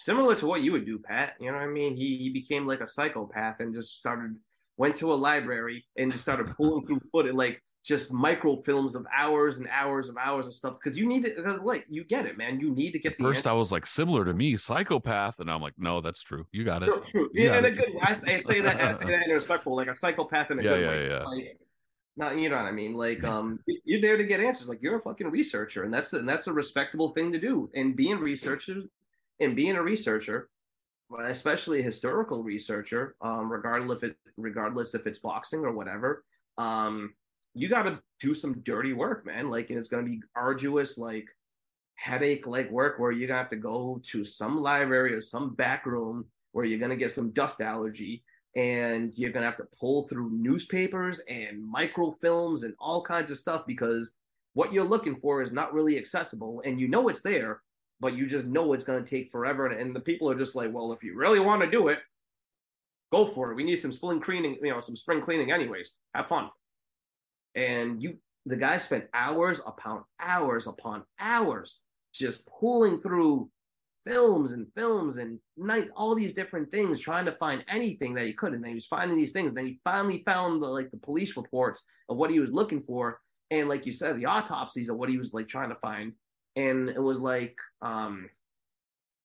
similar to what you would do pat you know what i mean he he became like a psychopath and just started went to a library and just started pulling through footage like just microfilms of hours and hours of hours of stuff because you need it because like you get it man you need to get the first answer. I was like, similar to me, psychopath. And I'm like, no, that's true. You got it. True, true. You Yeah, in a good. I say, I say that I say that in a respectful, like a psychopath in a Yeah, good yeah, way. yeah. Like, not you know what I mean. Like, um, you're there to get answers. Like, you're a fucking researcher, and that's and that's a respectable thing to do. And being researchers, and being a researcher, especially a historical researcher, um, regardless if it regardless if it's boxing or whatever, um, you got to do some dirty work, man. Like, and it's gonna be arduous, like headache like work where you're gonna have to go to some library or some back room where you're gonna get some dust allergy and you're gonna have to pull through newspapers and microfilms and all kinds of stuff because what you're looking for is not really accessible and you know it's there but you just know it's going to take forever and, and the people are just like well if you really want to do it go for it. We need some spring cleaning you know some spring cleaning anyways. Have fun. And you the guy spent hours upon hours upon hours just pulling through films and films and night all these different things trying to find anything that he could and then he was finding these things. And then he finally found the like the police reports of what he was looking for and like you said the autopsies of what he was like trying to find and it was like um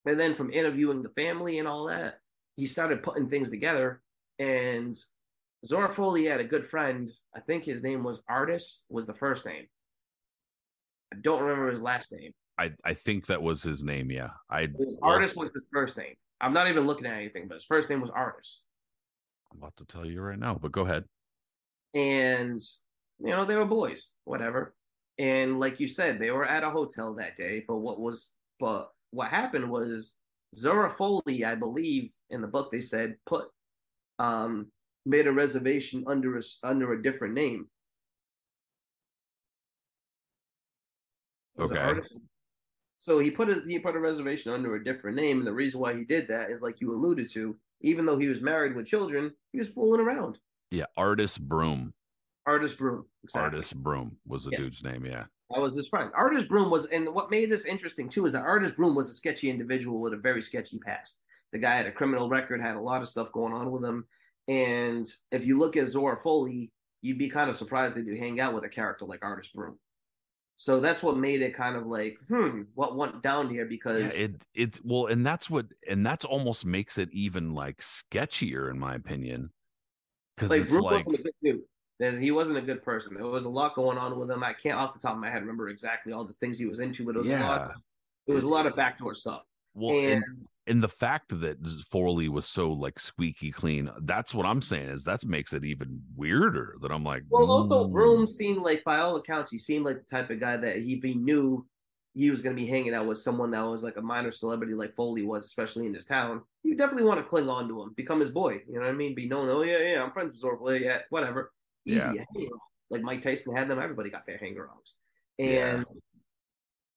and then from interviewing the family and all that he started putting things together and Zora Folley had a good friend. I think his name was Artis was the first name. I don't remember his last name. I, I think that was his name. Yeah. I, It was- Artis was his first name. I'm not even looking at anything, but his first name was Artis. I'm about to tell you right now, but go ahead. And you know, they were boys, whatever. And like you said, they were at a hotel that day. But what was but what happened was Zora Folley, I believe in the book they said put um made a reservation under a under a different name. Okay. So he put a he put a reservation under a different name, and the reason why he did that is like you alluded to. Even though he was married with children, he was fooling around. Yeah. Artis Broom. Artis Broom, exactly. Artis Broom was the Yes. dude's name. Yeah. That was his friend. Artis Broom was, and what made this interesting too is that Artis Broom was a sketchy individual with a very sketchy past. The guy had a criminal record, had a lot of stuff going on with him. And if you look at Zora Folley, you'd be kind of surprised that you hang out with a character like Artis Broom. So that's what made it kind of like, hmm, what went down here? Because Yeah, it it's well, and that's what, and that's almost makes it even like sketchier in my opinion, because like it's Broom like wasn't a good dude. There's- He wasn't a good person. There was a lot going on with him. I can't off the top of my head remember exactly all the things he was into, but it was a lot. It was a lot of backdoor stuff. well, and and and the fact that Folley was so like squeaky clean, that's what I'm saying is that makes it even weirder. That I'm like, Well, also mm, Broom seemed like, by all accounts, he seemed like the type of guy that if he knew he was going to be hanging out with someone that was like a minor celebrity, like Folley was, especially in his town, you definitely want to cling on to him, become his boy. You know what I mean? Be known. Oh yeah, yeah, I'm friends with Zora. Yeah, whatever. Easy. Yeah. Know, like Mike Tyson had them. Everybody got their hangarounds, Yeah. and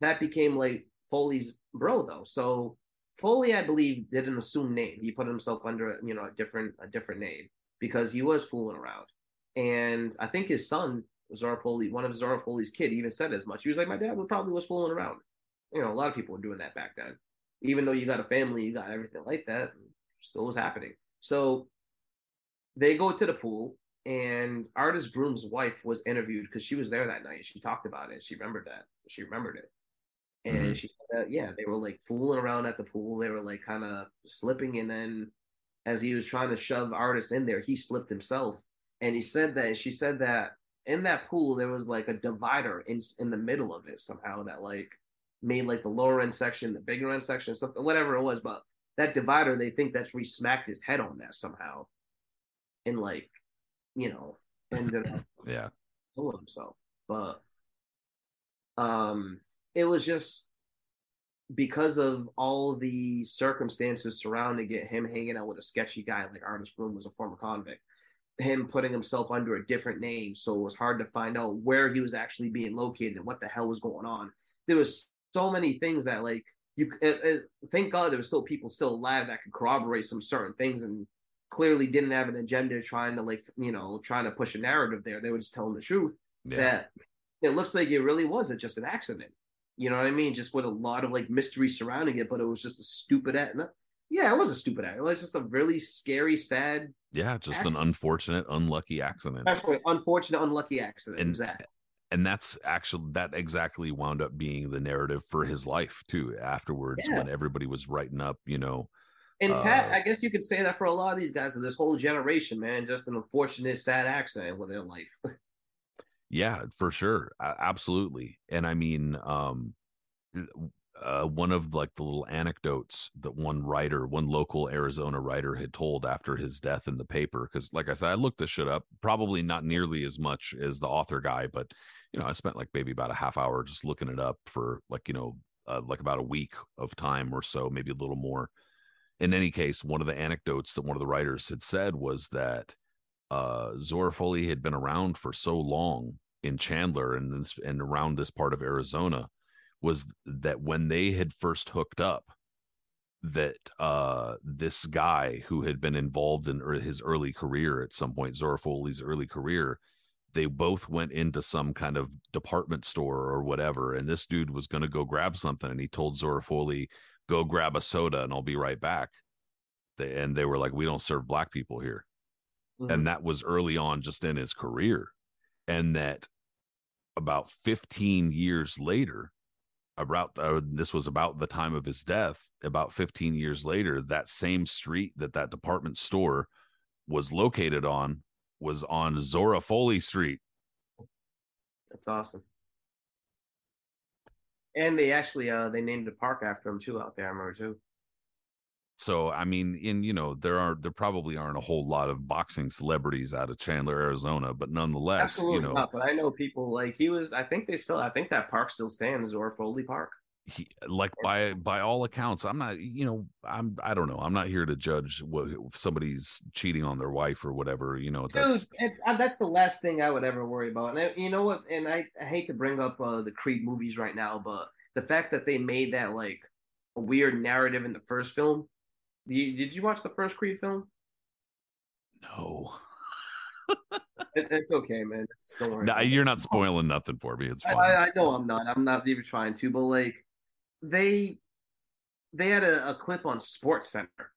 that became like Folley's bro though. So Folley, I believe, did an assumed name. He put himself under you know a different a different name because he was fooling around. And I think his son, Zora Folley, one of Zora Folley's kid, even said as much. He was like, "My dad probably was fooling around." You know, a lot of people were doing that back then. Even though you got a family, you got everything like that. still was happening. So they go to the pool, and Artis Broom's wife was interviewed because she was there that night. She talked about it. She remembered that. She remembered it. And Mhm. she said that, yeah, they were like fooling around at the pool. They were like kind of slipping. And then as he was trying to shove Artis in there, he slipped himself. And he said that, and she said that in that pool, there was like a divider in, in the middle of it somehow that like made like the lower end section, the bigger end section, something, whatever it was. But that divider, they think that's where smacked his head on that somehow. And like, you know, ended up Yeah. killing himself. But um it was just because of all the circumstances surrounding it, him hanging out with a sketchy guy like Artis Broom was a former convict, him putting himself under a different name, so it was hard to find out where he was actually being located and what the hell was going on. There was so many things that like you it, it, thank God there was still people still alive that could corroborate some certain things and clearly didn't have an agenda trying to like you know trying to push a narrative there. They were just telling the truth Yeah. that it looks like it really wasn't just an accident. You know what I mean? Just with a lot of like mystery surrounding it, but it was just a stupid act. Yeah, it was a stupid act. It was just a really scary, sad, Yeah. Just an unfortunate, unlucky accident. unfortunate, unlucky accident. And- exactly. and that's actually that exactly wound up being the narrative for his life too afterwards Yeah. when everybody was writing up you know And Pat, uh, I guess you could say that for a lot of these guys in this whole generation, man. Just an unfortunate, sad accident with their life. yeah for sure absolutely and i mean um uh, one of like the little anecdotes that one writer one local arizona writer had told after his death in the paper because like i said i looked this shit up probably not nearly as much as the author guy but you know i spent like maybe about a half hour just looking it up for like you know uh, like about a week of time or so maybe a little more in any case one of the anecdotes that one of the writers had said was that uh Zora Folley had been around for so long in Chandler and this and around this part of Arizona was that when they had first hooked up that uh this guy who had been involved in his early career at some point Zora Folley's early career they both went into some kind of department store or whatever and this dude was going to go grab something and he told Zora Folley go grab a soda and I'll be right back they, and they were like we don't serve black people here Mhm. and that was early on just in his career and that about 15 years later about uh, this was about the time of his death about 15 years later that same street that that department store was located on was on Zora Folley Street That's awesome. And they actually uh they named a park after him too out there, I remember too. so i mean in you know there are there probably aren't a whole lot of boxing celebrities out of Chandler Arizona but nonetheless Absolutely you know not. But I know people like he was I think they still I think that park still stands, or Folley Park. He, like by by all accounts i'm not you know i'm i don't know i'm not here to judge what if somebody's cheating on their wife or whatever you know that's Dude, it, uh, that's the last thing I would ever worry about. And I, you know what? And I, I hate to bring up uh, the Creed movies right now, but the fact that they made that like a weird narrative in the first film. You, did you watch the first Creed film? no It, it's okay, man. It's, don't worry. you're not spoiling nothing for me it's fine I, I know I'm not. I'm not even trying to. But like, they they had a, a clip on Sports Center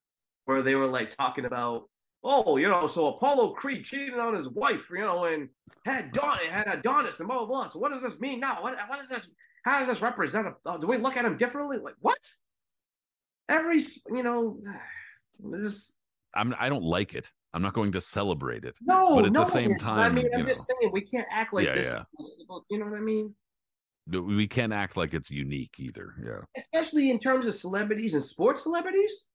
where they were like talking about, oh, you know, so Apollo Creed cheated on his wife, you know, and had Don had Adonis and blah blah blah. So what does this mean now? What what does this? How does this represent? Uh, do we look at him differently? Like what? Every you know, this is i'm i don't like it i'm not going to celebrate it no, But at the no. same I time, mean, I'm just saying we can't act like Yeah, this. yeah. Is, you know what I mean? We can't act like it's unique either yeah especially in terms of celebrities and sports celebrities.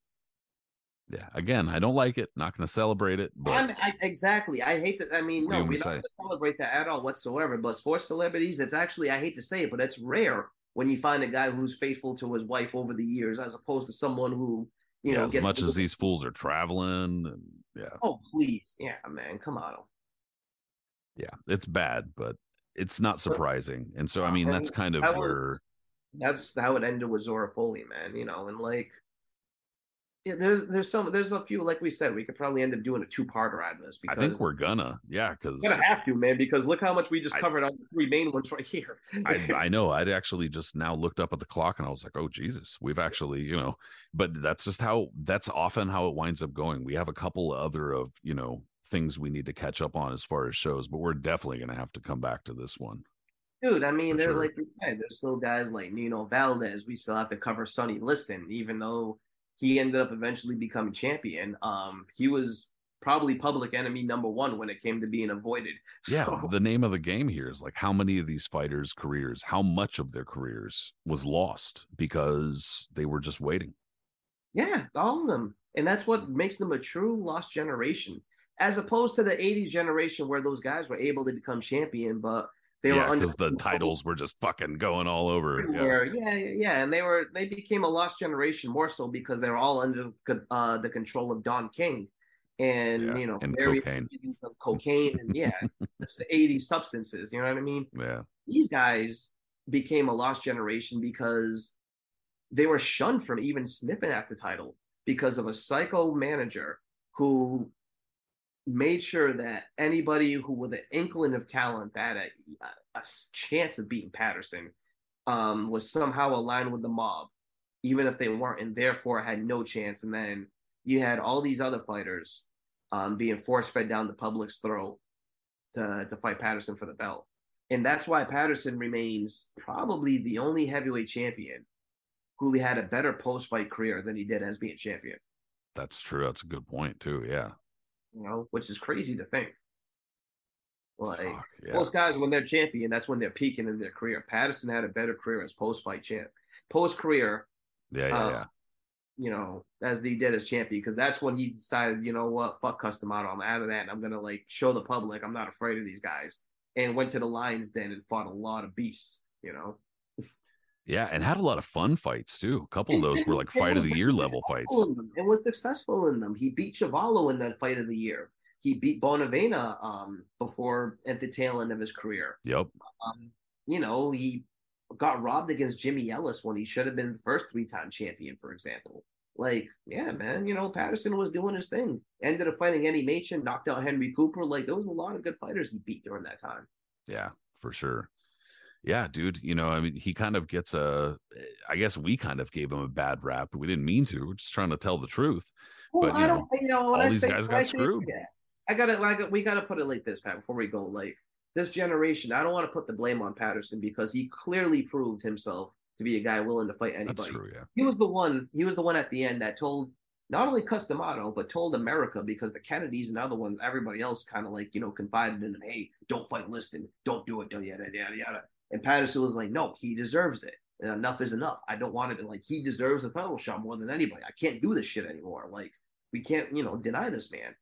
yeah again i don't like it not going to celebrate it but I'm, I, exactly. I hate that. I mean, What no, we don't celebrate that at all whatsoever. But sports celebrities, it's actually I hate to say it, but it's rare when you find a guy who's faithful to his wife over the years, as opposed to someone who you yeah, know as gets much as these fools are traveling and yeah Oh please, yeah, man, come on. yeah it's bad but it's not surprising and so i mean that's kind of That where was- That's how it ended with Zora Folley, man. You know, and like Yeah, there's there's some there's a few like we said we could probably end up doing a two parter out of this because I think we're gonna, yeah, because gonna have to man because look how much we just I- covered on the three main ones right here. I, I know. I'd actually just now looked up at the clock and I was like, oh, Jesus, we've actually, you know, but that's just how that's often how it winds up going. We have a couple other of, you know, things we need to catch up on as far as shows, but we're definitely going to have to come back to this one. Dude, I mean, they're sure. like said, there's still guys like Nino Valdes. We still have to cover Sonny Liston, even though he ended up eventually becoming champion. Um, he was probably public enemy number one when it came to being avoided. Yeah. So, The name of the game here is like how many of these fighters' careers, how much of their careers was lost because they were just waiting. yeah, all of them, and that's what makes them a true lost generation, as opposed to the '80s generation where those guys were able to become champion, but they were yeah, under because the titles were just fucking going all over. Yeah. Yeah. yeah, and they were they became a lost generation more so because they were all under uh, the control of Don King, and Yeah, you know, and cocaine. of cocaine, and yeah, it's the '80s substances. You know what I mean? Yeah. These guys became a lost generation because they were shunned from even sniffing at the title because of a psycho manager who made sure that anybody who with an inkling of talent that had a, a chance of beating Patterson um, was somehow aligned with the mob, even if they weren't, and therefore had no chance. And then you had all these other fighters um, being force fed down the public's throat to to fight Patterson for the belt, and that's why Patterson remains probably the only heavyweight champion who had a better post fight career than he did as being champion. That's true. That's a good point too. Yeah. You know, which is crazy to think. Like Fuck, yeah. most guys, when they're champion, that's when they're peaking in their career. Patterson had a better career as post fight champ, post career, yeah, yeah, uh, yeah. you know, as he did as champion, because that's when he decided, you know what, fuck Cus D'Amato, I'm out of that, and I'm gonna like show the public I'm not afraid of these guys, and went to the Lions Den and fought a lot of beasts, you know. Yeah, and had a lot of fun fights too. A couple of those were like fight of the year level fights. and was successful in them. He beat Chuvalo in that fight of the year. He beat Bonavena um, before at the tail end of his career. Yep. Um, you know, he got robbed against Jimmy Ellis when he should have been the first three-time champion, for example. Like, yeah, man, you know, Patterson was doing his thing. Ended up fighting Eddie Machen, knocked out Henry Cooper. Like, there was a lot of good fighters he beat during that time. Yeah, for sure. Yeah, dude. You know, I mean, he kind of gets a. Eh, I guess we kind of gave him a bad rap, but we didn't mean to. We're just trying to tell the truth. Well, But, I you don't, you know, when all I these say, guys when I got say- screwed. yeah, I gotta, I got, we gotta put it like this, Pat. Before we go, like this generation, I don't want to put the blame on Patterson because he clearly proved himself to be a guy willing to fight That's anybody. true. Yeah. He was the one. He was the one at the end that told not only Cus D'Amato but told America because the Kennedys and other ones, everybody else kind of like you know confided in him. Hey, don't fight Liston. Don't do it. Don't yada yada yada. And Patterson was like, no, he deserves it. And enough is enough. I don't want it. Like he deserves a title shot more than anybody. I can't do this shit anymore. Like we can't, you know, deny this man.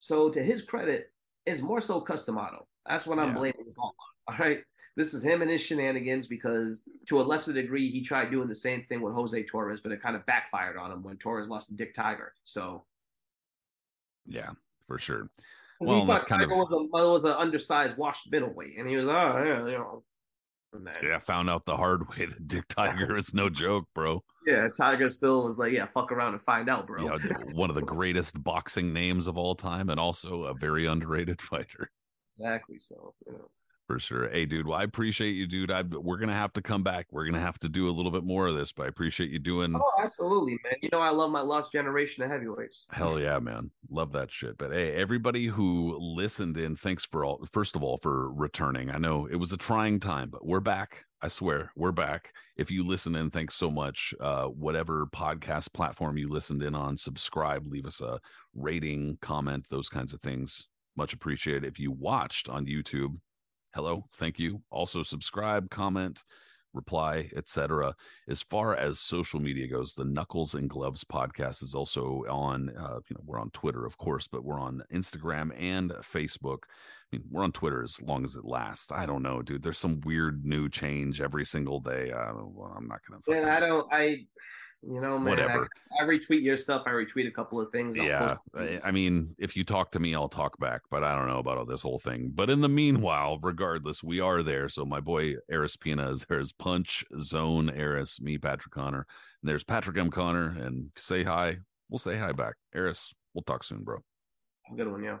So to his credit, it's more so Cus D'Amato. That's what I'm Yeah. blaming this all on. All right. This is him and his shenanigans because to a lesser degree, he tried doing the same thing with Jose Torres, but it kind of backfired on him when Torres lost to Dick Tiger. So Yeah, for sure. he Well, thought that's kind Tiger of- was, a, was an undersized washed middleweight, and he was, oh, yeah, you know. And then, Yeah, found out the hard way that Dick Tiger is no joke, bro. yeah, Tiger still was like, yeah, fuck around and find out, bro. Yeah, one of the greatest boxing names of all time, and also a very underrated fighter. exactly. So, you know. For sure. Hey, dude. Well, I appreciate you, dude. I we're gonna have to come back. We're gonna have to do a little bit more of this, but I appreciate you doing. Oh, absolutely, man. You know, I love my lost generation of heavyweights. Hell yeah, man. Love that shit. But hey, everybody who listened in, thanks for all first of all for returning. I know it was a trying time, but we're back. I swear, we're back. If you listen in, thanks so much. Uh, whatever podcast platform you listened in on, subscribe, leave us a rating, comment, those kinds of things. Much appreciated. If you watched on YouTube, hello, thank you. Also subscribe, comment, reply, etc. As far as social media goes, the Knuckles and Gloves podcast is also on. Uh, you know, we're on Twitter, of course, but we're on Instagram and Facebook. I mean, we're on Twitter as long as it lasts. I don't know, dude. There's some weird new change every single day. uh, well, i'm not gonna. Fucking- I don't, I, you know, man, Whatever. I, I retweet your stuff. I retweet a couple of things. I'll yeah. I, mean if you talk to me i'll talk back but i don't know about all this whole thing but in the mm-hmm. meanwhile regardless we are there so my boy Aris Pina is there's punch zone Aris me patrick connor and there's patrick m connor and say hi we'll say hi back. Aris, we'll talk soon, bro. Good one, yo.